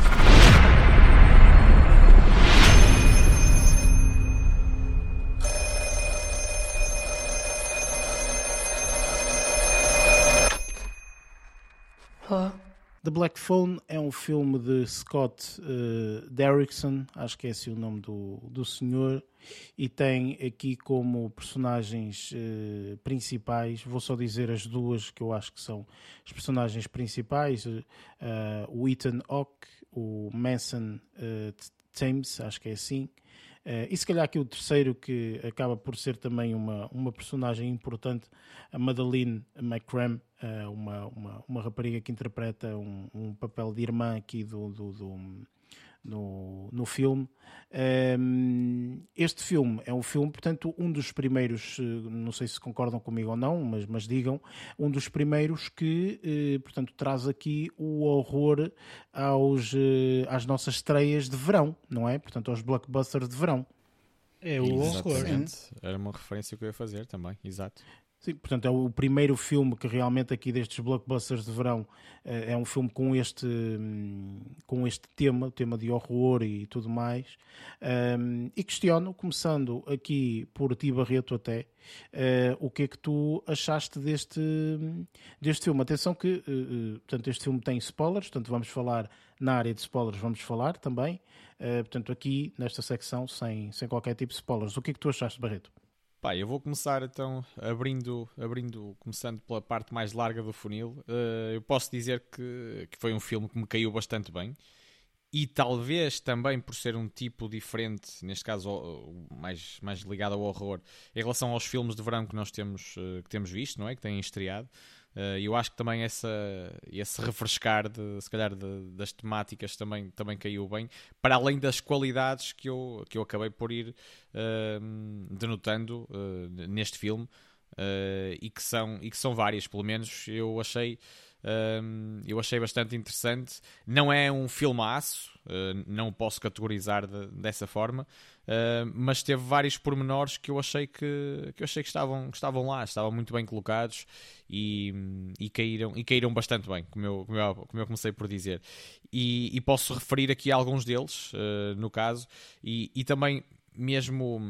Hello? The Black Phone é um filme de Scott uh, Derrickson, acho que é esse o nome do, do senhor, e tem aqui como personagens uh, principais, vou só dizer as duas que eu acho que são as personagens principais, uh, o Ethan Hawke, o Manson Thames, acho que é assim, Uh, e se calhar aqui o terceiro, que acaba por ser também uma, uma personagem importante, a Madeline McCram, uh, uma, uma, uma rapariga que interpreta um, um papel de irmã aqui do, do, do no, no filme. Um, este filme é um filme, portanto, um dos primeiros, não sei se concordam comigo ou não, mas, mas digam, um dos primeiros que, eh, portanto, traz aqui o horror aos, eh, às nossas estreias de verão, não é? Portanto, aos blockbusters de verão. É o horror. Era uma referência que eu ia fazer também, exato. Sim, portanto, é o primeiro filme que realmente aqui destes blockbusters de verão eh, é um filme com este, hum, com este tema, o tema de horror e tudo mais. Um, e questiono, começando aqui por ti, Barreto, até, uh, o que é que tu achaste deste, deste filme? Atenção que uh, portanto, este filme tem spoilers, portanto, vamos falar na área de spoilers, vamos falar também. Portanto, aqui nesta secção, sem, sem qualquer tipo de spoilers. O que é que tu achaste, Barreto? Pá, eu vou começar então abrindo, abrindo, começando pela parte mais larga do funil. Uh, eu posso dizer que, que foi um filme que me caiu bastante bem e talvez também por ser um tipo diferente, neste caso mais, mais ligado ao horror, em relação aos filmes de verão que nós temos, uh, que temos visto, não é? Que têm estreado. Uh, eu acho que também essa, esse refrescar de, se calhar de, das temáticas também, também caiu bem, para além das qualidades que eu, que eu acabei por ir uh, denotando uh, neste filme e, que são, e que são várias, pelo menos eu achei um, eu achei bastante interessante. Não é um filmaço, uh, não posso categorizar de, dessa forma, uh, mas teve vários pormenores que eu achei que, que, eu achei que, estavam, que estavam lá, estavam muito bem colocados e, e, caíram, e caíram bastante bem, como eu, como eu, como eu comecei por dizer. E, e, posso referir aqui alguns deles, uh, no caso, e, e também mesmo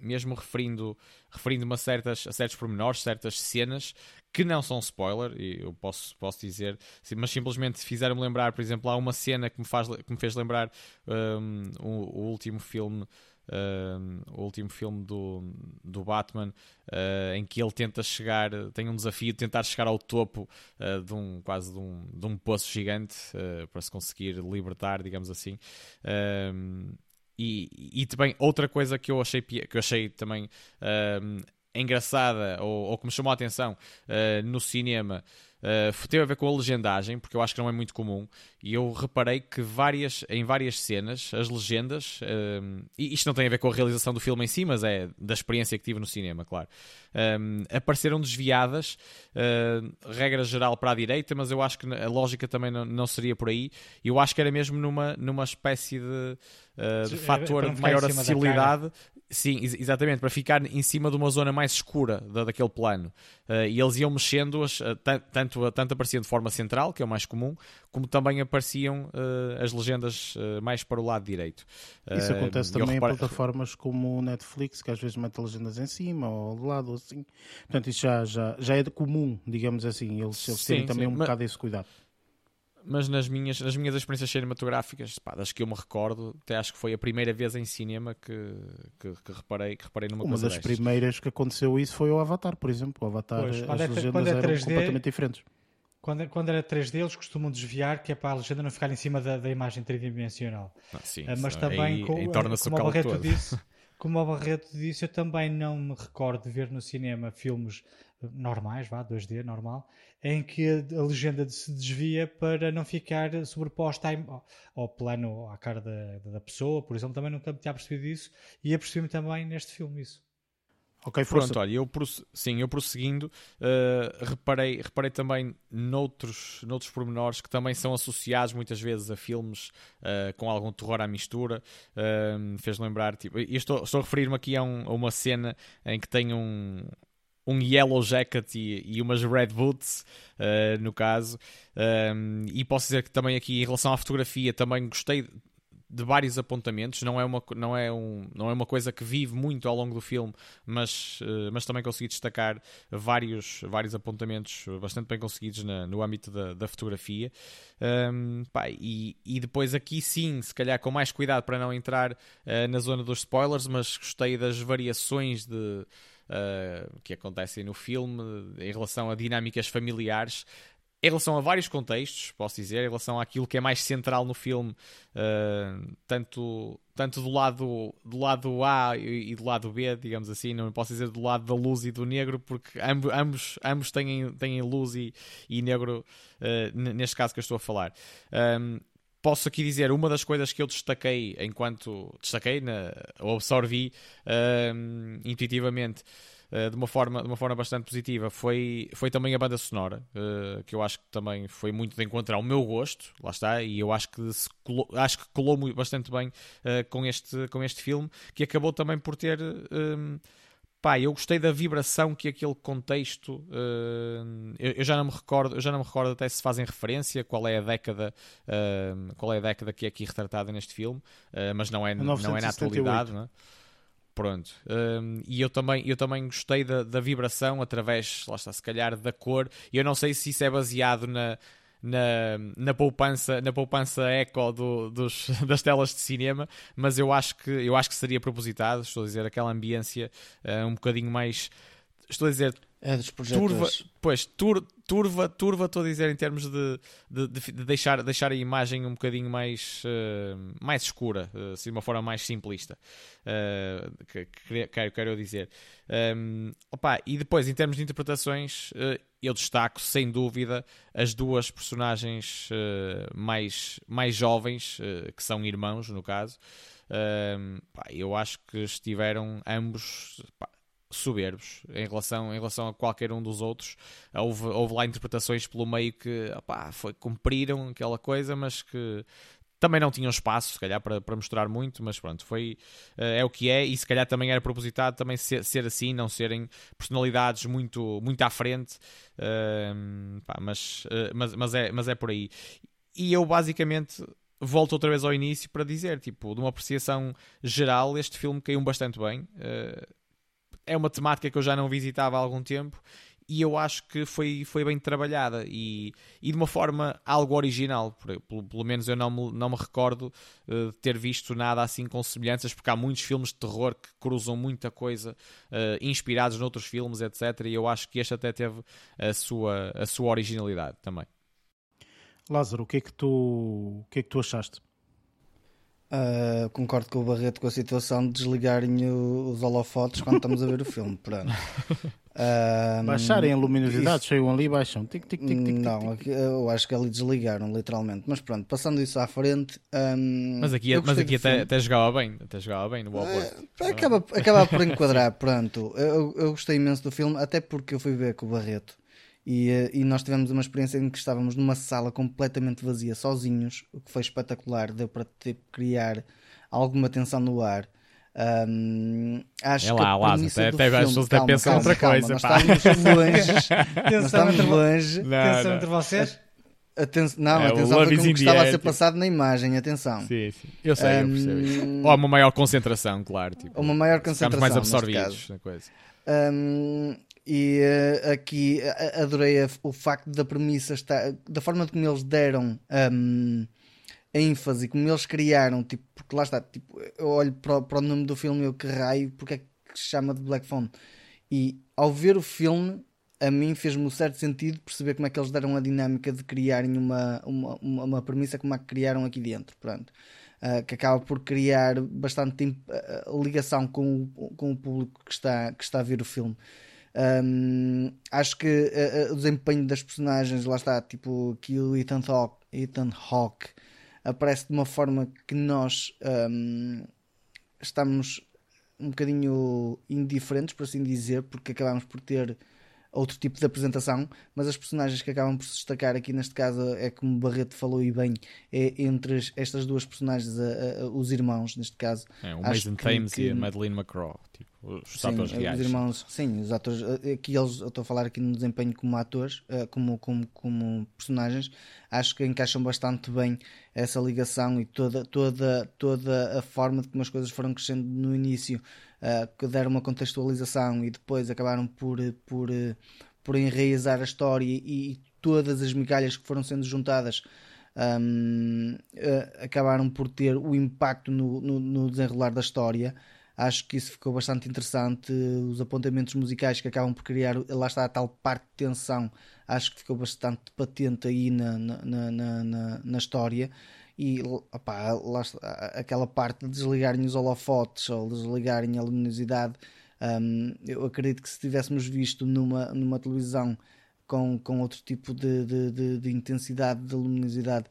mesmo referindo, referindo-me a, certas, a certos pormenores, certas cenas que não são spoiler, e eu posso, posso dizer, mas simplesmente fizeram-me lembrar, por exemplo, há uma cena que me, faz, que me fez lembrar um, o, o último filme Uh, o último filme do, do Batman, uh, em que ele tenta chegar, tem um desafio de tentar chegar ao topo uh, de um quase de um, de um poço gigante para se conseguir libertar, digamos assim. E, e também outra coisa que eu achei, que eu achei também engraçada ou, ou, que me chamou a atenção no cinema uh, teve a ver com a legendagem, porque eu acho que não é muito comum, e eu reparei que várias, em várias cenas, as legendas, uh, e isto não tem a ver com a realização do filme em si, mas é da experiência que tive no cinema, claro, apareceram desviadas, uh, regra geral para a direita, mas eu acho que a lógica também não, não seria por aí, eu acho que era mesmo numa, numa espécie de, uh, de fator de maior acessibilidade Sim, ex exatamente, para ficar em cima de uma zona mais escura da, daquele plano. Uh, e eles iam mexendo-as, uh, tanto, tanto apareciam de forma central, que é o mais comum, como também apareciam uh, as legendas mais para o lado direito. Isso acontece também reparo... em plataformas como o Netflix, que às vezes mete legendas em cima ou de lado, assim. Portanto, isso já, já, já é comum, digamos assim. Eles, eles sim, têm também sim, um mas... bocado esse cuidado mas nas minhas, nas minhas experiências cinematográficas, pá, das que eu me recordo, até acho que foi a primeira vez em cinema que, que, que reparei, que reparei numa Uma coisa das destas. primeiras que aconteceu isso foi o Avatar, por exemplo. O Avatar, pois, as é, legendas é 3D, eram completamente diferentes. Quando, quando era 3D, eles costumam desviar, que é para a legenda não ficar em cima da, da imagem tridimensional. Ah, sim, ah, mas também, aí, com, aí como o Barreto disse, como o Barreto disse, eu também não me recordo de ver no cinema filmes normais, vá, 2D, normal, em que a, legenda se desvia para não ficar sobreposta ao, ao plano, à cara da, da pessoa, por exemplo, também nunca me tinha percebido isso e apercebi-me também neste filme isso. Ok, Pronto, olha, eu, sim, eu prosseguindo, uh, reparei, reparei também noutros, noutros pormenores que também são associados muitas vezes a filmes uh, com algum terror à mistura. Uh, fez lembrar, tipo, estou, estou a referir-me aqui a, um, a, uma cena em que tem um, um yellow jacket e, e umas red boots, uh, no caso. Um, e posso dizer que também aqui, em relação à fotografia, também gostei de vários apontamentos. Não é uma, não é um, não é uma coisa que vive muito ao longo do filme, mas, uh, mas também consegui destacar vários, vários apontamentos bastante bem conseguidos na, no âmbito da, da fotografia. Um, pá, e, e depois aqui sim, se calhar com mais cuidado para não entrar uh, na zona dos spoilers, mas gostei das variações de uh, que acontecem no filme em relação a dinâmicas familiares. Em relação a vários contextos, posso dizer, em relação àquilo que é mais central no filme, uh, tanto, tanto do lado, do lado A e, do lado B, digamos assim, não posso dizer do lado da luz e do negro, porque ambos, ambos têm, têm luz e, e negro, uh, neste caso que eu estou a falar. Um, posso aqui dizer uma das coisas que eu destaquei enquanto destaquei, na, ou absorvi uh, intuitivamente uh, de, uma forma, de uma forma bastante positiva foi, foi também a banda sonora, uh, que eu acho que também foi muito de encontrar o meu gosto, lá está, e eu acho que, colou, acho que colou bastante bem uh, com, este, com este filme, que acabou também por ter pá, eu gostei da vibração que aquele contexto uh, eu, eu, já não me recordo eu já não me recordo até se fazem referência qual é a década uh, qual é a década que é aqui retratada neste filme uh, mas não é, não é na atualidade não é? pronto e eu também eu também gostei da, da vibração através lá está se calhar da cor e eu não sei se isso é baseado na na, na poupança na poupança eco do, dos, das telas de cinema, mas eu acho que eu acho que seria propositado, estou a dizer, aquela ambiência uh, um bocadinho mais estou a dizer é dos turva, pois, tur, turva, turva, estou a dizer em termos de, de, de, deixar, deixar a imagem um bocadinho mais, uh, mais escura, uh, assim, de uma forma mais simplista, uh, que, que, quero, quero dizer. Um, opa, e depois, em termos de interpretações, uh, eu destaco sem dúvida as duas personagens mais, mais jovens, que são irmãos, no caso. Pá, eu acho que estiveram ambos. Pá, soberbos em relação, em relação a qualquer um dos outros. Houve, houve lá interpretações pelo meio que opá, foi, cumpriram aquela coisa, mas que também não tinham espaço, se calhar, para, para mostrar muito, mas pronto, foi, uh, é o que é, e se calhar também era propositado também ser, ser assim, não serem personalidades muito, muito à frente, uh, pá, mas, uh, mas, mas, é, mas é por aí. E eu basicamente volto outra vez ao início para dizer, tipo, de uma apreciação geral, este filme caiu bastante bem. Uh, é uma temática que eu já não visitava há algum tempo e eu acho que foi, foi bem trabalhada e, e de uma forma algo original. Pelo, pelo menos eu não me, não me recordo uh, ter visto nada assim com semelhanças, porque há muitos filmes de terror que cruzam muita coisa, uh, inspirados noutros filmes, etc. E eu acho que este até teve a sua, a sua originalidade também. Lázaro, o que é que tu, o que é que tu achaste? Uh, concordo com o Barreto com a situação de desligarem o, os holofotes quando estamos a ver o filme. Pronto. Uh, Baixarem a luminosidade, isso... chegam ali e baixam. Tic, tic, tic, tic, não, tic, eu acho que ali desligaram, literalmente. Mas pronto, passando isso à frente. Um, mas aqui, mas aqui até, até, jogava bem, até jogava bem no Wallboard. Uh, acaba, acaba por enquadrar, pronto. Eu, eu gostei imenso do filme, até porque eu fui ver com o Barreto. E, eh, e, nós tivemos uma experiência em que estávamos numa sala completamente vazia, sozinhos, o que foi espetacular, deu para ter, criar alguma tensão no ar. Um, acho é lá, lá, até, até as pessoas até pensam outra coisa. Nós estávamos longe. nós estávamos longe. Tensão entre vocês? Aten não, é, atenção para o que estava a ser passado na imagem, atenção. Sim, sim. Eu sei, um, eu percebo isso. Ou uma maior concentração, claro. Tipo, uma maior concentração. mais absorvidos na coisa. Um, e uh, aqui uh, adorei o facto da premissa estar, da forma como eles deram um, a ênfase, como eles criaram, tipo, porque lá está, tipo, eu olho para, para o nome do filme e eu que raio, porque é que se chama de Black Phone? E ao ver o filme, a mim fez-me um certo sentido perceber como é que eles deram a dinâmica de criarem uma, uma, uma, uma premissa como a que criaram aqui dentro, pronto. Uh, que acaba por criar bastante uh, ligação com o, com o público que está, que está a ver o filme. Um, acho que uh, uh, o desempenho das personagens, lá está, tipo que o Ethan Hawke, Ethan Hawke aparece de uma forma que nós um, estamos um bocadinho indiferentes, por assim dizer, porque acabamos por ter outro tipo de apresentação, mas as personagens que acabam por se destacar aqui neste caso é como o Barreto falou e bem, é entre estas duas personagens, a, a, os irmãos, neste caso. É, o Mason Thames que, e a Madeleine McCraw, tipo, os sim, atores reais. Os irmãos, sim, os atores, aqui eles, eu estou a falar aqui no desempenho como atores, eh, como, como, como personagens, acho que encaixam bastante bem essa ligação e toda, toda, toda a forma de como as coisas foram crescendo no início que deram uma contextualização e depois acabaram por, por, por enraizar a história e, e todas as migalhas que foram sendo juntadas um, uh, acabaram por ter o impacto no, no, no, desenrolar da história. Acho que isso ficou bastante interessante. Os apontamentos musicais que acabam por criar, lá está a tal parte de tensão, acho que ficou bastante patente aí na, na, na, na, na história e lá, aquela parte de desligarem os holofotes ou desligarem a luminosidade, um, eu acredito que se tivéssemos visto numa, numa televisão com, com outro tipo de, de, de, de intensidade de luminosidade,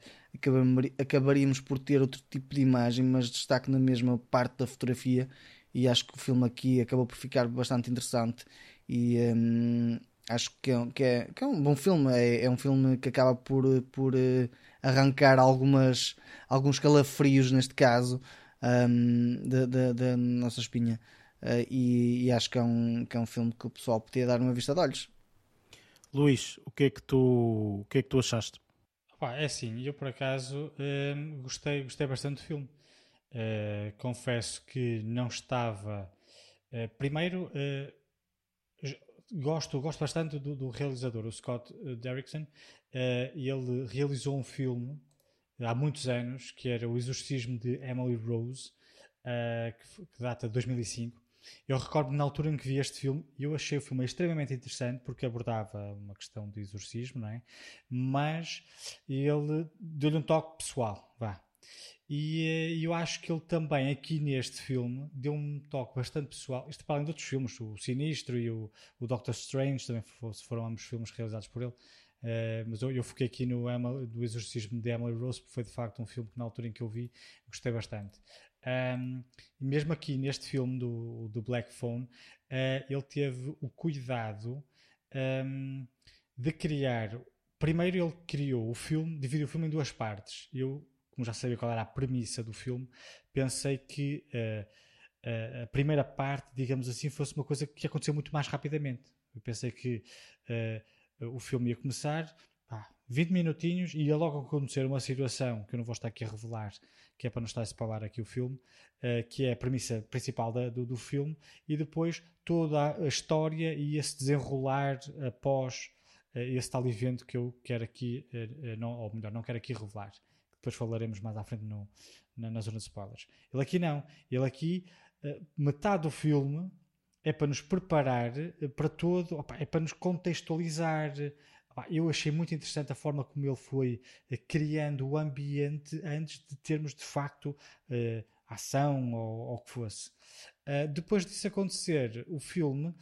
acabaríamos por ter outro tipo de imagem, mas destaque na mesma parte da fotografia. E acho que o filme aqui acabou por ficar bastante interessante. E um, acho que é, que, é, que é um bom filme. É, é um filme que acaba por, por uh, arrancar algumas, alguns calafrios, neste caso, um, da, nossa espinha. Uh, e, e, acho que é, um, que é um filme que o pessoal podia dar uma vista de olhos. Luís, o que é que tu, o que é que tu achaste? é assim, eu por acaso hum, gostei, gostei bastante do filme. Uh, confesso que não estava. Uh, primeiro, uh, gosto, gosto bastante do, do realizador, o Scott Derrickson. ele realizou um filme há muitos anos que era O Exorcismo de Emily Rose, que, que, data de 2005. Eu recordo na altura em que vi este filme, eu achei o filme extremamente interessante porque abordava uma questão de exorcismo, não é? Mas ele deu-lhe um toque pessoal, vá. E eh, eu acho que ele também, aqui neste filme, deu um toque bastante pessoal. Isto para além de outros filmes, o Sinistro e o, o Doctor Strange, também foram ambos filmes realizados por ele. Uh, mas eu, eu fiquei aqui no Emily, Exorcismo de Emily Rose, porque foi de facto um filme que na altura em que eu vi gostei bastante. Um, mesmo aqui neste filme do, do Black Phone, uh, ele teve o cuidado um, de criar. Primeiro, ele criou o filme, dividiu o filme em duas partes. Eu como já sabia qual era a premissa do filme, pensei que uh, uh, a primeira parte, digamos assim, fosse uma coisa que aconteceu muito mais rapidamente. Eu pensei que uh, o filme ia começar, 20 minutinhos e ia logo acontecer uma situação que eu não vou estar aqui a revelar, que é para não estar a separar aqui o filme, que é a premissa principal da, do, do filme, e depois toda a história e esse desenrolar após esse tal evento que eu quero aqui, não, ou melhor, não quero aqui revelar. Depois falaremos mais à frente no, na, na zona de spoilers. Ele aqui não. Ele aqui, metade do filme é para nos preparar para todo, é para nos contextualizar, eu achei muito interessante a forma como ele foi eh, criando o ambiente antes de termos de facto ação ou, o que fosse. Depois disso acontecer, o filme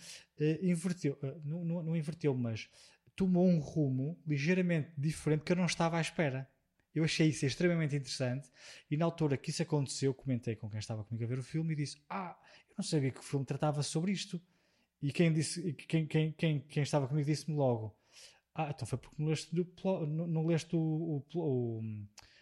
inverteu, não, não, não, inverteu, mas tomou um rumo ligeiramente diferente que eu não estava à espera. Eu achei isso extremamente interessante e na altura que isso aconteceu, comentei com quem estava comigo a ver o filme e disse: Ah, eu não sabia que o filme tratava sobre isto. E quem, disse, quem, quem, quem, quem estava comigo disse-me logo: ah, então foi porque não leste, do, não, não leste o, o, o,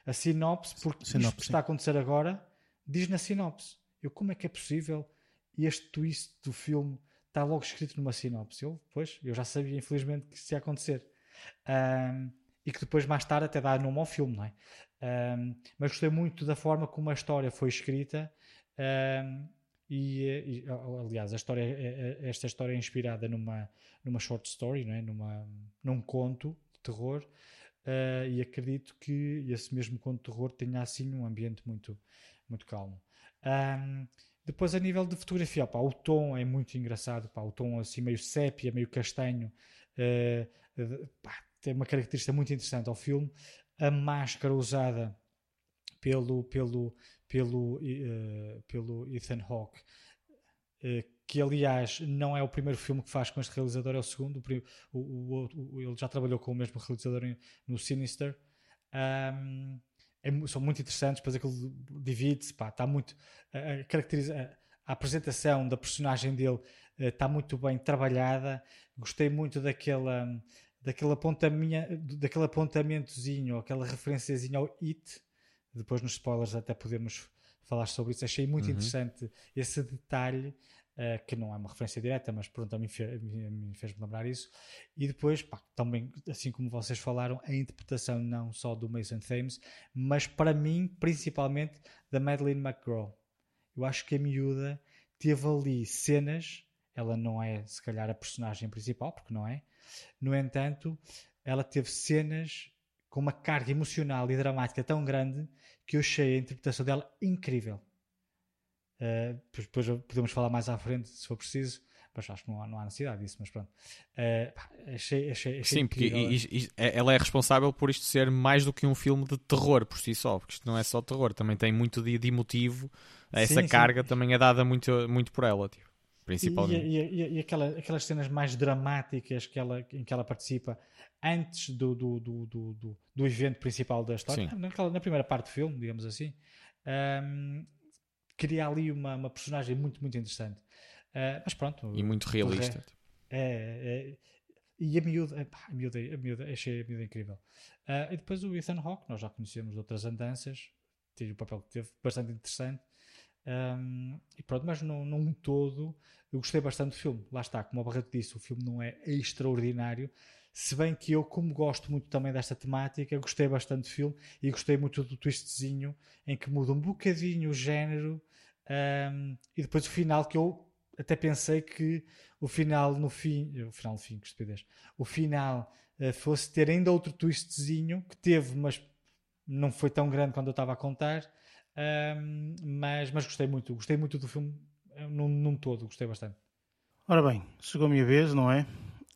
a sinopse, porque sinopse, isto que está a acontecer agora diz na sinopse. Eu, como é que é possível este twist do filme está logo escrito numa sinopse? Eu, pois, eu já sabia, infelizmente, que isso ia acontecer. Um, e que depois, mais tarde, até dá nome ao filme, não é? Um, mas gostei muito da forma como a história foi escrita. Um, e, e, aliás, a história, é, é, esta história é inspirada numa, numa short story, não é? numa, num conto de terror, uh, e acredito que esse mesmo conto de terror tenha assim um ambiente muito, muito calmo. Um, depois, a nível de fotografia, o tom é muito engraçado, pá, o tom assim meio sépia, meio castanho, uh, pá, tem uma característica muito interessante ao filme. A máscara usada pelo, pelo, pelo, uh, pelo Ethan Hawke, uh, que aliás não é o primeiro filme que faz com este realizador, é o segundo. O, o, o, ele já trabalhou com o mesmo realizador no Sinister. Um, é, são muito interessantes, depois aquilo divide-se, está muito. A, caracteriza, a, a, apresentação da personagem dele está eh, muito bem trabalhada. Gostei muito daquela, daquele, apontamento, daquele apontamentozinho, aquela referenciazinha ao It depois nos spoilers até podemos falar sobre isso. Achei muito uhum. interessante esse detalhe, uh, que não é uma referência direta, mas pronto, a mim, fez, me fez-me lembrar isso. E depois, pá, também, assim como vocês falaram, a interpretação não só do Mason Thames, mas para mim, principalmente, da Madeleine McGraw. Eu acho que a miúda teve ali cenas, ela não é se calhar a personagem principal, porque não é. No entanto, ela teve cenas com uma carga emocional e dramática tão grande que eu achei a interpretação dela incrível. Uh, depois podemos falar mais à frente se for preciso, mas acho que não há, não há necessidade disso. Mas pronto, uh, achei, achei, achei, Sim, porque é, ela é responsável por isto ser mais do que um filme de terror por si só, porque isto não é só terror, também tem muito de, de emotivo. Essa sim, carga sim. também é dada muito, muito por ela, tipo, principalmente. E, e, e, e aquela, aquelas cenas mais dramáticas que ela, em que ela participa antes do, do, do, do, do evento principal da história, naquela, na primeira parte do filme, digamos assim, um, cria ali uma, uma personagem muito, muito interessante. Uh, mas pronto. E muito realista. É, é, e a miúda, pá, a miúda, a miúda, achei a miúda incrível. Uh, e depois o Ethan Hawke, nós já conhecemos de outras andanças, teve o papel que teve, bastante interessante. Um, e pronto, mas num, num todo, eu gostei bastante do filme. Lá está, como o Barreto disse, o filme não é extraordinário, se bem que eu, como gosto muito também desta temática, gostei bastante do filme e gostei muito do twistzinho em que muda um bocadinho o género um, e depois o final que eu até pensei que o final no fim, o final no fim, que estupidez, o final uh, fosse ter ainda outro twistzinho que teve, mas não foi tão grande quando eu estava a contar. Um, mas, mas gostei muito, gostei muito do filme eh, num, num todo, gostei bastante. Ora bem, chegou a minha vez, não é?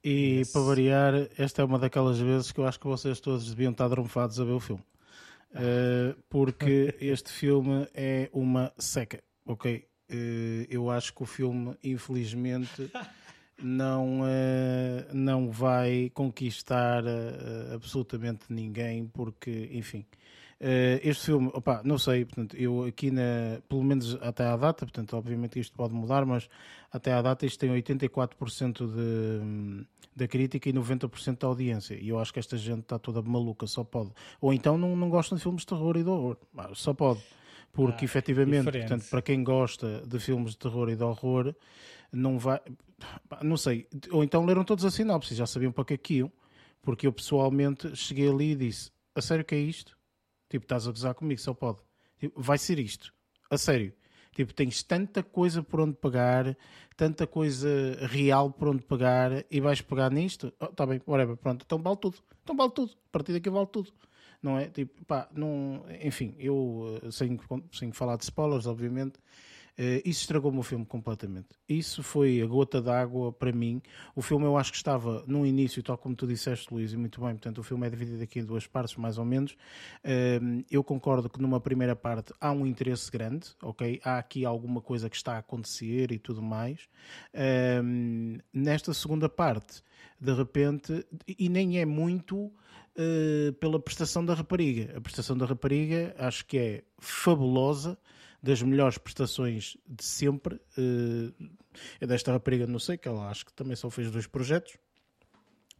E yes. para variar, esta é uma daquelas vezes que eu acho que vocês todos deviam estar drumfados a ver o filme. Uh, porque este filme é uma seca, ok? Uh, eu acho que o filme, infelizmente, não, uh, não vai conquistar absolutamente ninguém, porque, enfim, este filme, opa, não sei, portanto, eu aqui, na, pelo menos até à data, portanto, obviamente isto pode mudar, mas até à data isto tem 84% de, da crítica e 90% da audiência. E eu acho que esta gente está toda maluca, só pode. Ou então não, não gostam de filmes de terror e de horror, só pode. Porque ah, efetivamente, portanto, para quem gosta de filmes de terror e de horror, não vai. Não sei. Ou então leram todos a sinopse, já sabiam para que é que iam Porque eu pessoalmente cheguei ali e disse: A sério que é isto? Tipo, estás a gozar comigo, só pode. Tipo, vai ser isto. A sério. Tipo, tens tanta coisa por onde pagar, tanta coisa real por onde pagar e vais pegar nisto? Oh, tá bem, whatever, pronto, então vale tudo. Então vale tudo. A partir daqui vale tudo. Não é? Tipo, pá, não... Enfim, eu, eh, sem, sem falar de spoilers, obviamente, isso estragou-me o filme completamente. Isso foi a gota d'água para mim. O filme eu acho que estava no início, tal como tu disseste, Luís, e muito bem, portanto o filme é dividido aqui em duas partes, mais ou menos. Uh, eu concordo que numa primeira parte há um interesse grande, ok? Há aqui alguma coisa que está a acontecer e tudo mais. Uh, nesta segunda parte, de repente, e nem é muito pela prestação da rapariga. A prestação da rapariga acho que é fabulosa das melhores prestações de sempre. É desta rapariga, não sei, que ela acho que também só fez dois projetos.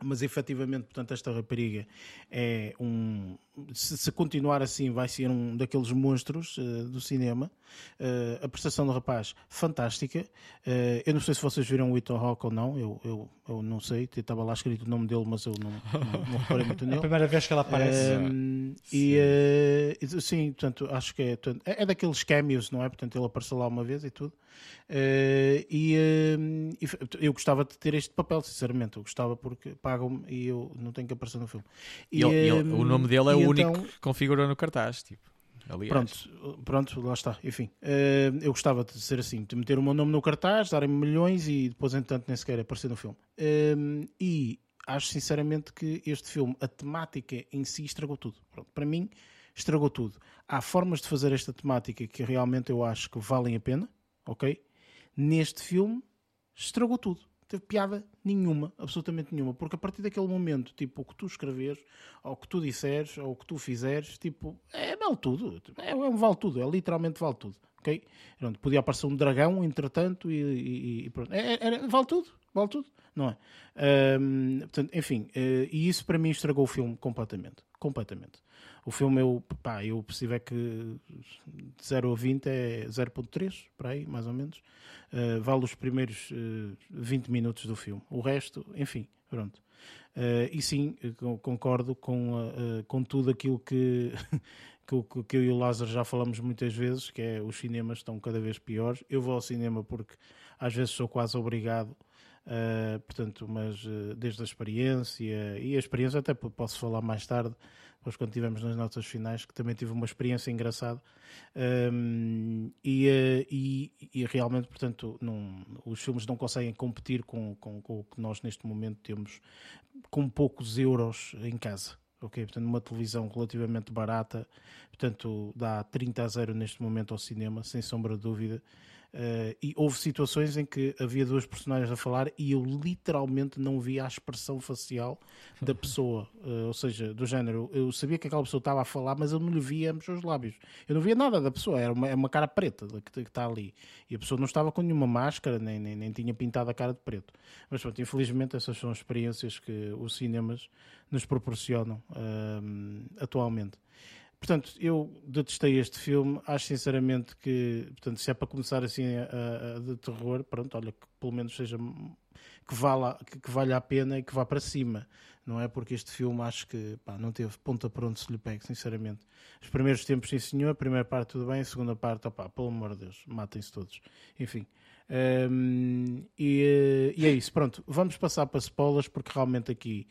Mas efetivamente, portanto, esta rapariga é um, se, se, continuar assim, vai ser um daqueles monstros uh, do cinema. Uh, a prestação do rapaz, fantástica. Uh, eu não sei se vocês viram o Ethan Hawke ou não, eu, eu, eu não sei. Estava lá escrito o nome dele, mas eu não, não, não reparei muito nele. É a primeira vez que ela aparece. e sim, portanto, acho que é, portanto, é, é, daqueles cameos, não é? Portanto, ele apareceu lá uma vez e tudo. e eu gostava de ter este papel, sinceramente. Eu gostava porque pagam-me e eu não tenho que aparecer no filme. E, ele, ele, o nome dele é o único então, que configurou no cartaz. Tipo, aliás. Pronto, pronto, lá está. Enfim, uh, eu gostava de ser assim, de meter o meu nome no cartaz, darem-me milhões e depois, entanto, nem sequer aparecer no filme. Uh, e acho sinceramente que este filme, a temática em si, estragou tudo. Pronto, para mim, estragou tudo. Há formas de fazer esta temática que realmente eu acho que valem a pena, ok? Neste filme, estragou tudo teve piada nenhuma, absolutamente nenhuma, porque a partir daquele momento, tipo, o que tu escreveres, ou o que tu disseres, ou o que tu fizeres, tipo, é vale tudo, é, é um vale tudo, é literalmente vale tudo, ok? Pronto, podia aparecer um dragão, entretanto, e, e, e pronto, é, é, vale tudo, vale tudo, não é? Portanto, enfim, uh, e isso para mim estragou o filme completamente, completamente. O filme, eu, pá, eu percebo é que de 0 a 20 é 0.3, para aí, mais ou menos. Uh, vale os primeiros uh, eh, 20 minutos do filme. O resto, enfim, pronto. Uh, e sim, concordo com, com tudo aquilo que, que, que eu e o Lázaro já falamos muitas vezes, que é os cinemas estão cada vez piores. Eu vou ao cinema porque às vezes sou quase obrigado, uh, portanto, mas desde a experiência, e a experiência até posso falar mais tarde, depois quando tivemos nas notas finais, que também tive uma experiência engraçada. Um, e, eh, e, e, realmente, portanto, não, os filmes não conseguem competir com, com, com, o que nós neste momento temos com poucos euros em casa. Ok, portanto, uma televisão relativamente barata, portanto, dá 30 a 0 neste momento ao cinema, sem sombra de dúvida. Uh, e houve situações em que havia duas personagens a falar e eu literalmente não via a expressão facial da pessoa. Uh, ou seja, do género, eu sabia que aquela pessoa estava a falar, mas eu não lhe via os seus lábios. Eu não via nada da pessoa, era uma, é uma cara preta que, que está ali. E a pessoa não estava com nenhuma máscara, nem, nem, nem tinha pintado a cara de preto. Mas pronto, infelizmente essas são experiências que os cinemas nos proporcionam uh, atualmente. Portanto, eu detestei este filme. Acho sinceramente que, portanto, se é para começar assim a, a, de terror, pronto, olha, que pelo menos seja que valha, que, que valha a pena e que vá para cima, não é? Porque este filme acho que pá, não teve ponta para onde se lhe pegue, sinceramente. Os primeiros tempos, sim senhor, a primeira parte tudo bem, a segunda parte, opá, pelo amor de Deus, matem-se todos. Enfim. Um, e, e é isso, pronto, vamos passar para spoilers porque realmente aqui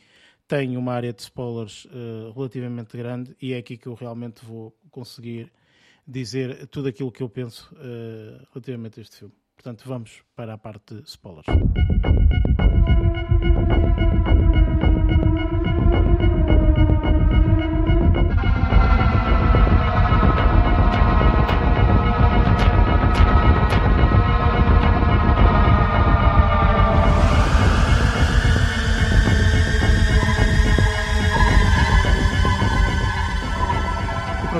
tem uma área de spoilers uh, relativamente grande e é aqui que eu realmente vou conseguir dizer tudo aquilo que eu penso uh, relativamente a este filme. Portanto, vamos para a parte de spoilers.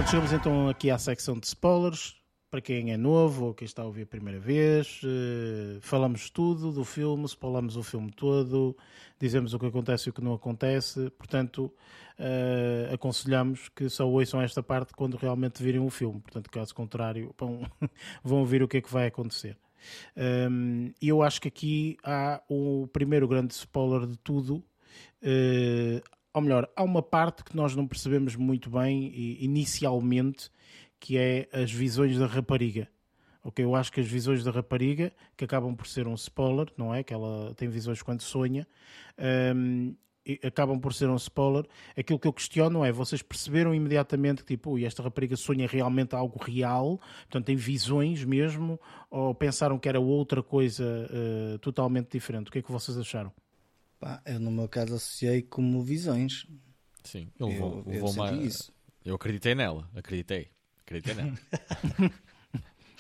Chegamos então aqui à secção de spoilers. Para quem é novo ou quem está a ouvir a primeira vez, uh, falamos tudo do filme, spoilamos o filme todo, dizemos o que acontece e o que não acontece. Portanto, uh, aconselhamos que só ouçam esta parte quando realmente virem o filme. Portanto, caso contrário, vão, vão ouvir o que é que vai acontecer. Um, ehm, e eu acho que aqui há o primeiro grande spoiler de tudo, uh, ou melhor, há uma parte que nós não percebemos muito bem inicialmente, que é as visões da rapariga. Ok, eu acho que as visões da rapariga, que acabam por ser um spoiler, não é? Que ela tem visões quando sonha, um, acabam por ser um spoiler. Aquilo que eu questiono é: vocês perceberam imediatamente que, tipo, esta rapariga sonha realmente algo real, portanto, tem visões mesmo, ou pensaram que era outra coisa uh, totalmente diferente? O que é que vocês acharam? Pá, eu, no meu caso, associei como visões. Sim, eu, eu, eu, uma... isso. eu acreditei nela, acreditei. Acreditei nela.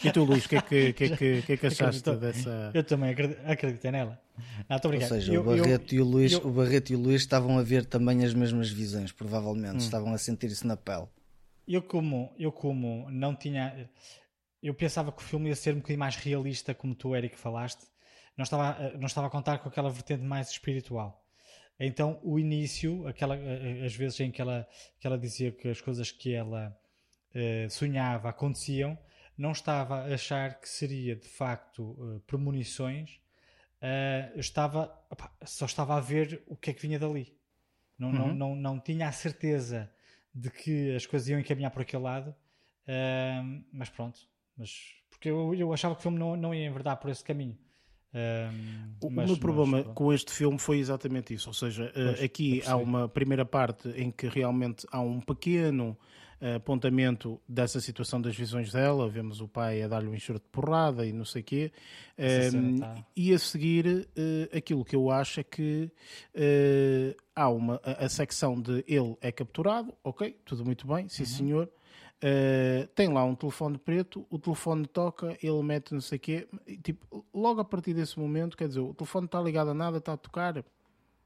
E tu, Luís, o que, é que, que, que, que, é que achaste dessa. Eu também acreditei nela. Não, Ou seja, eu, o, Barreto eu, e o, Luís, eu... o Barreto e o Luís estavam a ver também as mesmas visões, provavelmente. Hum. Estavam a sentir isso na pele. Eu, como, eu, como não tinha. Eu pensava que o filme ia ser um bocadinho mais realista, como tu, Eric, falaste. Não estava, não estava a contar com aquela vertente mais espiritual. Então, o início, aquela, as vezes em que ela, que ela dizia que as coisas que ela uh, sonhava aconteciam, não estava a achar que seria de facto uh, premonições, uh, estava, opa, só estava a ver o que é que vinha dali. Não, uhum. não, não, não tinha a certeza de que as coisas iam encaminhar por aquele lado, mas pronto. Mas, porque eu, eu achava que o filme não, não ia enverdar por esse caminho. O mas, meu problema mas, com este filme foi exatamente isso, ou seja, pois, aqui há uma primeira parte em que realmente há um pequeno apontamento dessa situação das visões dela, vemos o pai a dar-lhe um enxerto de porrada e não sei o quê, um, tá. e a seguir uh, aquilo que eu acho é que uh, há uma, a, a, secção de ele é capturado, ok, tudo muito bem, sim uhum. senhor, Uh, tem lá um telefone preto, o telefone toca, ele mete não sei o quê. Tipo, logo a partir desse momento, quer dizer, o telefone está ligado a nada, está a tocar.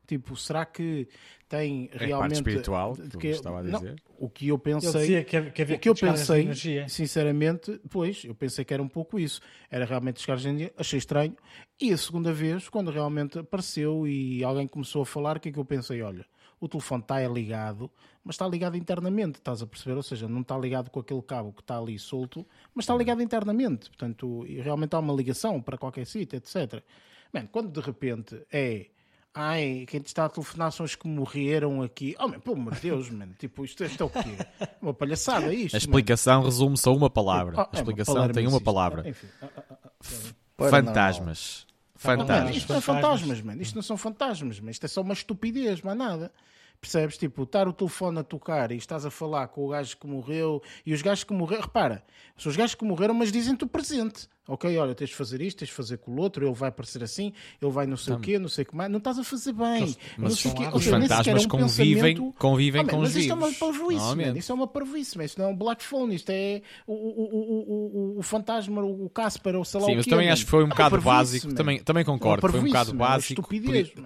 Tipo, será que tem é realmente. Parte espiritual, de que, estava a dizer. Não, o que eu pensei. Que, que, que, o que eu pensei, sinceramente, pois, eu pensei que era um pouco isso. Era realmente descarga de energia, achei estranho. E a segunda vez, quando realmente apareceu e alguém começou a falar, o que é que eu pensei? Olha, o telefone está ligado, mas está ligado internamente, estás a perceber? Ou seja, não está ligado com aquele cabo que está ali solto, mas está ligado internamente. Portanto, realmente há uma ligação para qualquer sítio, etc. Bem, quando de repente é Ai, quem te está a telefonar são os que morreram aqui. Oh, man, pelo amor de Deus, mano. Tipo, isto, isto é o quê? Uma palhaçada isto. A explicação resume-se a uma palavra. Oh, a explicação é tem uma palavra. Enfim. Ah, ah, ah, fantasmas. Fantasmas. Isto não é fantasmas, mano. Isto não são fantasmas, mas isto é só uma estupidez, mais nada. Percebes? Tipo, estar o telefone a tocar e estás a falar com o gajo que morreu e os gajos que morreram. Repara, são os gajos que morreram, mas dizem-te o presente. Ok, olha, tens de fazer isto, tens de fazer com o outro, ele vai aparecer assim, ele vai não sei o quê, não sei o que mais. Não estás a fazer bem. Mas, os seja, fantasmas é um convivem, convivem ah, com os vivos. Isto é uma parvoíce, man. Isto é uma parvoíce, Isto não é um black phone, isto é o, o, o, o, fantasma, o Casper, ou sei lá Sim, o mas também acho que foi um bocado básico. Também, também concordo, foi um bocado básico.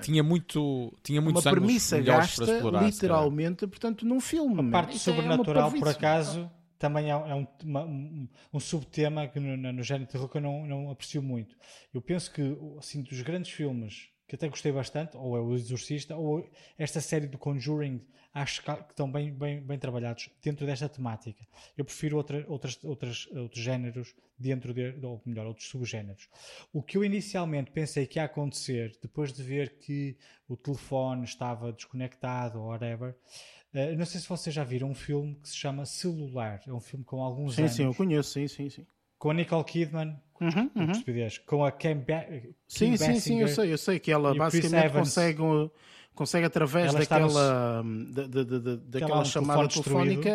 Tinha muito, tinha muitos uma premissa gasta, literalmente, portanto, num filme. A parte sobrenatural, por acaso também é, um, uma, um, subtema que no, no, género de terror que eu não, não aprecio muito. Eu penso que, assim, dos grandes filmes que até gostei bastante, ou é O Exorcista, ou esta série do Conjuring, acho que estão bem, bem, bem trabalhados dentro desta temática. Eu prefiro outra, outras, outras, outros géneros dentro de, ou melhor, outros subgéneros. O que eu inicialmente pensei que ia acontecer, depois de ver que o telefone estava desconectado ou whatever, Uh, não sei se vocês já viram um filme que se chama Celular. É um filme com alguns sim, anos. Sim, sim, eu conheço, sim, sim, sim. Com a Nicole Kidman, uhum, uhum. com a Kim, ba sim, Kim sim, sim, eu sei, eu sei que ela basicamente consegue, consegue através ela daquela, da, da, da, daquela um chamada telefónica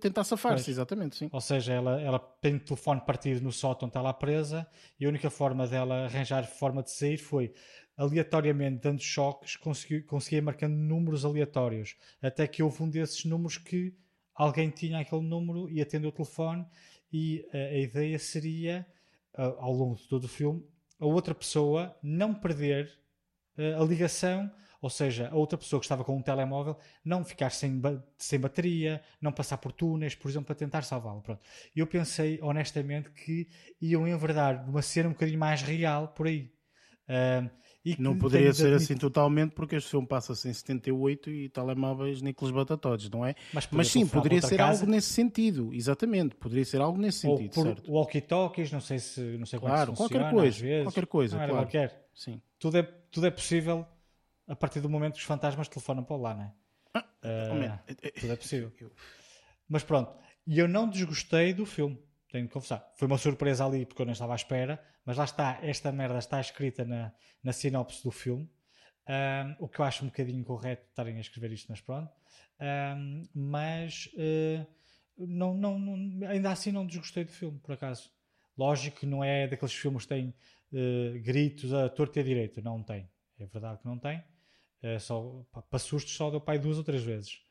tentar safar-se, exatamente, sim. Ou seja, ela, ela tem o telefone partido no sótão, está lá presa, e a única forma dela arranjar forma de sair foi aleatoriamente dando choques, consegui, conseguia marcando números aleatórios, até que houve um desses números que alguém tinha aquele número e atendeu o telefone e a, a ideia seria, uh, ao longo de todo o filme, a outra pessoa não perder uh, a ligação, ou seja, a outra pessoa que estava com um telemóvel não ficar sem, sem bateria, não passar por túneis, por exemplo, para tentar salvá-lo. Eu pensei, honestamente, que iam enverdar uma cena um bocadinho mais real por aí. Uh, não poderia ser assim totalmente porque este filme passa-se em 78 e telemóveis Nicolas Batatodes, não é? Mas, Mas sim, poderia ser casa. algo nesse sentido, exatamente, poderia ser algo nesse Ou sentido, certo? walkie-talkies, não sei se não sei claro, qualquer coisa, qualquer coisa, claro. Qualquer. Sim. Tudo é tudo é possível a partir do momento que os fantasmas telefonam para lá, não é? Ah, uh, tudo é possível. Mas pronto, e eu não desgostei do filme, tenho de confessar. Foi uma surpresa ali porque eu não estava à espera, mas lá está, esta merda está escrita na, na sinopse do filme. Um, o que eu acho um bocadinho incorreto estarem a escrever isto, mas pronto. Um, mas uh, não, não, não, ainda assim não desgostei do filme, por acaso. Lógico que não é daqueles filmes que têm uh, gritos a torto e a direito, não tem. É verdade que não tem. Uh, só, para sustos só deu pai duas ou três vezes.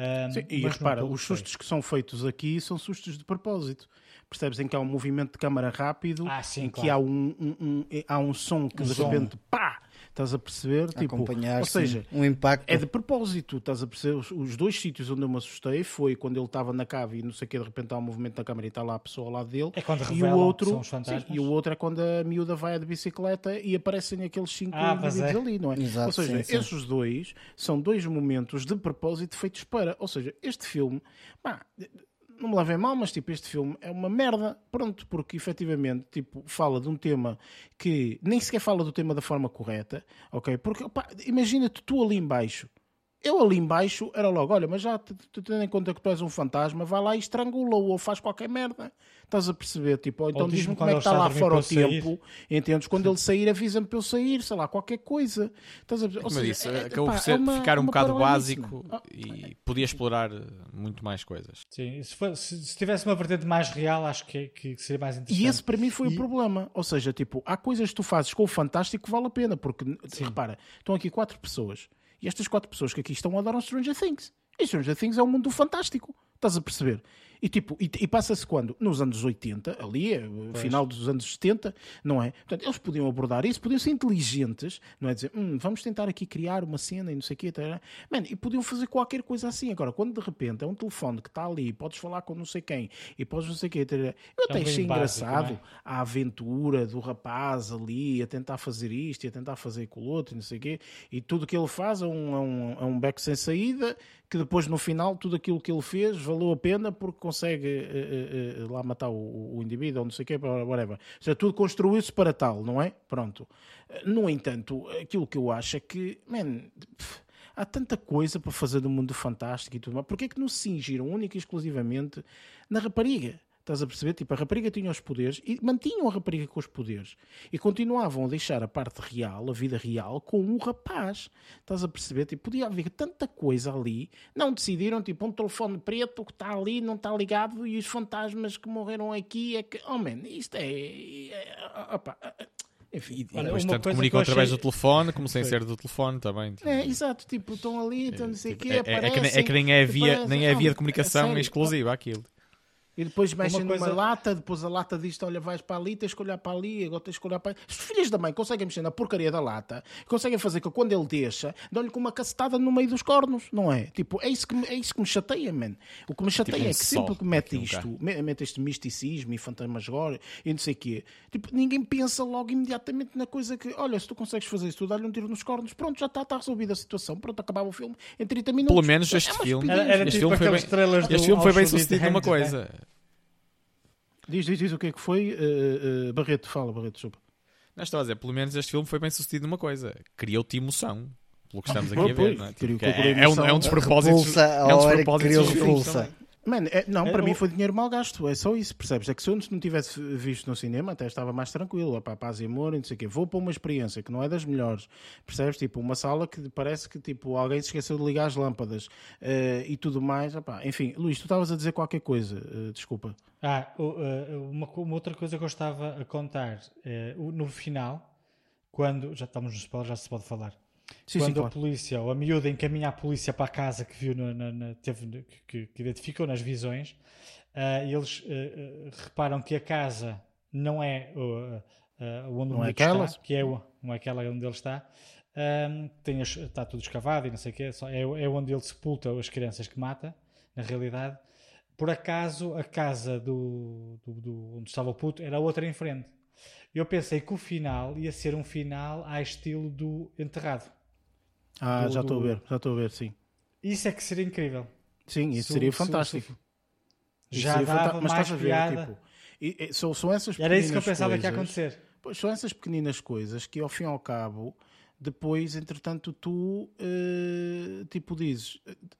Um, Sim, e repara, os sustos que são feitos aqui são sustos de propósito. Percebes em que há um movimento de câmara rápido, ah, sim, em claro. que há um, um, um, há um som que um de som. repente pá! Estás a perceber? Tipo, Acompanhar, ou seja, um impacto. é de propósito. Estás a perceber? Os, os, dois sítios onde eu me assustei foi quando ele estava na cave e não sei o que, de repente há um movimento da câmara e está lá a pessoa ao lado dele. É quando e o outro, são os fantasmas. Sim, e o outro é quando a miúda vai de bicicleta e aparecem aqueles cinco ah, indivíduos é. ali, não é? Exato, ou seja, sim, sim. esses dois são dois momentos de propósito feitos para. Ou seja, este filme. Pá, não me levem mal, mas tipo, este filme é uma merda, pronto, porque efetivamente, tipo, fala de um tema que nem sequer fala do tema da forma correta, ok? Porque, imagina-te tu ali embaixo, eu ali embaixo era logo, olha, mas já tu tendo em conta que tu és um fantasma, vai lá e estrangula-o ou faz qualquer merda. Estás a perceber? Tipo, ou então Ou diz-me diz-me como é que quando está lá fora o tempo, entendes? Quando ele sair, avisa-me para eu sair, sei lá, qualquer coisa. Estás a perceber? Disse, é- acabou por é ficar um bocado básico? Ah, e podia explorar eh, muito mais coisas. Sim, se, for- se- se tivesse uma vertente mais real, acho que, que seria mais interessante. E esse para mim foi E- o problema. Ou seja, tipo, há coisas que tu fazes com o fantástico que vale a pena, porque repara, estão aqui quatro pessoas e estas quatro pessoas que aqui estão adoram Stranger Things. E Stranger Things é o mundo do fantástico. Estás a perceber? E, tipo, e, e passa-se quando? Nos anos 80, ali, é, final dos anos 70, não é? Portanto, eles podiam abordar isso, podiam ser inteligentes, não é? Dizer, "Hum, vamos tentar aqui criar uma cena e não sei o quê. Tá, Man, e podiam fazer qualquer coisa assim. Agora, quando de repente é um telefone que está ali, podes falar com não sei quem e podes não sei o quê. tá, Eu até bocadinho achei básico, engraçado é? a aventura do rapaz ali a tentar fazer isto e a tentar fazer aquilo outro e não sei o quê. E tudo que ele faz é um, é um, é um beco sem saída que depois no final tudo aquilo que ele fez valeu a pena porque consegue eh, eh, lá matar o, o indivíduo ou não sei o quê, whatever. Ou seja, tudo construiu-se para tal, não é? Pronto. No entanto, aquilo que eu acho é que, man, pff, há tanta coisa para fazer do mundo fantástico e tudo mais. Porquê é que não se cingiram única e exclusivamente na rapariga? Estás a perceber? Tipo, a rapariga tinha os poderes e mantinham a rapariga com os poderes e continuavam a deixar a parte real, a vida real, com o rapaz. Estás a perceber? Tipo, podia haver tanta coisa ali. Não decidiram, tipo, um telefone preto que está ali, não está ligado e os fantasmas que morreram aqui é que. Oh, man, isto é. é opa, enfim. E Olha, comunicam eu através achei- do telefone como sem ser do telefone também. tipo, É, exato, tipo, estão ali, estão não sei o tipo, quê, é, é- é que, nem- é aparecem, que nem é via, aparecem. nem é via de comunicação sério. exclusiva aquilo. E depois mexem Uma numa coisa- lata, depois a lata diz olha, vais para ali, tens que olhar para ali, agora tens que olhar para ali. Os filhos da mãe conseguem mexer na porcaria da lata, conseguem fazer que quando ele deixa, dão-lhe com uma cacetada no meio dos cornos, não é? Tipo, é isso que me, é isso que me chateia, man. O que me chateia um é que sempre que mete isto, mete este misticismo e fantasmagória e não sei o quê, tipo, ninguém pensa logo imediatamente na coisa que, olha, se tu consegues fazer isso, tu dá-lhe um tiro nos cornos, pronto, já está, está resolvida a situação, pronto, acabava o filme em 30 minutos. Pelo menos É este uma filme. Era- era este tipo filme foi bem, este filme foi bem sucedido numa Hands, né? Diz, diz, diz o que é que foi, eh, eh, Barreto, fala, Barreto, desculpa. Não estou a dizer, pelo menos este filme foi bem sucedido numa coisa. Criou-te emoção. Pelo que estamos aqui Pois, a ver, pois, não é? Tipo, é, é um, emoção. é um dos propósitos. Repulsa, é um propósitos criou repulsa. Mano, é- não, É, para mim o- foi dinheiro mal gasto, é só isso, percebes? É que se eu não tivesse visto no cinema, até estava mais tranquilo, opá, paz e amor, não sei o quê. Vou para uma experiência que não é das melhores, percebes? Tipo, uma sala que parece que tipo, alguém se esqueceu de ligar as lâmpadas eh, e tudo mais. Opá. Enfim, Luís, tu estavas a dizer qualquer coisa, eh, desculpa. Ah, eh, uma, uma outra coisa que eu estava a contar no final, quando já estamos no spoiler, já se pode falar. Sim, quando sim, a claro. polícia ou a miúda encaminha a polícia para a casa que viu na, na- na- teve, que, que identificou nas visões, e eles eh, reparam que a casa não é uh, uh, onde Não o é aquela? está, que é, não é aquela onde ele está. Ahm, tem está tudo escavado e não sei o quê, só é, é onde ele sepulta as crianças que mata, na realidade. Por acaso, a casa do, do- do- onde estava o puto era outra em frente. Eu pensei que o final ia ser um final a estilo do enterrado. Ah, Do- já estou a do- ver, já estou a ver, sim. Isso é que seria incrível. Sim, isso Se seria se fantástico. se Já seria dava fanta- Mas estás a ver, piada. tipo, e- e- são, são essas Era isso que eu pensava que ia coisas- acontecer. Pois são essas pequeninas coisas que, ao fim e ao cabo, depois, entretanto, tu uh, tipo dizes,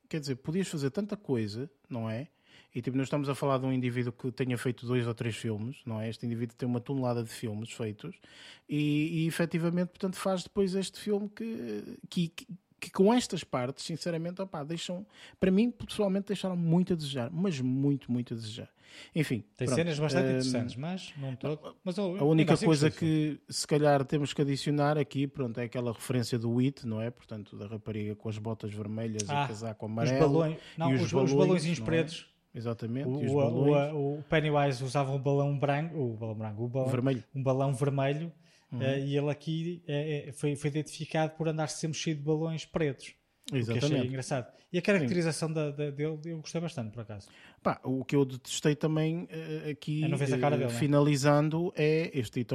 quer dizer, podias fazer tanta coisa, não é? E tipo, nós estamos a falar de um indivíduo que tenha feito dois ou três filmes, não é? Este indivíduo tem uma tonelada de filmes feitos e, e efetivamente, portanto, faz depois este filme que, que, que que com estas partes, sinceramente, opá, deixam, para mim, pessoalmente, deixaram muito a desejar, mas muito, muito a desejar. Enfim, tem pronto. cenas bastante um, interessantes, mas não todo. Mas eu, a única coisa que, se calhar, temos que adicionar aqui, pronto, é aquela referência do It, não é? Portanto, da rapariga com as botas vermelhas ah, e casaco amarelo. Os balões, não, os, os, balões, os balões pretos. É? Exatamente. O, o, o, Pennywise usava um balão branco, o balão branco, o balão, vermelho. um balão vermelho Uhum. Uh, e ele aqui é, foi, foi identificado por andar sempre cheio de balões pretos. Exatamente. O que achei engraçado. E a caracterização da, da, dele eu gostei bastante, por acaso. Pá, o que eu detestei também uh, aqui, uh, dele, finalizando, é, é este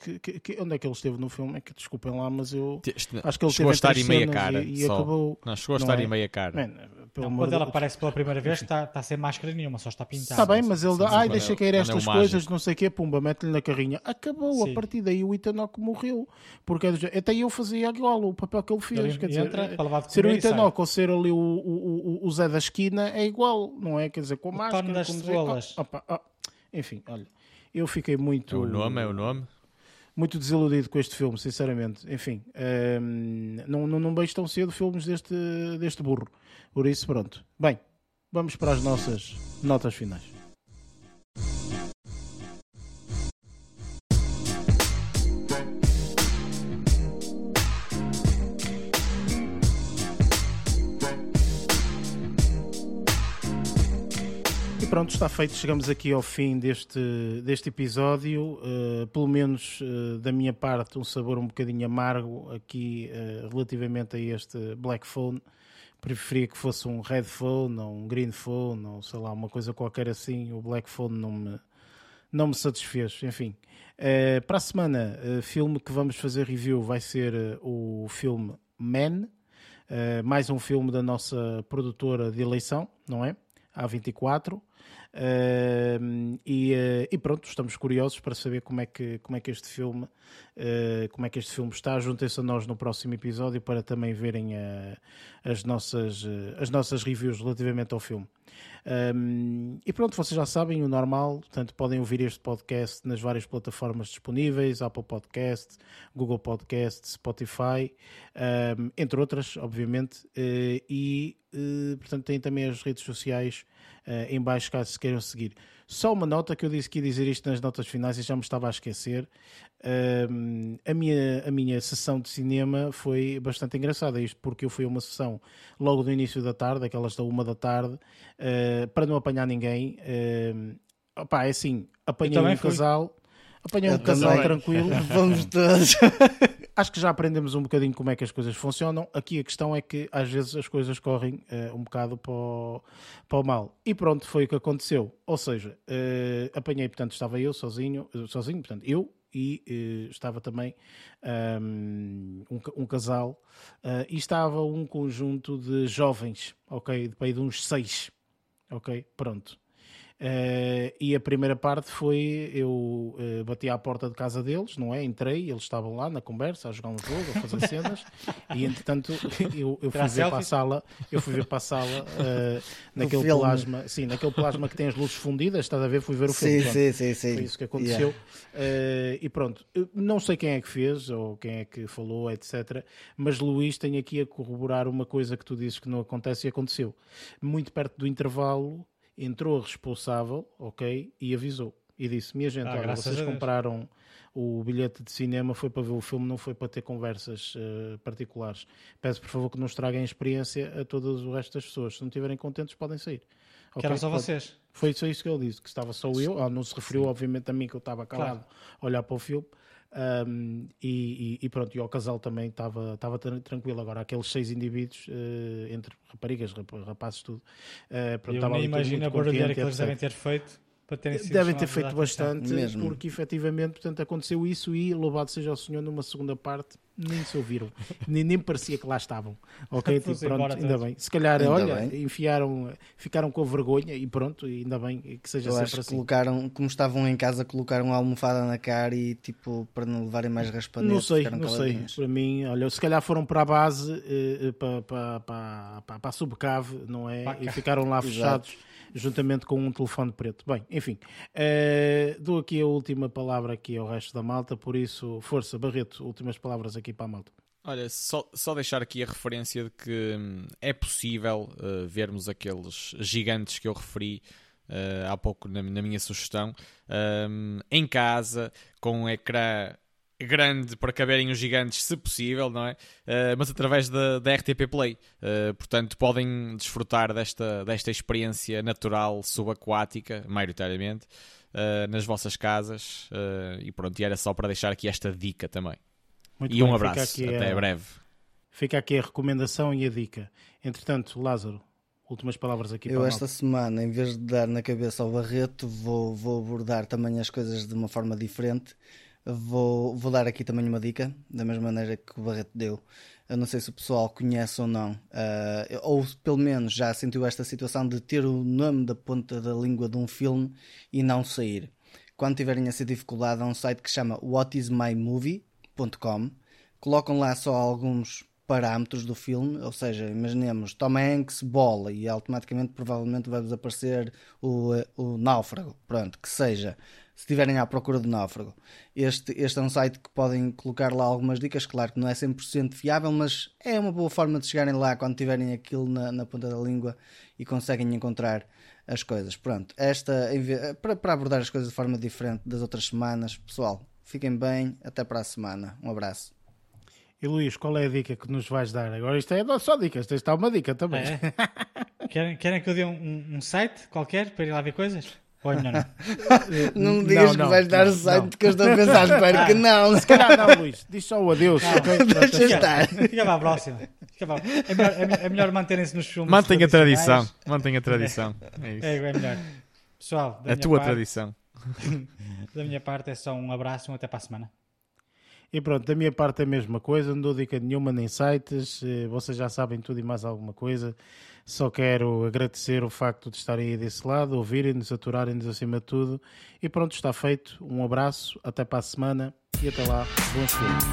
que, que, onde é que ele esteve no filme? É que desculpem lá, mas eu este, acho que ele chegou a estar em meia cara. E, e acabou, não, chegou a estar é? em meia cara. Man, não, quando ela aparece pela primeira vez, está, está sem máscara nenhuma, só está pintada. Está bem, mas ele dá, ai, deixa cair estas é coisas, não sei o quê, pumba, mete-lhe na carrinha. Acabou, Sim. a partir daí o Itanoc morreu. Porque é até eu fazia igual o papel que ele fez. Ele quer dizer, entra, ser o Itanoc ou ser ali o, o, o, o Zé da esquina é igual, não é? Quer dizer, com o máscara. Das como cebolas. Oh. Enfim, olha, eu fiquei muito. É o nome, é o nome muito desiludido com este filme, sinceramente. Enfim, um, ehm, não, não, não vejo tão cedo filmes deste, deste burro. Por isso, pronto. Bem, vamos para as nossas notas finais. pronto, está feito. Chegamos aqui ao fim deste, deste episódio. Uh, pelo menos uh, da minha parte, um sabor um bocadinho amargo aqui uh, relativamente a este Black Phone. Preferia que fosse um Red Phone ou um Green Phone ou sei lá, uma coisa qualquer assim. O Black Phone não me, não me satisfez. Enfim, para a semana, o filme que vamos fazer review vai ser o filme Man. mais um filme da nossa produtora de eleição, não é? A24. Uh, e, uh, e, pronto, estamos curiosos para saber como é que, como é que este filme uh, como é que este filme está. Juntem-se a nós no próximo episódio para também verem eh, as, nossas, as nossas reviews relativamente ao filme. Um, e pronto, vocês já sabem o normal, portanto podem ouvir este podcast nas várias plataformas disponíveis, Apple Podcast, Google Podcast, Spotify, um, entre outras, obviamente, uh, e uh, portanto têm também as redes sociais uh, em baixo caso se queiram seguir. Só uma nota que eu disse que ia dizer isto nas notas finais e já me estava a esquecer. Uh, a, minha, a minha sessão de cinema foi bastante engraçada, isto porque eu fui a uma sessão logo do início da tarde, aquelas da uma da tarde, uh, para não apanhar ninguém. Uh, opá, é assim, apanhei um fui. casal. Apanhei um casal tranquilo. Vamos todos. Acho que já aprendemos um bocadinho como é que as coisas funcionam. Aqui a questão é que às vezes as coisas correm uh, um bocado para o, para o, mal. E pronto, foi o que aconteceu. Ou seja, uh, apanhei, portanto, estava eu sozinho, sozinho, portanto, eu e uh, estava também um, um, um casal e estava um conjunto de jovens, ok? De, de uns seis, ok? Pronto. Uh, e a primeira parte foi eu uh, bati à porta de casa deles, não é? Entrei, eles estavam lá na conversa, a jogar um jogo, a fazer cenas, e entretanto eu, eu fui ver para a sala, eu fui ver para a sala uh, naquele plasma, sim, naquele plasma que tem as luzes fundidas, estás a ver? Fui ver o filme. Sim, sim, sim, sim. Foi isso que aconteceu. Yeah. e pronto, não sei quem é que fez ou quem é que falou, etc. Mas Luís tem aqui a corroborar uma coisa que tu dizes que não acontece e aconteceu. Muito perto do intervalo entrou a responsável, ok, e avisou. E disse: Minha gente, ah, olha, vocês compraram o bilhete de cinema, foi para ver o filme, não foi para ter conversas uh, particulares. Peço, por favor, que não estraguem a experiência a todos o resto das pessoas. Se não estiverem contentes, podem sair. Que eram só vocês. Foi só isso que ele disse, que estava só eu. Ah, não se referiu, obviamente, a mim, que eu estava calado claro. a olhar para o filme. Um, e, e, pronto, e ao casal também estava, estava tranquilo. Agora, aqueles seis indivíduos, uh, entre raparigas, rapazes, tudo. Uh, pronto, Eu nem imagino a barulheira que eles devem ter feito para terem sido Devem ter feito bastante, Mesmo. porque efetivamente portanto, aconteceu isso e louvado seja o Senhor numa segunda parte, nem se ouviram, nem, nem parecia que lá estavam. Ok, tipo, pronto, embora ainda bem. Se calhar, Ainda olha, bem. enfiaram, ficaram com vergonha e pronto, e ainda bem que seja Eu sempre acho que assim. colocaram, como estavam em casa, colocaram a almofada na cara e tipo, para não levarem mais raspanetes, Não sei, não sei. Para mim, olha, se calhar foram para a base, eh, eh, para, para, para, para, a subcave, não é? Para a E ca- ficaram lá Exato. fechados, juntamente com um telefone preto. Bem, enfim, eh, dou aqui a última palavra aqui ao resto da malta, por isso, força, Barreto, últimas palavras aqui para a malta. Olha, só, só deixar aqui a referência de que hum, é possível uh, vermos aqueles gigantes que eu referi uh, há pouco na, na minha sugestão um, em casa, com um ecrã grande para caberem os gigantes, se possível, não é? Uh, mas através da, da RTP Play. Uh, portanto, podem desfrutar desta, desta experiência natural subaquática, maioritariamente, uh, nas vossas casas. Uh, e pronto, e era só para deixar aqui esta dica também. Muito e um bem, fica abraço. aqui Até a- breve. Fica aqui a recomendação e a dica. Entretanto, Lázaro, últimas palavras aqui Eu esta semana, em vez de dar na cabeça ao Barreto, vou, vou abordar também as coisas de uma forma diferente. Vou, vou dar aqui também uma dica, da mesma maneira que o Barreto deu. Eu não sei se o pessoal conhece ou não, ah, ou pelo menos já sentiu esta situação de ter o nome da ponta da língua de um filme e não sair. Quando tiverem essa dificuldade, há um site que chama whatismymovie.com. Colocam lá só alguns parâmetros do filme, ou seja, imaginemos Tom Hanks, bola, e automaticamente provavelmente vai-vos aparecer o, eh, o náufrago, pronto, que seja, se estiverem à procura do náufrago. Este, este é um site que podem colocar lá algumas dicas, claro que não é 100% fiável, mas é uma boa forma de chegarem lá quando tiverem aquilo na, na ponta da língua e conseguem encontrar as coisas. Pronto, esta, para, para abordar as coisas de forma diferente das outras semanas, pessoal, fiquem bem, até para a semana, um abraço. E Luís, qual é a dica que nos vais dar? Agora isto é só dicas, isto está uma dica também. É. querem, querem que eu dê um, um site qualquer para ir lá ver coisas? Ou melhor não? Não me digas que vais dar o site que eu estou a pensar, espero que não. Se calhar não, Luís. Diz só o adeus. Deixa assim. estar. Fica para a próxima. Fica para a- É melhor, é melhor- é melhor manterem-se nos filmes. Mantenha a tradição. Mantenha a tradição. É isso. É, é melhor. Pessoal, da a minha tua parte, tradição. Da minha parte é só um abraço e um até para a semana. E pronto, da minha parte é a mesma coisa, não dou dica nenhuma nem sites, eh, vocês já sabem tudo e mais alguma coisa. Só quero agradecer o facto de estarem aí desse lado, ouvirem-nos, aturarem-nos acima de tudo. E pronto, está feito. Um abraço, até para a semana e até lá. Bons filmes.